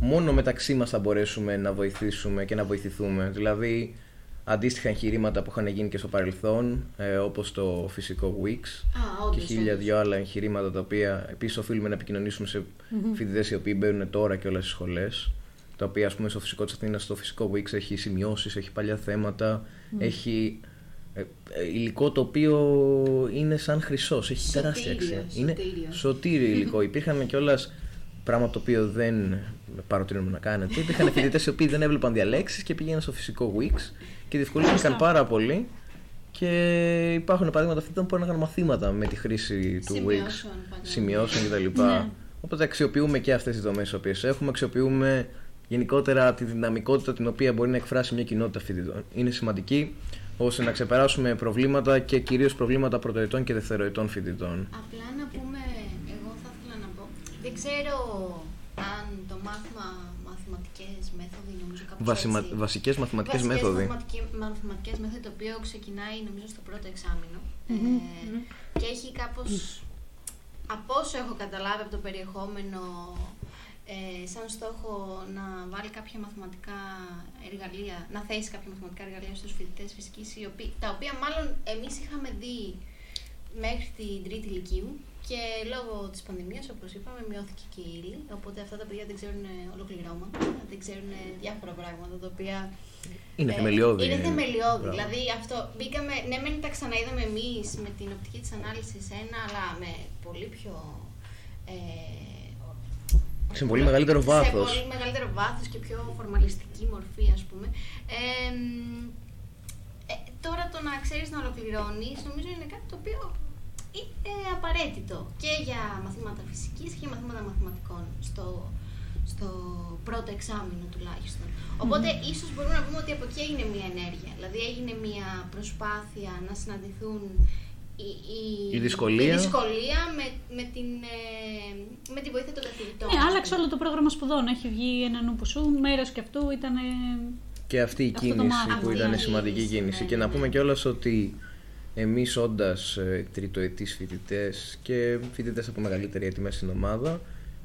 μόνο μεταξύ μας θα μπορέσουμε να βοηθήσουμε και να βοηθηθούμε. Δηλαδή αντίστοιχα εγχειρήματα που είχαν γίνει και στο παρελθόν ε, όπως το φυσικό Wix Α, και όντως, χίλια όντως. δυο άλλα εγχειρήματα τα οποία επίσης οφείλουμε να επικοινωνήσουμε σε φοιτητές οι οποίοι μπαίνουν τώρα και όλα στι σχολές. Τα οποία, ας πούμε, στο φυσικό της Αθήνας, στο φυσικό Wix έχει σημειώσεις, έχει παλιά θέματα, έχει ε, ε, υλικό το οποίο είναι σαν χρυσός. Έχει τεράστια αξία. Είναι σωτήριος. σωτήριο υλικό. Υπήρχαν κιόλας πράγμα το οποίο δεν παροτρύνουμε να κάνετε. Υπήρχαν φοιτητές οι οποίοι δεν έβλεπαν διαλέξεις και πήγαιναν στο φυσικό Wix και διευκολύνθηκαν πάρα πολύ. Και υπάρχουν παραδείγματα φοιτητών που έκαναν μαθήματα με τη χρήση του Wix, Σημειώσεων, πάντα. σημειώσεων κτλ. Ναι. Οπότε αξιοποιούμε και αυτές τις δομές τι οποίες έχουμε, αξιοποιούμε γενικότερα τη δυναμικότητα την οποία μπορεί να εκφράσει μια κοινότητα φοιτητών. Είναι σημαντική ώστε να ξεπεράσουμε προβλήματα και κυρίως προβλήματα πρωτοετών και δευτεροετών φοιτητών. Απλά να πούμε, εγώ θα ήθελα να πω, δεν ξέρω αν το μάθημα μαθηματικές μέθοδοι, νομίζω κάπως Βασιμα... έτσι. Βασικές μαθηματικές Βασικές μέθοδοι. μαθηματικέ- μαθηματικές μέθοδοι, το οποίο ξεκινάει νομίζω στο πρώτο εξάμεινο. Ε, και έχει κάπως, από όσο έχω καταλάβει από το περιεχόμενο, ε, σαν στόχο να βάλει κάποια μαθηματικά εργαλεία, να θέσει κάποια μαθηματικά εργαλεία στους φοιτητές φυσικής, οι οποίοι- τα οποία μάλλον εμείς είχαμε δει μέχρι την τρίτη ηλικίου και λόγω της πανδημίας, όπως είπαμε, μειώθηκε και η ύλη, οπότε αυτά τα παιδιά δεν ξέρουν ολοκληρώματα, δεν ξέρουν διάφορα πράγματα, τα οποία Είναι ε, θεμελιώδη. Είναι θεμελιώδη. Μπράβο. Δηλαδή αυτό μπήκαμε, ναι, μεν τα ξαναείδαμε εμείς με την οπτική της ανάλυση ένα, αλλά με πολύ πιο. Ε, Σε πολύ μεγαλύτερο Σε βάθος. πολύ μεγαλύτερο βάθος και πιο φορμαλιστική μορφή, ας πούμε. Ε, μ, ε, τώρα το να ξέρεις να ολοκληρώνεις, νομίζω είναι κάτι το οποίο είναι απαραίτητο και για μαθήματα φυσικής και για μαθήματα μαθηματικών στο, στο πρώτο εξάμεινο τουλάχιστον. Οπότε ίσως μπορούμε να πούμε ότι από εκεί έγινε μια ενέργεια. Δηλαδή έγινε μια προσπάθεια να συναντηθούν η, η, Η δυσκολία. η δυσκολία με, με, την, ε, με τη βοήθεια των καθηγητών. Ναι, ας άλλαξε πούμε. όλο το πρόγραμμα σπουδών. Έχει βγει ένα νου που σου, μέρος και αυτού ήταν. Και αυτή η Αυτό το κίνηση μάθημα. που Αυτή ήταν η σημαντική κίνηση, κίνηση. ναι, Και ναι, να πούμε ναι. κιόλας ότι εμείς όντας τριτοετής φοιτητές και φοιτητές από μεγαλύτερη έτοιμα στην ομάδα,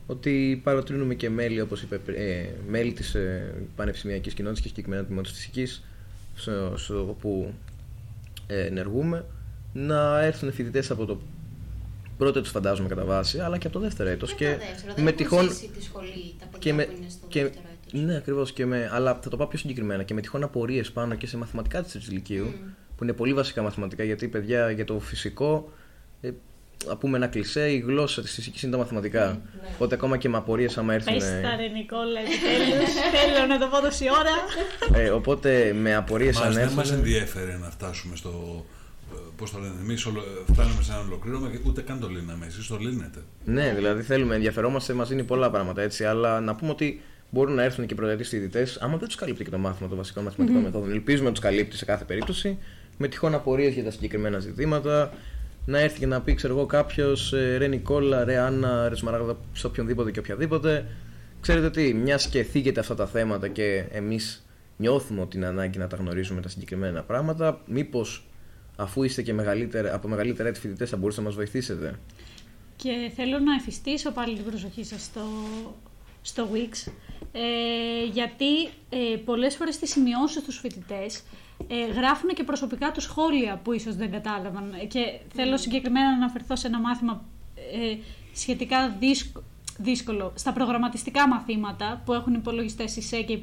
ότι παροτρύνουμε και μέλη, όπως είπε, πρι- ε, μέλη της ε, πανεπιστημιακής κοινότητας και συγκεκριμένα τμήματος φυσικής, στο, στο όπου ε, ενεργούμε, να έρθουν φοιτητές από το πρώτο έτος φαντάζομαι κατά βάση, αλλά και από το δεύτερο έτος. Και, Και το δεύτερο, δεν με έχουν τυχόν, ζήσει τη σχολή τα παιδιά και με, που είναι στο και, δεύτερο έτος. ναι, ακριβώς. Και με, αλλά θα το πάω πιο συγκεκριμένα. Και με τυχόν απορίες πάνω και σε μαθηματικά της Λυκείου, που είναι πολύ βασικά μαθηματικά, γιατί παιδιά για το φυσικό, ε, να πούμε ένα κλισέ, η γλώσσα της φυσικής είναι τα μαθηματικά. Οπότε ακόμα και με απορίες, άμα έρθουν. Πες τα ρε Νικόλα, επιτέλους, θέλω να το πω τόση ώρα. ε, οπότε με απορίες Μας, αν δεν έρθουν. μας ενδιέφερε να φτάσουμε στο. ε, Πώς το λένε, εμείς ολο- φτάνουμε σε ένα ολοκλήρωμα και ούτε καν το λύναμε. Εσείς το λύνετε. Ναι, δηλαδή θέλουμε, ενδιαφερόμαστε, μας δίνει πολλά πράγματα έτσι, αλλά να πούμε ότι μπορούν να έρθουν και πρωτοετής φοιτητέ, άμα δεν τους καλύπτει και το μάθημα των βασικών μαθηματικών μεθόδων. Ελπίζουμε να τους καλύπτει σε κάθε περίπτωση, με τυχόν απορίες για τα συγκεκριμένα ζητήματα. Να έρθει και να πει, ξέρω εγώ, κάποιος, ρε Νικόλα, ρε Άννα, ρε Σμαράγδα, σε οποιονδήποτε και οποιαδήποτε. Ξέρετε τι, μιας και θίγεται αυτά τα θέματα και εμείς νιώθουμε ότι είναι ανάγκη να τα γνωρίζουμε τα συγκεκριμένα πράγματα, μήπως αφού είστε και μεγαλύτερα, από μεγαλύτερα έτη φοιτητές, θα μπορούσατε να μας βοηθήσετε. Και θέλω να εφιστήσω πάλι την προσοχή σας στο, στο Wix, ε, γιατί ε, πολλές φορές τις σημειώσεις τους φοιτητές ε, γράφουν και προσωπικά τους σχόλια που ίσως δεν κατάλαβαν. Και θέλω συγκεκριμένα να αναφερθώ σε ένα μάθημα ε, σχετικά δύσκ- δύσκολο. Στα προγραμματιστικά μαθήματα που έχουν υπολογιστές ΙΣΕ και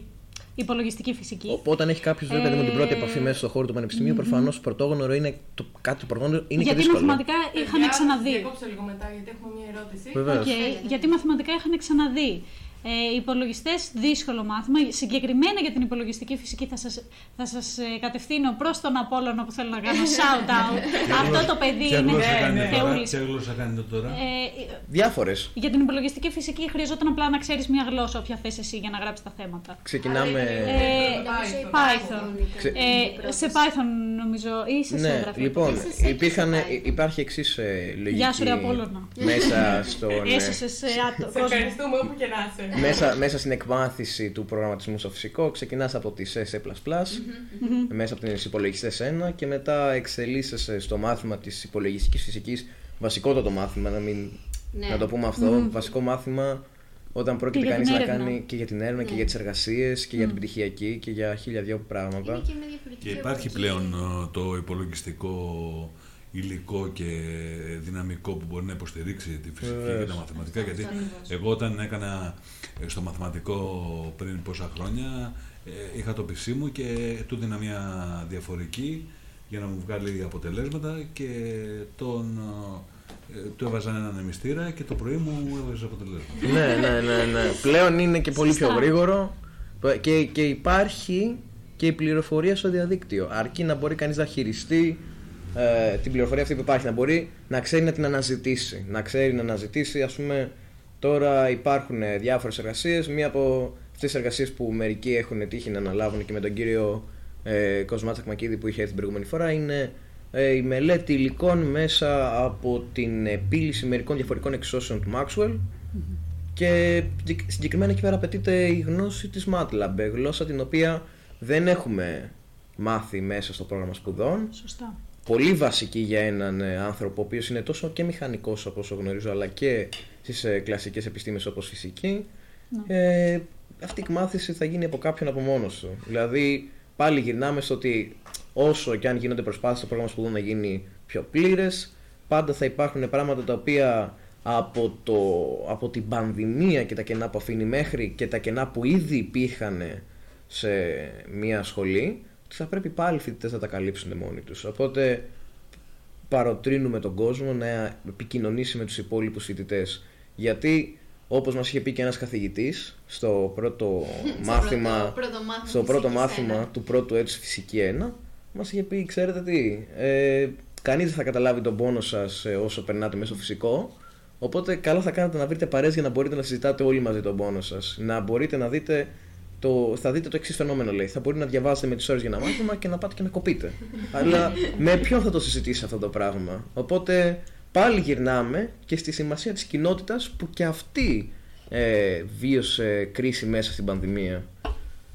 υπολογιστική φυσική. Οπότε, όταν έχει κάποιος βέβαια με την πρώτη Ε, επαφή μέσα στον χώρο του πανεπιστημίου, προφανώς πρωτόγνωρο είναι το, κάτι το πρωτόγνωρο είναι γιατί και δύσκολο. μαθηματικά είχαν Παιδιά, ξαναδεί. Διακόψω λίγο μετά γιατί έχουμε μια ερώτηση. Βεβαίως. Οκ, γιατί μαθηματικά είχαν ξαναδεί. Ε, υπολογιστές, δύσκολο μάθημα. Συγκεκριμένα για την υπολογιστική φυσική θα σας θα σας, ε, κατευθύνω προς τον Απόλλωνα που θέλω να κάνω shout out. Αυτό το παιδί Ποια είναι γλώσσα κάνει τώρα, θεούλης. ποια γλώσσα κάνετε τώρα; Ε, Διάφορες. για την υπολογιστική φυσική χρειαζόταν απλά να ξέρεις μια γλώσσα, όποια θες εσύ για να γράψεις τα θέματα. Ξεκινάμε. Ε, Python. Python. Ξε- Ε, σε Python νομίζω ή σε Ναι, σόγραφη. λοιπόν, Είσαι σε υπήρχαν, Python. υπάρχει εξής λογική Γεια σου, ρε Απόλλωνα. μέσα, στον, ε, Έσωσες ε, άτο- Σε κόσμο. ευχαριστούμε όπου και να είσαι. Μέσα, μέσα στην εκμάθηση του προγραμματισμού στο φυσικό ξεκινάς από τη C, C++, μέσα από τις υπολογιστές 1 και μετά εξελίσσεσαι στο μάθημα της υπολογιστικής φυσικής, βασικότατο μάθημα, να, μην, Ναι. να το πούμε αυτό, βασικό μάθημα όταν πρόκειται για την κανείς να έρευνα. κάνει και για την έρευνα και Ναι. για τις εργασίες και για την πτυχιακή και για χίλια δυο πράγματα. Είναι και με διαφορετική Και υπάρχει οπτική. πλέον ε, το υπολογιστικό υλικό και δυναμικό που μπορεί να υποστηρίξει τη φυσική και Βεβαίως. τα μαθηματικά. Γιατί εγώ όταν έκανα ε, στο μαθηματικό πριν πόσα χρόνια, ε, είχα το PC μου και του δίνα μια διαφορική για να μου βγάλει αποτελέσματα και τον, ε, του έβαζα έναν εμιστήρα και το πρωί μου έβαζε αποτελέσματα. ναι, ναι, ναι, ναι. Πλέον είναι και πολύ πιο Σωστά. γρήγορο και, και υπάρχει και η πληροφορία στο διαδίκτυο. Αρκεί να μπορεί κανείς να χειριστεί ε, την πληροφορία αυτή που υπάρχει, να μπορεί να ξέρει να την αναζητήσει. Να ξέρει να αναζητήσει, ας πούμε, τώρα υπάρχουν ε, διάφορες εργασίες. Μία από αυτές τις εργασίες που μερικοί έχουν τύχει να αναλάβουν και με τον κύριο ε, Κοσμά Τσακμακίδη που είχε έρθει την προηγούμενη φορά είναι ε, η μελέτη υλικών μέσα από την επίλυση μερικών διαφορετικών εξώσεων του Maxwell και συγκεκ- συγκεκριμένα εκεί πέρα απαιτείται η γνώση της MATLAB, ε, γλώσσα την οποία δεν έχουμε μάθει μέσα στο πρόγραμμα σπουδών. Σωστά. Πολύ βασική για έναν ε, άνθρωπο ο οποίος είναι τόσο και μηχανικός όπως όσο γνωρίζω αλλά και στις ε, κλασικές επιστήμες όπως φυσική. Ε, αυτή η μάθηση θα γίνει από κάποιον από μόνος του. Δηλαδή πάλι γυρνάμε στο ότι όσο και αν γίνονται προσπάθειες στο πρόγραμμα σπουδών να γίνει πιο πλήρες πάντα θα υπάρχουν πράγματα τα οποία από, το, από την πανδημία και τα κενά που αφήνει μέχρι και τα κενά που ήδη υπήρχαν σε μια σχολή θα πρέπει πάλι οι φοιτητές να τα καλύψουν μόνοι τους. Οπότε παροτρύνουμε τον κόσμο να επικοινωνήσει με τους υπόλοιπους φοιτητές. Γιατί όπως μας είχε πει και ένας καθηγητής στο πρώτο μάθημα, πρώτο- πρώτο μάθημα στο πρώτο φυσικής μάθημα ένα. του πρώτου έτους φυσική 1 μας είχε πει ξέρετε τι ε, κανείς δεν θα καταλάβει τον πόνο σας ε, όσο περνάτε μέσα στο φυσικό οπότε καλά θα κάνετε να βρείτε παρέες για να μπορείτε να συζητάτε όλοι μαζί τον πόνο σας να μπορείτε να δείτε το, θα δείτε το εξής φαινόμενο λέει. Θα μπορείτε να διαβάσετε με τις ώρες για ένα μάθημα και να πάτε και να κοπείτε. Αλλά με ποιον θα το συζητήσει αυτό το πράγμα; Οπότε πάλι γυρνάμε και στη σημασία της κοινότητας που και αυτή ε, βίωσε κρίση μέσα στην πανδημία.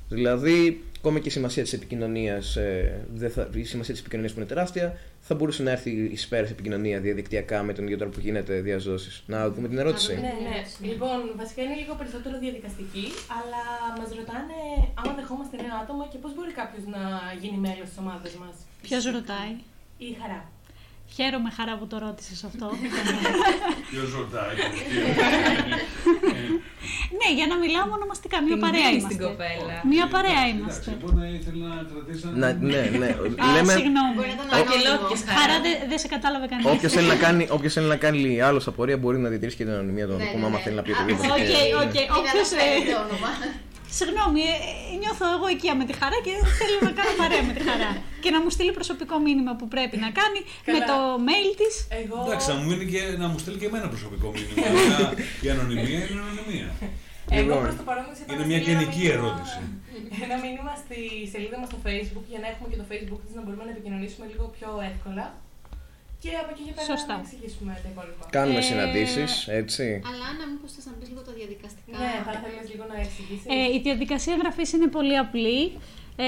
Δηλαδή, ακόμα και η σημασία της επικοινωνίας, ε, δεν θα, η σημασία της επικοινωνίας που είναι τεράστια, θα μπορούσε να έρθει εις πέρας επικοινωνία διαδικτυακά με τον ίδιο τρόπο που γίνεται διαζώσεις. Να δούμε την ερώτηση. Να Ναι, δούμε. ναι. Λοιπόν, βασικά είναι λίγο περισσότερο διαδικαστική, αλλά μας ρωτάνε άμα δεχόμαστε νέο άτομο και πώς μπορεί κάποιος να γίνει μέλος της ομάδας μας. Ποιος ρωτάει; Η χαρά. Χαίρομαι χαρά που το ρώτησες αυτό. Ποιος ρωτάει; ναι, για να μιλάμε ονομαστικά. Μια Την παρέα δίνεις είμαστε. την κοπέλα. Μια παρέα Εντάξει, είμαστε. μπορεί να ήθελε να κρατήσει ένα... Να, ναι, ναι. Α, Λέμε, συγγνώμη. Μπορεί να ήταν Αγγελόκες ανώνυμο. Χαρά χαρά. δεν δεν σε κατάλαβε κανείς. Όποιος θέλει να κάνει, όποιος θέλει να κάνει άλλο απορία μπορεί να διατηρήσει και την ανωνυμία του Ναι, ατόμου ναι, άμα ναι. θέλει να πει Α, οτιδήποτε. οκ, Και- οκ. Μην όποιος, ε, αναφέρετε όνομα. Συγγνώμη, ε, ε, νιώθω εγώ οικεία με τη χαρά και θέλω να κάνω παρέα με τη χαρά. και να μου στείλει προσωπικό μήνυμα που πρέπει να κάνει με Καλά. το mail της. Εγώ. Εντάξει, να μου, μείνει και, να μου στείλει και εμένα προσωπικό μήνυμα. Αλλά η ανωνυμία είναι ανωνυμία. Εγώ Λοιπόν, προς το παρόν μου είπα Είναι να μια στείλει ένα γενική μήνυμα- ερώτηση. Ένα μήνυμα στη σελίδα μας στο Facebook για να έχουμε και το Facebook της να μπορούμε να επικοινωνήσουμε λίγο πιο εύκολα. Και από εκεί και πέρα Σωστά. να εξηγήσουμε τα υπόλοιπα. Κάνουμε Ε, συναντήσεις, έτσι. Αλλά Άννα, μήπως θες να πεις λίγο τα διαδικαστικά. Ναι, θα ήθελες λίγο να εξηγήσεις. Ε, η διαδικασία εγγραφής είναι πολύ απλή. Ε,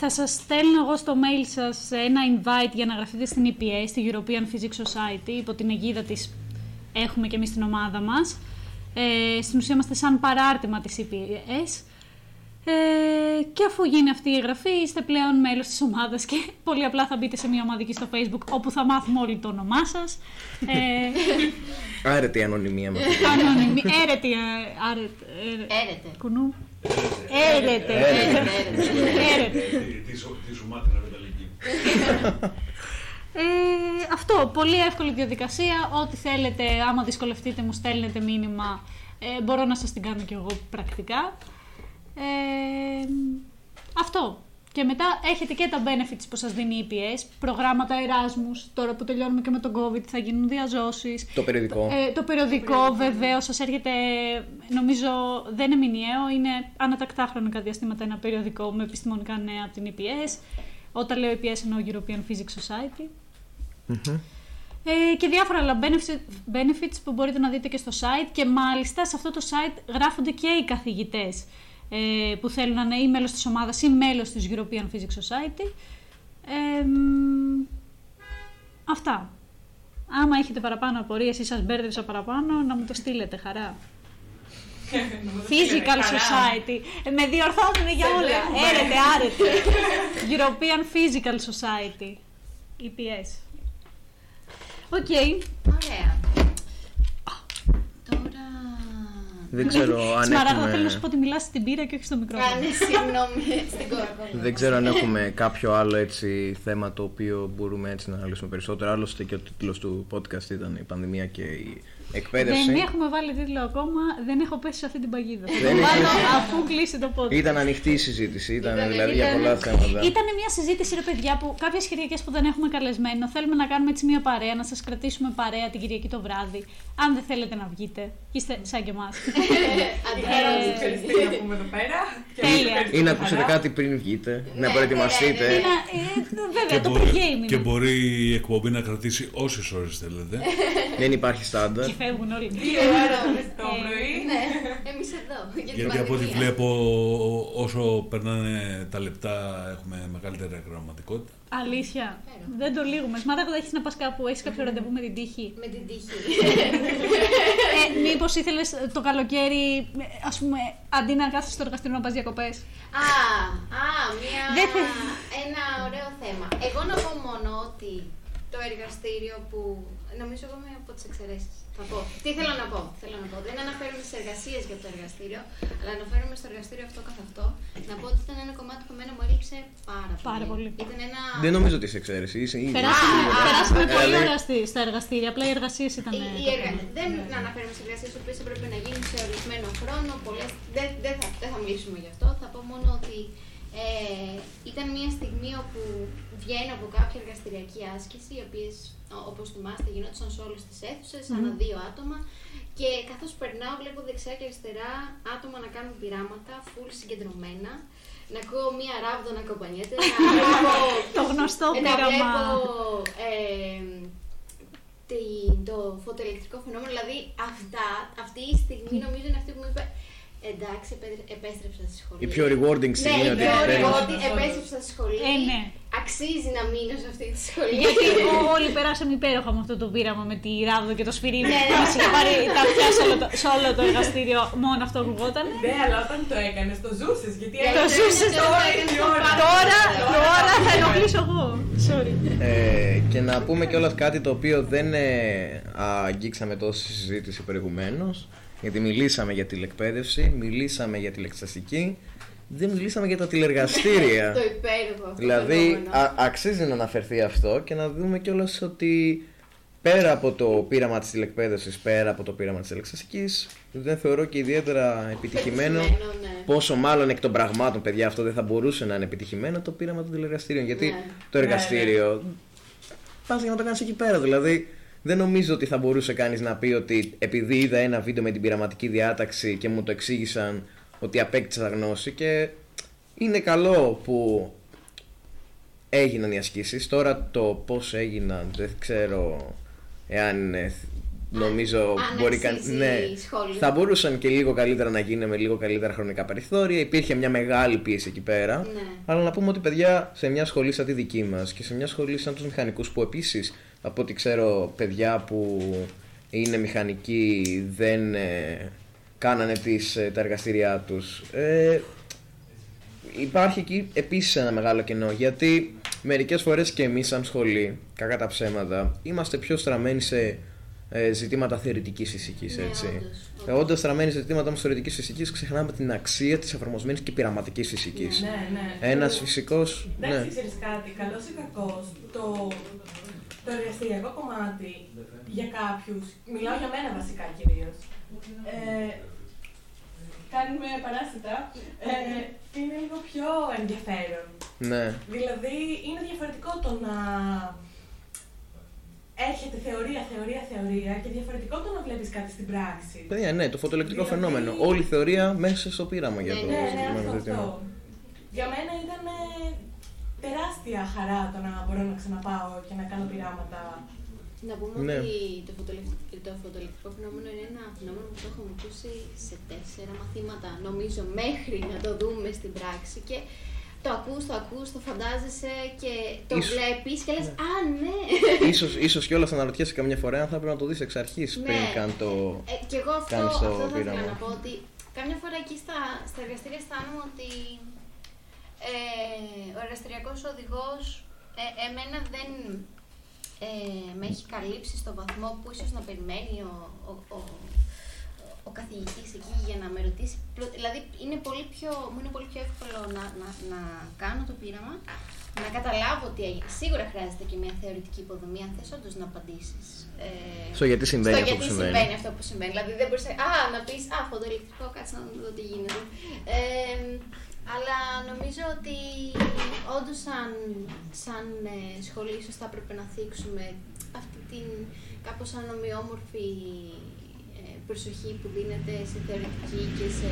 θα σας στέλνω εγώ στο mail σας ένα invite για να γραφτείτε στην EPS, τη European Physics Society, υπό την αιγίδα της έχουμε και εμείς την ομάδα μας. Ε, στην ουσία είμαστε σαν παράρτημα της EPS. Ε, και αφού γίνει αυτή η εγγραφή, είστε πλέον μέλος της ομάδας και πολύ απλά θα μπείτε σε μια ομαδική στο Facebook όπου θα μάθουμε όλοι το όνομά σας. Ε, Άρετη η ανωνυμία μας. Ανώνυμη, έρετη, ε, άρετη, έρε- Έρετε. κουνού. Έρετε. Έρετε, Έρετε. Τι- Τι σου- τι σου μάθαινα με τα λυκή. Ε, αυτό, πολύ εύκολη διαδικασία. Ό,τι θέλετε, άμα δυσκολευτείτε, μου στέλνετε μήνυμα. Ε, μπορώ να σας την κάνω κι εγώ πρακτικά. Ε, αυτό. Και μετά έχετε και τα benefits που σας δίνει η EPS, προγράμματα Erasmus, τώρα που τελειώνουμε και με τον COVID θα γίνουν διαζώσεις. Το περιοδικό. Ε, το περιοδικό βεβαίως σας έρχεται, νομίζω δεν είναι μηνιαίο, είναι ανατακτά χρονικά διαστήματα ένα περιοδικό με επιστημονικά νέα από την EPS. Όταν λέω EPS εννοώ European Physics Society. Μμμ. Ε, και διάφορα άλλα benefits, benefits που μπορείτε να δείτε και στο site και μάλιστα σε αυτό το site γράφονται και οι καθηγητές ε, που θέλουν να είναι ή μέλος της ομάδας ή μέλος της European Physics Society. Ε, μ, αυτά. Άμα έχετε παραπάνω απορίες ή σας μπέρδεψα παραπάνω, να μου το στείλετε χαρά. Physical Society. Ε, με διορθώνουν για όλα. Έρετε, άρετε. European Physical Society. EPS. OK. Ωραία. Τώρα. Δεν ξέρω αν Σμαράγδα, θέλω να έχουμε... σου πω ότι μιλάς στην μπύρα και όχι στο μικρόφωνο. Κάνε συγγνώμη στην κόρη. Δεν ξέρω αν έχουμε κάποιο άλλο έτσι θέμα το οποίο μπορούμε έτσι να αναλύσουμε περισσότερο. Άλλωστε και ο τίτλος του podcast ήταν η πανδημία και η εκπαίδευση. Δεν έχουμε βάλει τίτλο ακόμα, δεν έχω πέσει σε αυτή την παγίδα. Θα Δεν το έχεις βάλω πέσει. αφού κλείσει το podcast. Ήταν ανοιχτή η συζήτηση, ήταν Ήταν- δηλαδή για ήταν- πολλά θέματα. Ήταν μια συζήτηση, ρε παιδιά, που κάποιες Κυριακέ που δεν έχουμε καλεσμένο, θέλουμε να κάνουμε έτσι μια παρέα, να σας κρατήσουμε παρέα την Κυριακή το βράδυ. Αν δεν θέλετε να βγείτε, είστε σαν και εμάς. Ευχαριστώ, ξέρεις τι να πούμε εδώ πέρα. Και Τέλεια. ευχαριστώ Ή να χαρά. ακούσετε κάτι πριν βγείτε, να Ναι, προετοιμαστείτε. ναι, ναι, Να- ε, Βέβαια, το μπορεί, pre-game και είναι. μπορεί η εκπομπή να κρατήσει όσες ώρες θέλετε. Δεν υπάρχει στάνταρ. Και φεύγουν όλοι. Δύο ώρες το πρωί. Ναι, εμείς εδώ. Για την Γιατί από ό,τι πανδημία. βλέπω, όσο περνάνε τα λεπτά, έχουμε μεγαλύτερη γραμματικότητα. Αλήθεια. Φέρω. Δεν το λύγουμε. Σμάραγδα, έχεις να πας κάπου, έχεις κάποιο ραντεβού με την τύχη. Με την τύχη. Ε, Μήπως ήθελες το καλοκαίρι, ας πούμε, αντί να κάθεσαι στο εργαστήριο να πας διακοπές; Α, α, μια, Δεν θε- ένα ωραίο θέμα. Εγώ να πω μόνο ότι το εργαστήριο που. Νομίζω εγώ είμαι από τις εξαιρέσεις. Θα πω. Τι θέλω να πω. Θέλω να πω. Δεν αναφέρομαι στι εργασίες για το εργαστήριο, αλλά αναφέρομαι στο εργαστήριο αυτό καθ' αυτό. Να πω ότι ήταν ένα κομμάτι που εμένα μου έλειψε πάρα πολύ. Πάρα πολύ. Ήταν ένα. Δεν νομίζω ότι είσαι εξαίρεση. Είσαι ήδη. Περάσαμε, α, περάσαμε α, πολύ δηλαδή- ώρα στη- στα εργαστήρια. Απλά οι εργασίες ήταν. Η, η εργα... Δεν αναφέρομαι σε εργασίες οι οποίες έπρεπε να γίνουν σε ορισμένο χρόνο. Πολλές... Δεν, δεν, θα, δεν θα μιλήσουμε γι' αυτό. Θα πω μόνο ότι ε, ήταν μια στιγμή όπου βγαίνω από κάποια εργαστηριακή άσκηση, οι οποίες όπως θυμάστε γινόντουσαν σε όλες τις αίθουσες, ανά δύο άτομα. Και καθώς περνάω, βλέπω δεξιά και αριστερά άτομα να κάνουν πειράματα, full συγκεντρωμένα. Να ακούω μία ράβδο να κομπανιέται, να βλέπω Το γνωστό ε, να πείραμα. βλέπω ε, τη- το φωτοελεκτρικό φαινόμενο. Δηλαδή, αυτά, αυτή η στιγμή νομίζω είναι αυτή που μου είπε Εντάξει, επέ- επέστρεψα στη σχολή. Η πιο rewarding Ναι, στιγμή η ότι πιο επέστρεψα. rewarding, επέστρεψα στη σχολή. Ε, ναι. Αξίζει να μείνω σε αυτή τη σχολή. Γιατί όλοι περάσαμε υπέροχα με αυτό το πείραμα με τη ράβδο και το σφυρί. Ναι. Μας είχε πάρει τα αυτιά σε όλο, το, σε όλο το εργαστήριο, μόνο αυτό ακουγόταν. Ναι, αλλά όταν το έκανες, το ζούσες. Γιατί Το έκανε ζούσες τώρα το είναι η έκανες ώρα. Τώρα, τώρα θα ενοχλήσω εγώ. Sorry. Ε, και να πούμε κιόλας κάτι το οποίο δεν ε, αγγίξαμε τόσο στη συζήτηση προηγουμένως. Γιατί μιλήσαμε για τηλεκπαίδευση, μιλήσαμε για τηλεξαστική, δεν μιλήσαμε για τα τηλεργαστήρια. Το υπέροχο αυτό δηλαδή, φαινόμενο. α- αξίζει να αναφερθεί αυτό και να δούμε κιόλας ότι πέρα από το πείραμα της τηλεκπαίδευσης, πέρα από το πείραμα της τηλεξαστικής, δεν θεωρώ και ιδιαίτερα επιτυχημένο Πετυχημένο, ναι. πόσο μάλλον εκ των πραγμάτων, παιδιά, αυτό δεν θα μπορούσε να είναι επιτυχημένο το πείραμα των τηλεργαστήριων. Γιατί Ναι. το εργαστήριο πας για να το κάνεις εκεί πέρα. Δηλαδή, δεν νομίζω ότι θα μπορούσε κανείς να πει ότι επειδή είδα ένα βίντεο με την πειραματική διάταξη και μου το εξήγησαν ότι απέκτησα γνώση και είναι καλό που έγιναν οι ασκήσεις. Τώρα το πώς έγιναν δεν ξέρω εάν ε, νομίζω αν μπορεί αξίζει κανείς... Ναι, σχόλιο. θα μπορούσαν και λίγο καλύτερα να γίνουν με λίγο καλύτερα χρονικά περιθώρια. Υπήρχε μια μεγάλη πίεση εκεί πέρα. Ναι. Αλλά να πούμε ότι παιδιά σε μια σχολή σαν τη δική μας και σε μια σχολή σαν τους μηχανικούς που επίσης από ό,τι ξέρω παιδιά που είναι μηχανικοί δεν ε, κάνανε τις, ε, τα εργαστήριά τους. Ε, υπάρχει εκεί επίσης ένα μεγάλο κενό γιατί μερικές φορές και εμείς σαν σχολή, κακά τα ψέματα, είμαστε πιο στραμμένοι σε ε, ζητήματα θεωρητικής φυσικής, Ναι, έτσι. όντως, Ε, Όντας στραμμένοι σε ζητήματα όμως θεωρητικής φυσικής, ξεχνάμε την αξία της εφαρμοσμένης και πειραματικής φυσικής. Ναι, ναι. Ένας φυσικός, Εντάξει, ναι. ξέρεις κάτι, καλός ή κακός, το, το εργαστηριακό κομμάτι για κάποιους, μιλάω για μένα βασικά κυρίως, ε, κάνουμε παράστατα, ε, είναι λίγο πιο ενδιαφέρον. Ναι. Δηλαδή, είναι διαφορετικό το να έχετε θεωρία, θεωρία, θεωρία και διαφορετικό το να βλέπεις κάτι στην πράξη. Παιδιά, ναι, το φωτοελεκτρικό Δηλαδή- φαινόμενο. Όλη η θεωρία μέσα στο πείραμα για Ναι, το Ναι, ναι, συγκεκριμένο αυτό, ζήτημα. αυτό. Για μένα ήταν ε, τεράστια χαρά το να μπορώ να ξαναπάω και να κάνω πειράματα. Να πούμε Ναι. ότι το, φωτοελεκτρικό, το φωτοελεκτρικό φαινόμενο είναι ένα φαινόμενο που το έχουμε ακούσει σε τέσσερα μαθήματα, νομίζω, μέχρι να το δούμε στην πράξη. Και το ακούς, το ακούς, το φαντάζεσαι και το Ίσως- βλέπεις και λες «Α, ναι!» ίσως, ίσως κιόλας θα αναρωτιέσαι καμιά φορά αν θα πρέπει να το δεις εξ αρχής πριν Ναι. καν το... Ε, και εγώ αυτό, κάνεις το αυτό θα ήθελα πείραμα. να πω ότι κάμια φορά εκεί στα, στα εργαστήρια αισθάνομαι ότι ε, ο εργαστηριακός οδηγός ε, εμένα δεν ε, με έχει καλύψει στο βαθμό που ίσως να περιμένει ο, ο, ο, ο καθηγητής εκεί για να με ρωτήσει. Πρω- Δηλαδή είναι πολύ πιο, μου είναι πολύ πιο εύκολο να, να, να κάνω το πείραμα, να καταλάβω ότι έγινε. Σίγουρα χρειάζεται και μια θεωρητική υποδομή αν θες όντως να απαντήσεις. Ε, Στο γιατί συμβαίνει στο αυτό γιατί που συμβαίνει. συμβαίνει αυτό που συμβαίνει. Δηλαδή δεν μπορείς να, α, να πεις «Α, φωτοελεκτρικό, κάτσε να δω τι γίνεται». Ε, αλλά νομίζω ότι όντως σαν, σαν ε, σχολή ίσως θα έπρεπε να θίξουμε αυτή την κάπως ανομοιόμορφη ε, προσοχή που δίνεται σε θεωρητική και σε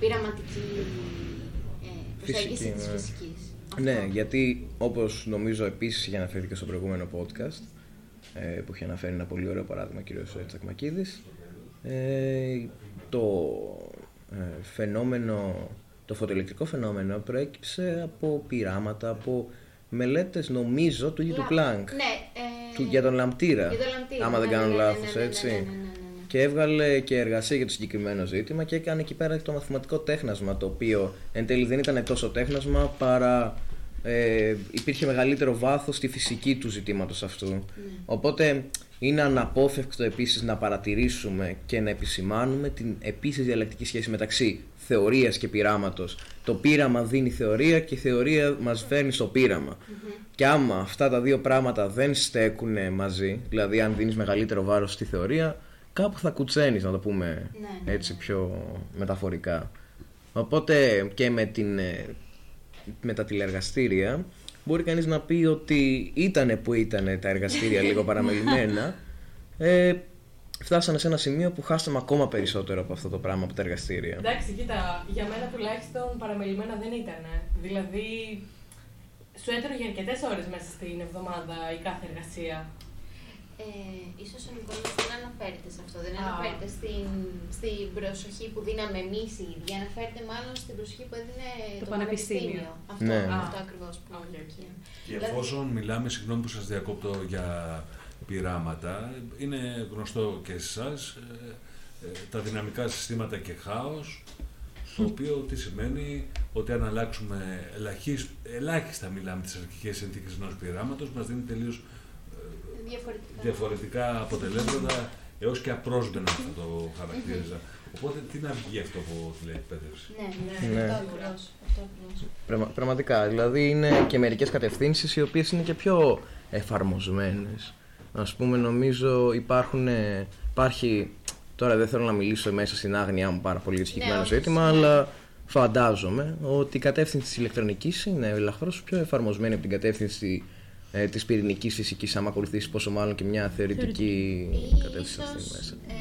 πειραματική ε, προσέγγιση Φυσική, της ναι. φυσικής. Ναι, Αυτό. γιατί όπως νομίζω επίσης είχε αναφέρει και στο προηγούμενο podcast ε, που είχε αναφέρει ένα πολύ ωραίο παράδειγμα ο κύριος Τσακμακίδης ε, το ε, φαινόμενο, το φωτοελεκτρικό φαινόμενο προέκυψε από πειράματα, από μελέτες νομίζω του ίδιου του Λα- Πλάνκ Ναι, ε, του, για τον λαμπτήρα, για τον λαμπτήρα, άμα δεν ναι, κάνω ναι, ναι, λάθος ναι, ναι, έτσι ναι, ναι, ναι, ναι, ναι. και έβγαλε και εργασία για το συγκεκριμένο ζήτημα και έκανε εκεί πέρα το μαθηματικό τέχνασμα το οποίο εν τέλει δεν ήταν τόσο τέχνασμα παρά ε, υπήρχε μεγαλύτερο βάθος στη φυσική του ζητήματος αυτού. Οπότε είναι αναπόφευκτο επίσης να παρατηρήσουμε και να επισημάνουμε την επίσης διαλεκτική σχέση μεταξύ θεωρίας και πειράματος. Το πείραμα δίνει θεωρία και η θεωρία μας φέρνει στο πείραμα. Και άμα αυτά τα δύο πράγματα δεν στέκουν μαζί, δηλαδή αν δίνεις μεγαλύτερο βάρος στη θεωρία, κάπου θα κουτσένεις να το πούμε Ναι, ναι, έτσι πιο μεταφορικά. Οπότε και με, την, ε, με τα τηλεεργαστήρια μπορεί κανείς να πει ότι ήτανε που ήτανε τα εργαστήρια λίγο παραμελημένα ε, φτάσανε σε ένα σημείο που χάσαμε ακόμα περισσότερο από αυτό το πράγμα από τα εργαστήρια. Εντάξει, κοίτα, για μένα τουλάχιστον παραμελημένα δεν ήταν. Δηλαδή, σου έτρωγε για αρκετές ώρες μέσα στην εβδομάδα η κάθε εργασία. Ε, ίσως ο Νικόλας δεν αναφέρεται σε αυτό, δεν Α. αναφέρεται στην, στην προσοχή που δίναμε εμείς οι ίδιοι, αναφέρεται μάλλον στην προσοχή που έδινε το, Το πανεπιστήμιο. Αυτό, Ναι. αυτό ακριβώς που OK, OK. Και εφόσον μιλάμε, συγγνώμη που σας διακόπτω για πειράματα, είναι γνωστό και σε εσάς ε, ε, τα δυναμικά συστήματα και χάος, το οποίο τι σημαίνει ότι αν αλλάξουμε ελαχίσ- ελάχιστα μιλάμε τις αρχικές συνθήκες ενός πειράματος, μας δίνει τελείως ε, διαφορετικά. διαφορετικά αποτελέσματα έως και απρόσδενα θα το χαρακτήριζα. Οπότε τι να βγει αυτό από τηλεεκπαίδευση. Ναι, Ναι. ναι, Ναι. αυτό ακριβώς. Αυτό ακριβώς. Πραγμα- πραγματικά, δηλαδή είναι και μερικές κατευθύνσεις οι οποίες είναι και πιο εφαρμοσμένες. Ας πούμε νομίζω υπάρχουν, ε, υπάρχει, τώρα δεν θέλω να μιλήσω μέσα στην άγνοιά μου πάρα πολύ για το συγκεκριμένο όχι, ζήτημα, ναι. αλλά φαντάζομαι ότι η κατεύθυνση της ηλεκτρονικής είναι ελαφρώς πιο εφαρμοσμένη από την κατεύθυνση ε, της πυρηνικής φυσικής, άμα ακολουθήσεις πόσο μάλλον και μια θεωρητική Ή κατεύθυνση αυτή ίσως μέσα. ε,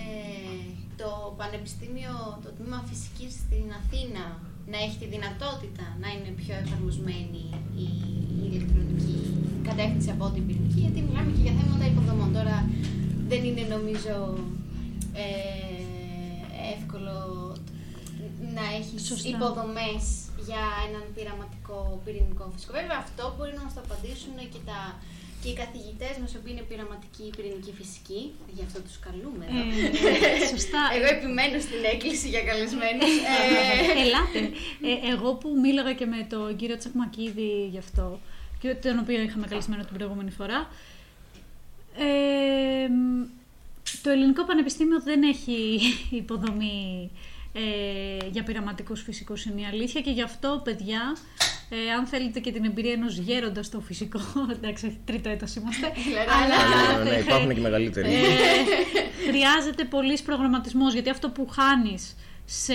το Πανεπιστήμιο, το Τμήμα Φυσικής στην Αθήνα να έχει τη δυνατότητα να είναι πιο εφαρμοσμένη η, η ηλεκτρονική κατεύθυνση από την πυρηνική, γιατί μιλάμε και για θέματα υποδομών. Τώρα δεν είναι νομίζω ε, εύκολο να έχεις Σωστά. Υποδομές για έναν πειραματικό πυρηνικό φυσικό. Βέβαια αυτό μπορεί να μας το απαντήσουν και, τα, και οι καθηγητές μας, οι οποίοι είναι πειραματικοί πυρηνική φυσική, γι' αυτό τους καλούμε εδώ. Ε, σωστά. Εγώ επιμένω στην έκκληση για καλεσμένους. Ε, Ελάτε. Ε, εγώ που μίλαγα και με τον κύριο Τσακμακίδη γι' αυτό, και τον οποίο είχαμε καλεσμένο την προηγούμενη φορά, ε, μ, το Ελληνικό Πανεπιστήμιο δεν έχει υποδομή ε, για πειραματικούς φυσικούς, είναι η αλήθεια, και γι' αυτό, παιδιά, ε, αν θέλετε και την εμπειρία ενός γέροντας στο φυσικό, εντάξει, όχι, τρίτο έτος είμαστε, Δηλαδή, αλλά Ναι, ναι, υπάρχουν και μεγαλύτεροι. ε, χρειάζεται πολύς προγραμματισμός, γιατί αυτό που χάνεις σε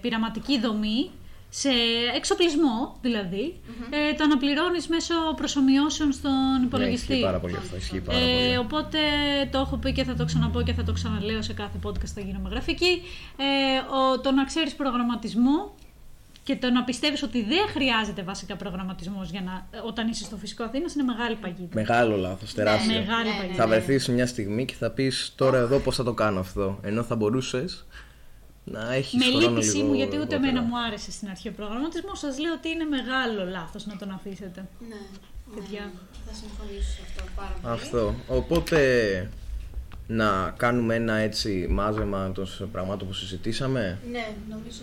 πειραματική δομή, σε εξοπλισμό δηλαδή, ε, το αναπληρώνεις μέσω προσωμιώσεων στον Ναι, υπολογιστή. ισχύει πάρα πολύ αυτό. Ισχύει πάρα Ε, πολύ. οπότε το έχω πει και θα το ξαναπώ και θα το ξαναλέω σε κάθε podcast θα γίνομαι γραφική. Ε, ο, το να ξέρεις προγραμματισμό και το να πιστεύεις ότι δεν χρειάζεται βασικά προγραμματισμός για να, όταν είσαι στο φυσικό Αθήνας είναι μεγάλη παγίδα. Μεγάλο λάθος, τεράστιο. Μεγάλη Ναι, ναι, παγίδα. Θα βρεθείς μια στιγμή και θα πεις τώρα εδώ πώς θα το κάνω αυτό. Ενώ θα μπορούσες να έχεις Με χρόνο λύπησή λίγο μου, γιατί ούτε αργότερα. εμένα μου άρεσε στην αρχή ο προγραμματισμός, σας λέω ότι είναι μεγάλο λάθος να τον αφήσετε. Ναι, Παιδιά. ναι, θα συμφωνήσω σε αυτό πάρα πολύ. Αυτό. Οπότε να κάνουμε ένα έτσι μάζεμα των πραγμάτων που συζητήσαμε. Ναι, νομίζω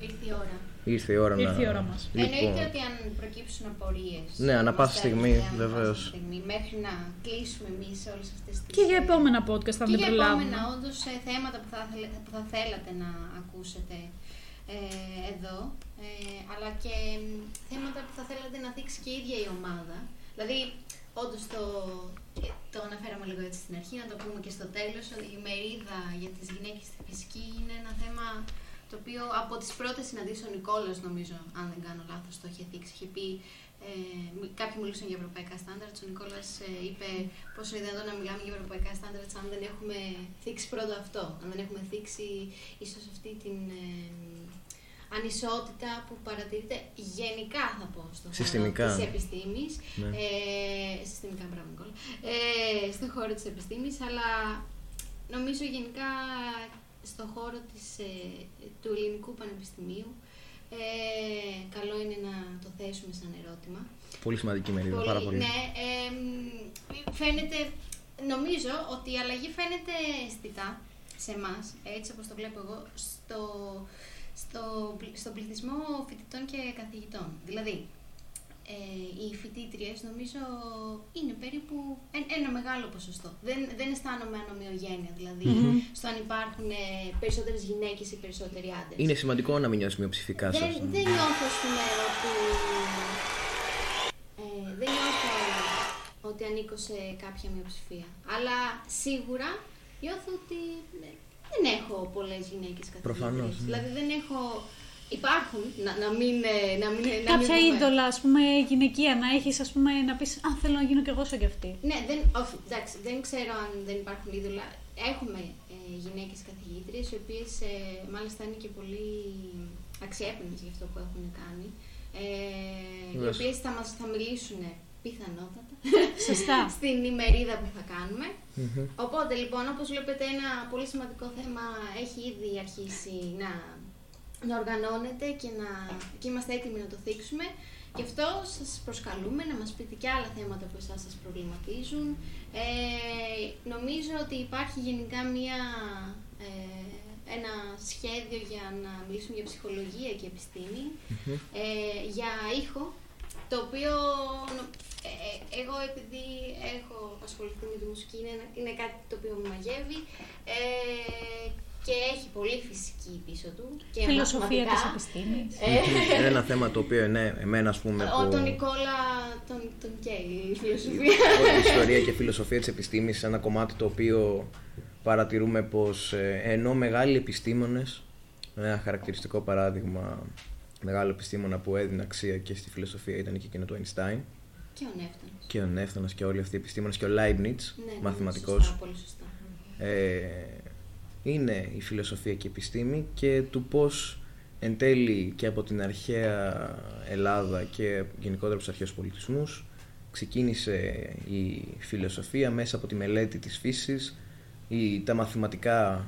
ήρθε η ώρα. Ήρθε η ώρα Ήρθε να. η ώρα μας. Εννοείται ότι αν προκύψουν απορίες. Ναι, ανά πάσα στιγμή, βεβαίως. Μέχρι να κλείσουμε εμείς όλες αυτές τις. Και για επόμενα podcast, αν και δεν για προλάβουμε. επόμενα, όντως θέματα που θα, θέλε- που θα θέλατε να ακούσετε ε, εδώ. Ε, αλλά και μ, θέματα που θα θέλατε να δείξει και η ίδια η ομάδα. Δηλαδή, όντως το, ε, το αναφέραμε λίγο έτσι στην αρχή, να το πούμε και στο τέλος, ότι η μερίδα για τις γυναίκες στη φυσική είναι ένα θέμα το οποίο από τις πρώτες συναντήσεις ο Νικόλας νομίζω, αν δεν κάνω λάθος, το είχε δείξει. Είχε πει, ε, μι- κάποιοι μιλούσαν για ευρωπαϊκά στάνταρτς, ο Νικόλας ε, είπε πόσο είναι δυνατόν να μιλάμε για ευρωπαϊκά στάνταρτς αν δεν έχουμε θίξει πρώτα αυτό, αν δεν έχουμε θίξει ίσως αυτή την ε, ανισότητα που παρατηρείται γενικά θα πω στον Συστημικά. χώρο της επιστήμης. Ναι. Ε, συστημικά, μπράβο Νικόλα. Ε, στον χώρο της επιστήμης, αλλά νομίζω γενικά στον χώρο της, ε, του ελληνικού πανεπιστημίου ε, καλό είναι να το θέσουμε σαν ερώτημα. Πολύ σημαντική μερίδα, πάρα πολύ. Ναι, ε, μ, φαίνεται, νομίζω ότι η αλλαγή φαίνεται αισθητά σε εμάς, έτσι όπως το βλέπω εγώ, στο, στο, πλη- στον πληθυσμό φοιτητών και καθηγητών. Δηλαδή, ε, οι φοιτήτριες νομίζω είναι περίπου εν- ένα μεγάλο ποσοστό. Δεν, δεν αισθάνομαι ανομοιογένεια, δηλαδή, στο αν υπάρχουν ε, περισσότερες γυναίκες ή περισσότεροι άντρες. Είναι σημαντικό να μην νιώσεις μειοψηφικά σε Δεν, αυτό. δεν νιώθω στην ότι. Ε, δεν νιώθω ότι ανήκω σε κάποια μειοψηφία. Αλλά σίγουρα νιώθω ότι ε, δεν έχω πολλές γυναίκες καθηγήτριες. Προφανώς, ναι. Δηλαδή δεν έχω. Υπάρχουν, να, να μην. ε, Να μην να Κάποια μην πούμε. είδωλα, ας πούμε, γυναικεία να έχεις, ας πούμε, να πεις Α, θέλω να γίνω κι εγώ σαν κι αυτή. Ναι, δεν, όχι, εντάξει, δεν ξέρω αν δεν υπάρχουν είδωλα. Έχουμε ε, γυναίκες καθηγήτριες, οι οποίες ε, μάλιστα είναι και πολύ αξιέπαινες για αυτό που έχουν κάνει. Ε, οι Βεβαίως. οποίες θα μας θα μιλήσουν πιθανότατα Σωστά. στην ημερίδα που θα κάνουμε. Μμμ. Οπότε λοιπόν, όπως βλέπετε, ένα πολύ σημαντικό θέμα έχει ήδη αρχίσει να, να οργανώνεται και, να, και είμαστε έτοιμοι να το θίξουμε. Γι' αυτό σας προσκαλούμε να μας πείτε και άλλα θέματα που εσάς σας προβληματίζουν. Ε, νομίζω ότι υπάρχει γενικά μία, ε, ένα σχέδιο για να μιλήσουμε για ψυχολογία και επιστήμη, ε, για ήχο, το οποίο νο- ε, ε, εγώ επειδή έχω ασχοληθεί με τη μουσική είναι, ένα- είναι κάτι το οποίο με μαγεύει ε, και έχει πολύ φυσική πίσω του. Και Φιλοσοφία της μαθηματικά. επιστήμης. Ε, Είναι ένα θέμα το οποίο ναι, εμένα ας πούμε ο, που... τον Νικόλα τον, τον καίει η φιλοσοφία. Όλη η ιστορία και φιλοσοφία της επιστήμης είναι ένα κομμάτι το οποίο παρατηρούμε πως ε, ενώ μεγάλοι επιστήμονες, ένα χαρακτηριστικό παράδειγμα μεγάλο επιστήμονα που έδινε αξία και στη φιλοσοφία ήταν και εκείνο του Einstein και ο Νεύτωνος. και ο Νεύτωνας και όλοι αυτοί οι επιστήμονες και ο Leibniz, Ναι, ναι, μαθηματικός. Σωστά, πολύ σωστά. ε, είναι η φιλοσοφία και η επιστήμη και του πώς εν τέλει και από την αρχαία Ελλάδα και γενικότερα από τους αρχαίους πολιτισμούς ξεκίνησε η φιλοσοφία μέσα από τη μελέτη της φύσης ή τα μαθηματικά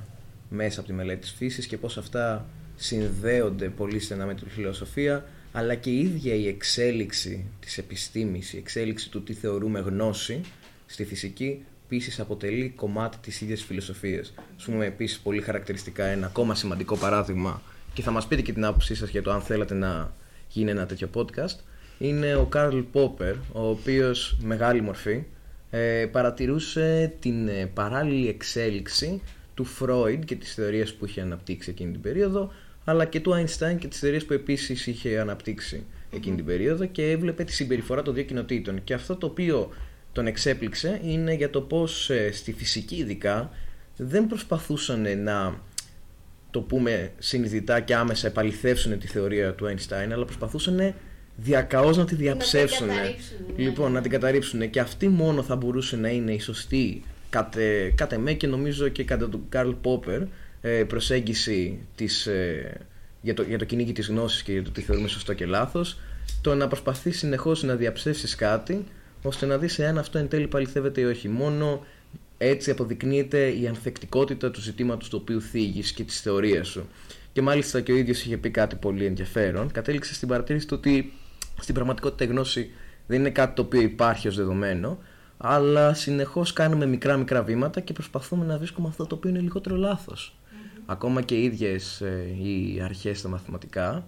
μέσα από τη μελέτη της φύσης και πώς αυτά συνδέονται πολύ στενά με τη φιλοσοφία αλλά και η ίδια η εξέλιξη της επιστήμης, η εξέλιξη του τι θεωρούμε γνώση στη φυσική επίσης αποτελεί κομμάτι της ίδιας φιλοσοφίας. Ας πούμε επίσης πολύ χαρακτηριστικά ένα ακόμα σημαντικό παράδειγμα και θα μας πείτε και την άποψή σας για το αν θέλατε να γίνει ένα τέτοιο podcast είναι ο Καρλ Πόπερ, ο οποίος μεγάλη μορφή ε, παρατηρούσε την ε, παράλληλη εξέλιξη του Φρόιντ και τις θεωρίες που είχε αναπτύξει εκείνη την περίοδο αλλά και του Einstein και τις θεωρίες που επίσης είχε αναπτύξει εκείνη την περίοδο και έβλεπε τη συμπεριφορά των δύο κοινοτήτων και αυτό το οποίο τον εξέπληξε είναι για το πως ε, στη φυσική ειδικά δεν προσπαθούσαν να το πούμε συνειδητά και άμεσα επαληθεύσουν τη θεωρία του Einstein, αλλά προσπαθούσαν διακαώς να τη διαψεύσουν. καταρρίψουν, ναι. Λοιπόν, να την καταρρύψουν. Και αυτή μόνο θα μπορούσε να είναι η σωστή, κατ' κατ' εμέ και νομίζω και κατά του Καρλ Πόπερ, ε, προσέγγιση της, ε, για, το, για το κυνήγι της γνώσης και για το τι θεωρούμε σωστό και λάθος, το να προσπαθεί συνεχώς να διαψεύσεις κάτι, ώστε να δεις εάν αυτό εν τέλει παληθεύεται ή όχι. Μόνο έτσι αποδεικνύεται η ανθεκτικότητα του ζητήματος του οποίου θίγεις και της θεωρίας σου. Και μάλιστα και ο ίδιος είχε πει κάτι πολύ ενδιαφέρον. Κατέληξε στην παρατήρηση του ότι στην πραγματικότητα η γνώση δεν είναι κάτι το οποίο υπάρχει ως δεδομένο, αλλά συνεχώς κάνουμε μικρά μικρά βήματα και προσπαθούμε να βρίσκουμε αυτό το οποίο είναι λιγότερο λάθος. Ακόμα και οι ίδιες ε, οι αρχές στα μαθηματικά,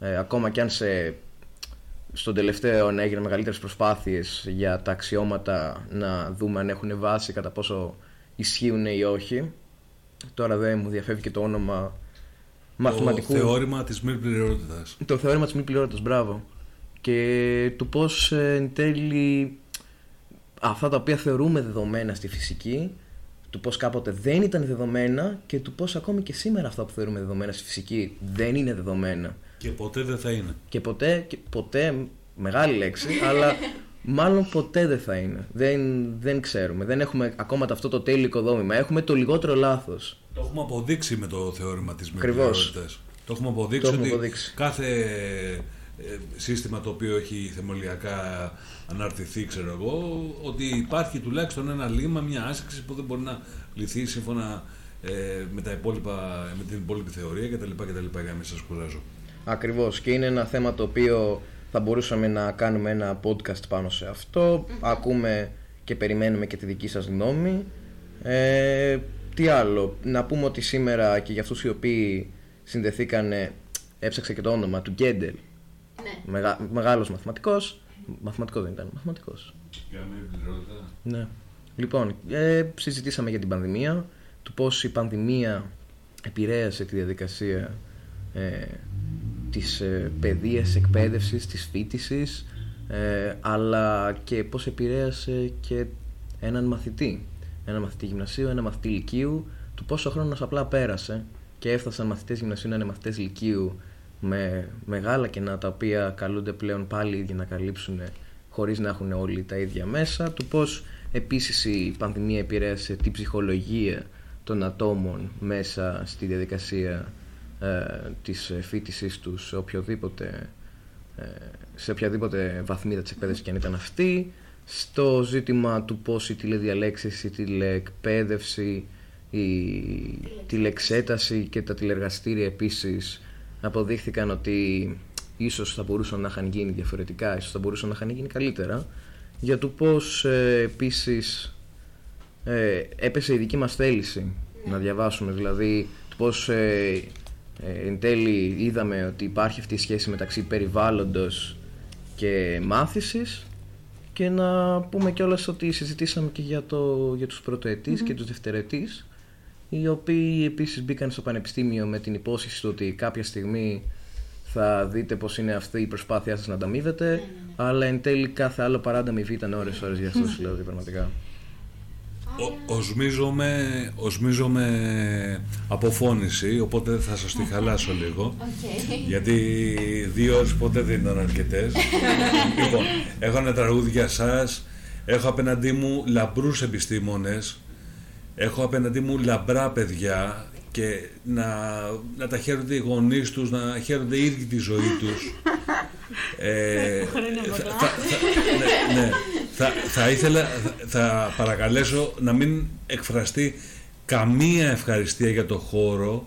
ε, ακόμα και αν σε, στον τελευταίο αιώνα έγιναν μεγαλύτερες προσπάθειες για τα αξιώματα να δούμε αν έχουν βάση, κατά πόσο ισχύουν ή όχι. Τώρα δεν μου διαφεύγει και το όνομα μαθηματικού. Το θεώρημα της μη πληρότητας. Το θεώρημα της μη πληρότητας, μπράβο. Και του πώς ε, εν τέλει αυτά τα οποία θεωρούμε δεδομένα στη φυσική, του πώς κάποτε δεν ήταν δεδομένα και του πώς ακόμη και σήμερα αυτά που θεωρούμε δεδομένα στη φυσική δεν είναι δεδομένα. Και ποτέ δεν θα είναι. Και ποτέ, και ποτέ μεγάλη λέξη, αλλά μάλλον ποτέ δεν θα είναι. Δεν, δεν ξέρουμε. Δεν έχουμε ακόμα αυτό το τέλειο οικοδόμημα. Έχουμε το λιγότερο λάθος. Το έχουμε αποδείξει με το θεώρημα της μη Ακριβώς. πληρότητας. Το έχουμε αποδείξει Το έχουμε ότι αποδείξει. κάθε ε, σύστημα το οποίο έχει θεμελιακά αναρτηθεί, ξέρω εγώ, ότι υπάρχει τουλάχιστον ένα λίμα, μια άσκηση που δεν μπορεί να λυθεί σύμφωνα ε, με, τα υπόλοιπα, με την υπόλοιπη θεωρία κτλ. κτλ για να μην σας κουράζω. Ακριβώς και είναι ένα θέμα το οποίο θα μπορούσαμε να κάνουμε ένα podcast πάνω σε αυτό. Ακούμε και περιμένουμε και τη δική σας γνώμη. Ε, τι άλλο, να πούμε ότι σήμερα και για αυτούς οι οποίοι συνδεθήκανε, έψαξα και το όνομα του Γκέντελ. Ναι. Μεγα, μεγάλος μαθηματικός. Μαθηματικός δεν ήταν, μαθηματικός. Για μη πληρότητα. Ναι. Λοιπόν, ε, συζητήσαμε για την πανδημία, του πώς η πανδημία επηρέασε τη διαδικασία ε, της ε, παιδείας, εκπαίδευσης, της φίτησης, ε, αλλά και πώς επηρέασε και έναν μαθητή. Έναν μαθητή γυμνασίου, έναν μαθητή λυκείου, του πόσο χρόνος απλά πέρασε και έφτασαν μαθητές γυμνασίου να είναι μαθητές λυκείου με μεγάλα κενά τα οποία καλούνται πλέον πάλι οι ίδιοι να καλύψουν χωρίς να έχουν όλοι τα ίδια μέσα, του πώς επίσης η πανδημία επηρέασε την ψυχολογία των ατόμων μέσα στη διαδικασία ε, της φίτησής τους σε οποιοδήποτε ε, σε οποιαδήποτε βαθμίδα της εκπαίδευσης και αν ήταν αυτή στο ζήτημα του πώς η τηλεδιαλέξεις, η τηλεεκπαίδευση η τηλεξέταση και τα τηλεργαστήρια επίσης αποδείχθηκαν ότι ίσως θα μπορούσαν να είχαν γίνει διαφορετικά, ίσως θα μπορούσαν να είχαν γίνει καλύτερα για το πώς ε, επίσης ε, έπεσε η δική μας θέληση να διαβάσουμε, δηλαδή το πώς ε, ε, εν τέλει είδαμε ότι υπάρχει αυτή η σχέση μεταξύ περιβάλλοντος και μάθησης και να πούμε κιόλας ότι συζητήσαμε και για, το, για τους πρωτοετης και τους δευτερετής οι οποίοι επίσης μπήκαν στο πανεπιστήμιο με την υπόσχεση του ότι κάποια στιγμή θα δείτε πως είναι αυτή η προσπάθειά σας να ανταμείβετε αλλά εν τέλει κάθε άλλο παρά ανταμοιβή ήταν ώρες ώρες για αυτούς δηλαδή πραγματικά. Ο- Οσμίζομαι, οσμίζομαι αποφώνηση, οπότε θα σας τη χαλάσω λίγο. Γιατί δύο ώρες ποτέ δεν ήταν αρκετές. λοιπόν, έχω ένα τραγούδι για σας. Έχω απέναντί μου λαμπρούς επιστήμονες. Έχω απέναντί μου λαμπρά παιδιά και να, να τα χαίρονται οι γονείς τους, να χαίρονται οι ίδιοι τη ζωή τους. Ε, θα, θα- θα- ναι, ναι. θα, θα ήθελα, θα, θα παρακαλέσω να μην εκφραστεί καμία ευχαριστία για το χώρο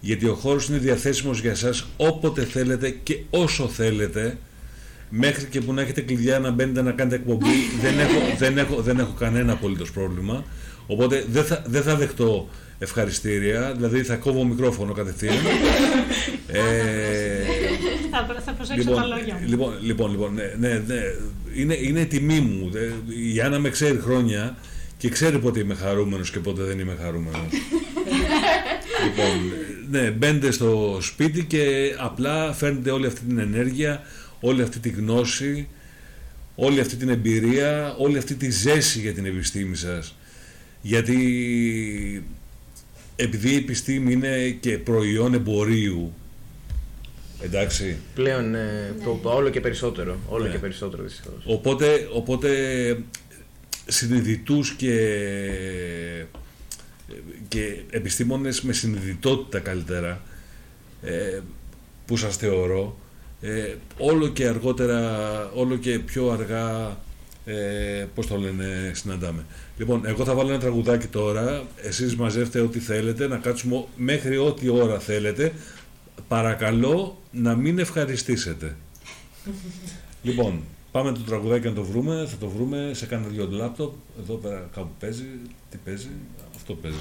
γιατί ο χώρος είναι διαθέσιμος για σας όποτε θέλετε και όσο θέλετε μέχρι και που να έχετε κλειδιά να μπαίνετε να κάνετε εκπομπή. Δεν, έχω, δεν, έχω, δεν έχω κανένα απολύτως πρόβλημα. Οπότε δεν θα, δεν θα δεχτώ ευχαριστήρια δηλαδή θα κόβω μικρόφωνο κατευθείαν. Ε, Λοιπόν, λοιπόν. Λοιπόν, λοιπόν, ναι, ναι, ναι. είναι, είναι τιμή μου. Η Άννα με ξέρει χρόνια και ξέρει πότε είμαι χαρούμενος και πότε δεν είμαι χαρούμενος. λοιπόν, ναι, μπαίνετε στο σπίτι και απλά φέρνετε όλη αυτή την ενέργεια, όλη αυτή τη γνώση, όλη αυτή την εμπειρία, όλη αυτή τη ζέση για την επιστήμη σας. Γιατί επειδή η επιστήμη είναι και προϊόν εμπορίου, Εντάξει. Πλέον ε, το, το, όλο και περισσότερο. Όλο ναι. και περισσότερο δυστυχώς. Οπότε, οπότε συνειδητούς και, και επιστήμονες με συνειδητότητα καλύτερα ε, που σας θεωρώ ε, όλο και αργότερα, όλο και πιο αργά ε, πώς το λένε συναντάμε. Λοιπόν, εγώ θα βάλω ένα τραγουδάκι τώρα, εσείς μαζεύτε ό,τι θέλετε, να κάτσουμε μέχρι ό,τι ώρα θέλετε, παρακαλώ να μην ευχαριστήσετε. λοιπόν, πάμε το τραγουδάκι να το βρούμε, θα το βρούμε σε κανένα δυο λάπτοπ, εδώ πέρα κάπου παίζει, τι παίζει, αυτό παίζει.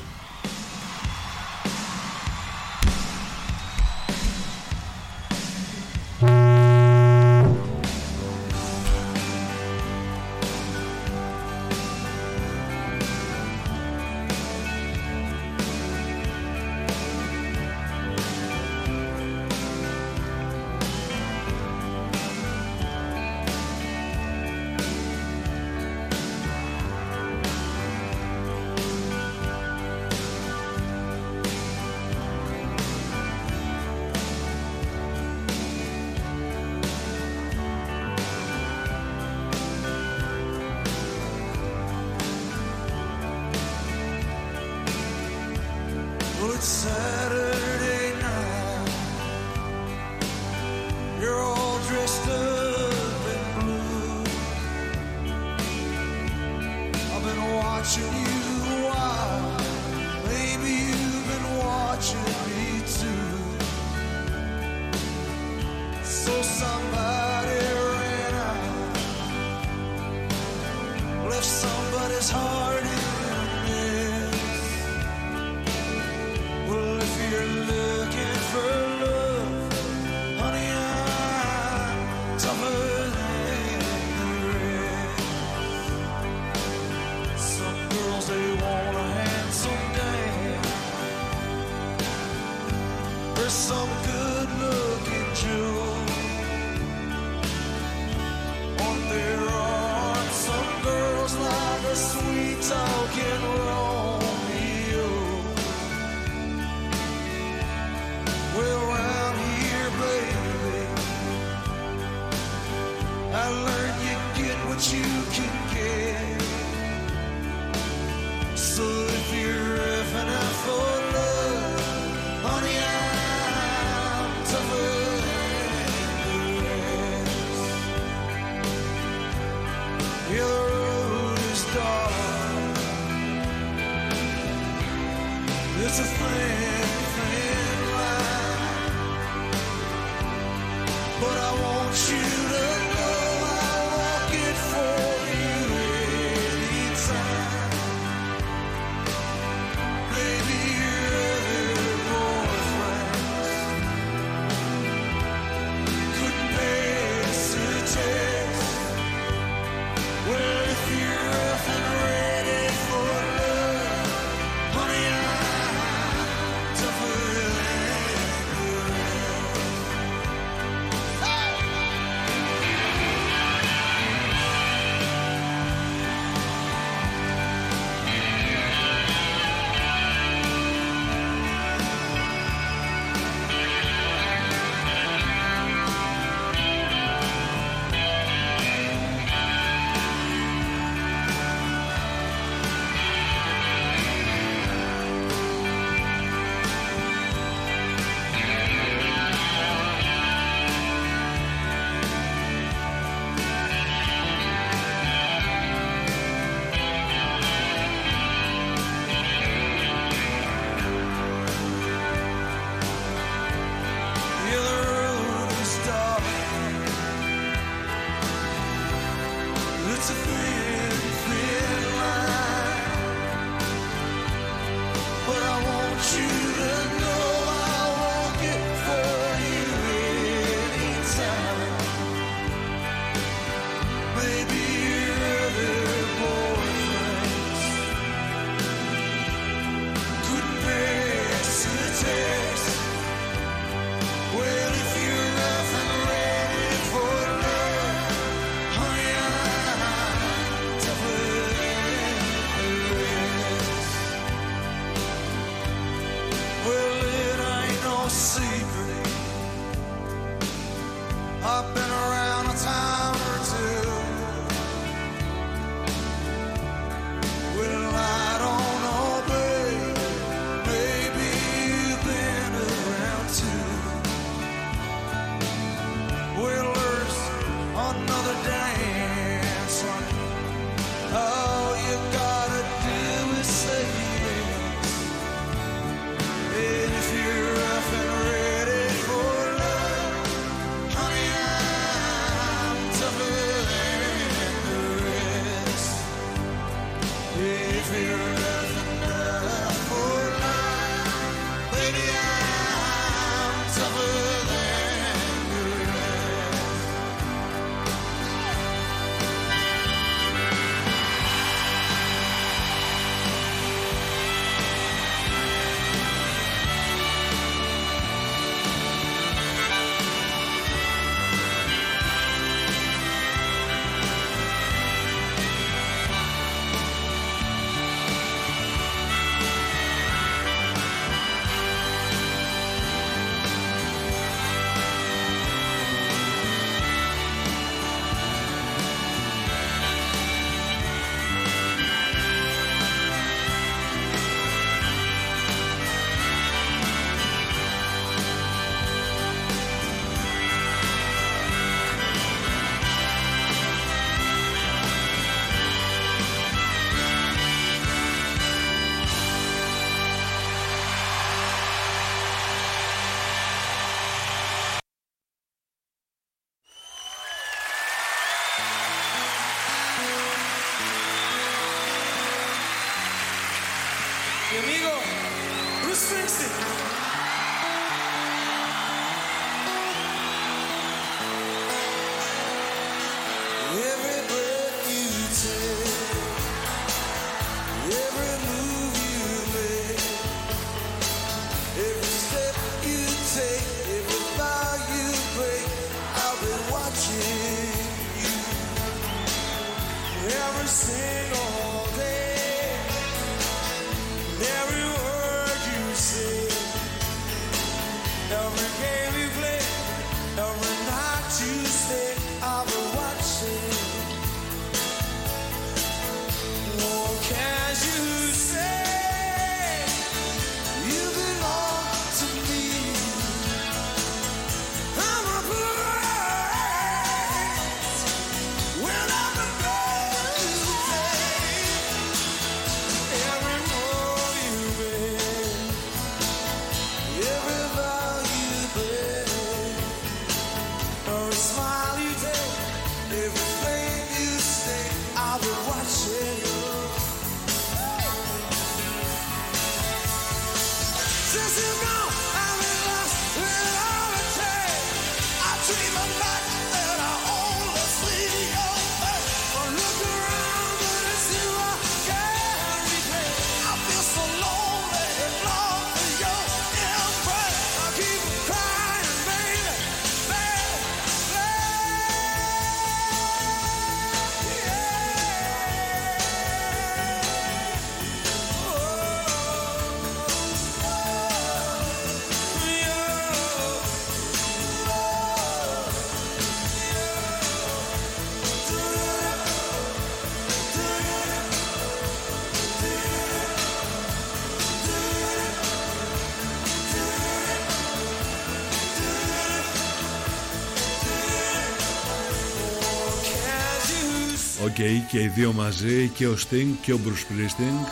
Οκ, και οι δύο μαζί, και ο Sting και ο Bruce Springsteen.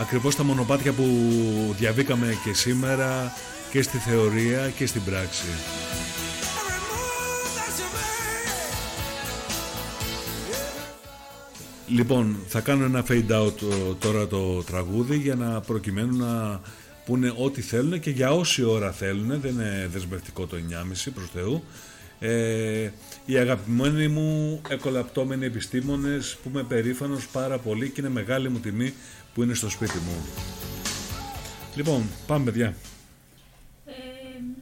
Ακριβώς τα μονοπάτια που διαβήκαμε και σήμερα και στη θεωρία και στην πράξη. Λοιπόν, θα κάνω ένα fade out ε, τώρα το τραγούδι για να προκειμένου να πούνε ό,τι θέλουν και για όση ώρα θέλουν, δεν είναι δεσμευτικό το 9.30 προς Θεού. Ε, οι αγαπημένοι μου εκολαπτώμενοι επιστήμονες που είμαι περήφανος πάρα πολύ και είναι μεγάλη μου τιμή που είναι στο σπίτι μου. Λοιπόν, πάμε παιδιά. Ε,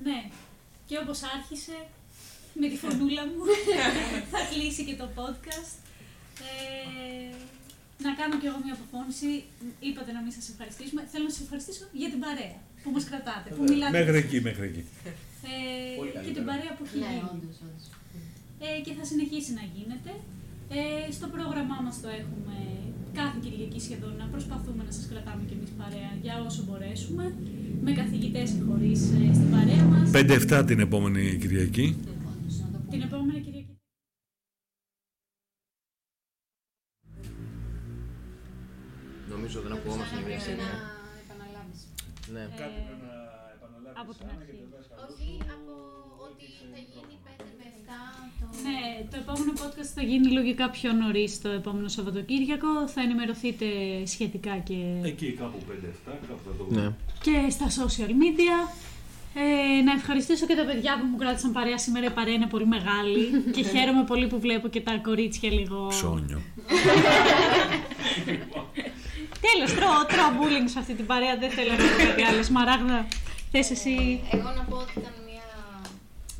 ναι. Και όπως άρχισε, με τη φωνούλα μου, θα κλείσει και το podcast. Ε, να κάνω κι εγώ μια αποφώνηση. Είπατε να μην σας ευχαριστήσουμε. Θέλω να σας ευχαριστήσω για την παρέα που μας κρατάτε, που μιλάτε. Μέχρι εκεί, μέχρι εκεί. Ε, και την παρέα που έχει Ναι, γίνει. όντως, όντως. Ε, και θα συνεχίσει να γίνεται. Ε, στο πρόγραμμά μας το έχουμε κάθε Κυριακή σχεδόν να προσπαθούμε να σας κρατάμε και εμείς παρέα για όσο μπορέσουμε, με καθηγητές και χωρίς ε, στην παρέα μας. 5-7 την επόμενη Κυριακή. Την επόμενη Κυριακή. Νομίζω δεν ακουγόμαστε Σαν να μια πρέπει στιγμή. να επαναλάβεις. Ναι. από την αρχή. Όχι, από ότι θα γίνει 5 με 7 το... Ναι, το επόμενο podcast θα γίνει λογικά πιο νωρίς το επόμενο Σαββατοκύριακο. Θα ενημερωθείτε σχετικά και, Εκεί κάπου 5-7, κάπου θα το Ναι. και στα social media. Ε, να ευχαριστήσω και τα παιδιά που μου κράτησαν παρέα σήμερα. Η παρέα είναι πολύ μεγάλη και χαίρομαι πολύ που βλέπω και τα κορίτσια λίγο. Ψώνιο. Τέλος, τρώω, τρώω bullying σε αυτή την παρέα. Δεν θέλω να πω κάτι άλλο. Σμαράγδα, θες εσύ. Εγώ να πω ότι ήταν μια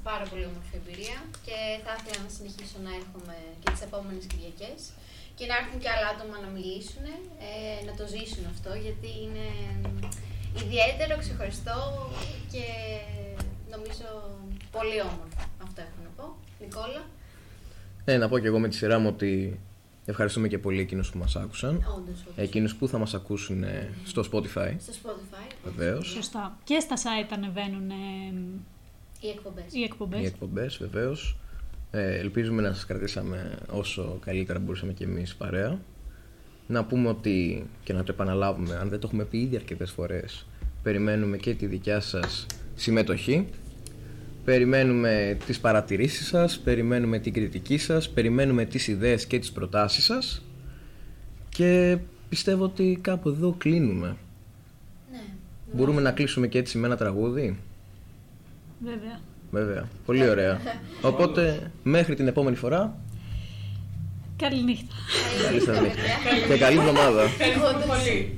πάρα πολύ όμορφη εμπειρία και θα ήθελα να συνεχίσω να έρχομαι και τις επόμενες Κυριακές και να έρθουν και άλλα άτομα να μιλήσουν, ε, να το ζήσουν αυτό γιατί είναι ιδιαίτερο, ξεχωριστό και νομίζω πολύ όμορφο. Αυτό έχω να πω. Νικόλα, Ε, να πω και εγώ με τη σειρά μου ότι ευχαριστούμε και πολύ εκείνους που μας άκουσαν. όντως, όντως. Εκείνους που θα μας ακούσουν ε, στο Spotify, Στο Spotify, βεβαίως. Σωστά. Και στα site ανεβαίνουν ε, οι εκπομπές. οι εκπομπές. Οι εκπομπές, βεβαίως. Ε, ελπίζουμε να σας κρατήσαμε όσο καλύτερα μπορούσαμε και εμείς παρέα. Να πούμε ότι, και να το επαναλάβουμε, αν δεν το έχουμε πει ήδη αρκετές φορές, περιμένουμε και τη δικιά σας συμμετοχή. Περιμένουμε τις παρατηρήσεις σας, περιμένουμε την κριτική σας, περιμένουμε τις ιδέες και τις προτάσεις σας και πιστεύω ότι κάπου εδώ κλείνουμε. Ναι. Μπορούμε να κλείσουμε και έτσι με ένα τραγούδι; Βέβαια. Βέβαια. Πολύ ωραία. Οπότε, μέχρι την επόμενη φορά, Καληνύχτα. καλή σας νύχτα. Και καλή εβδομάδα. Ευχαριστούμε πολύ.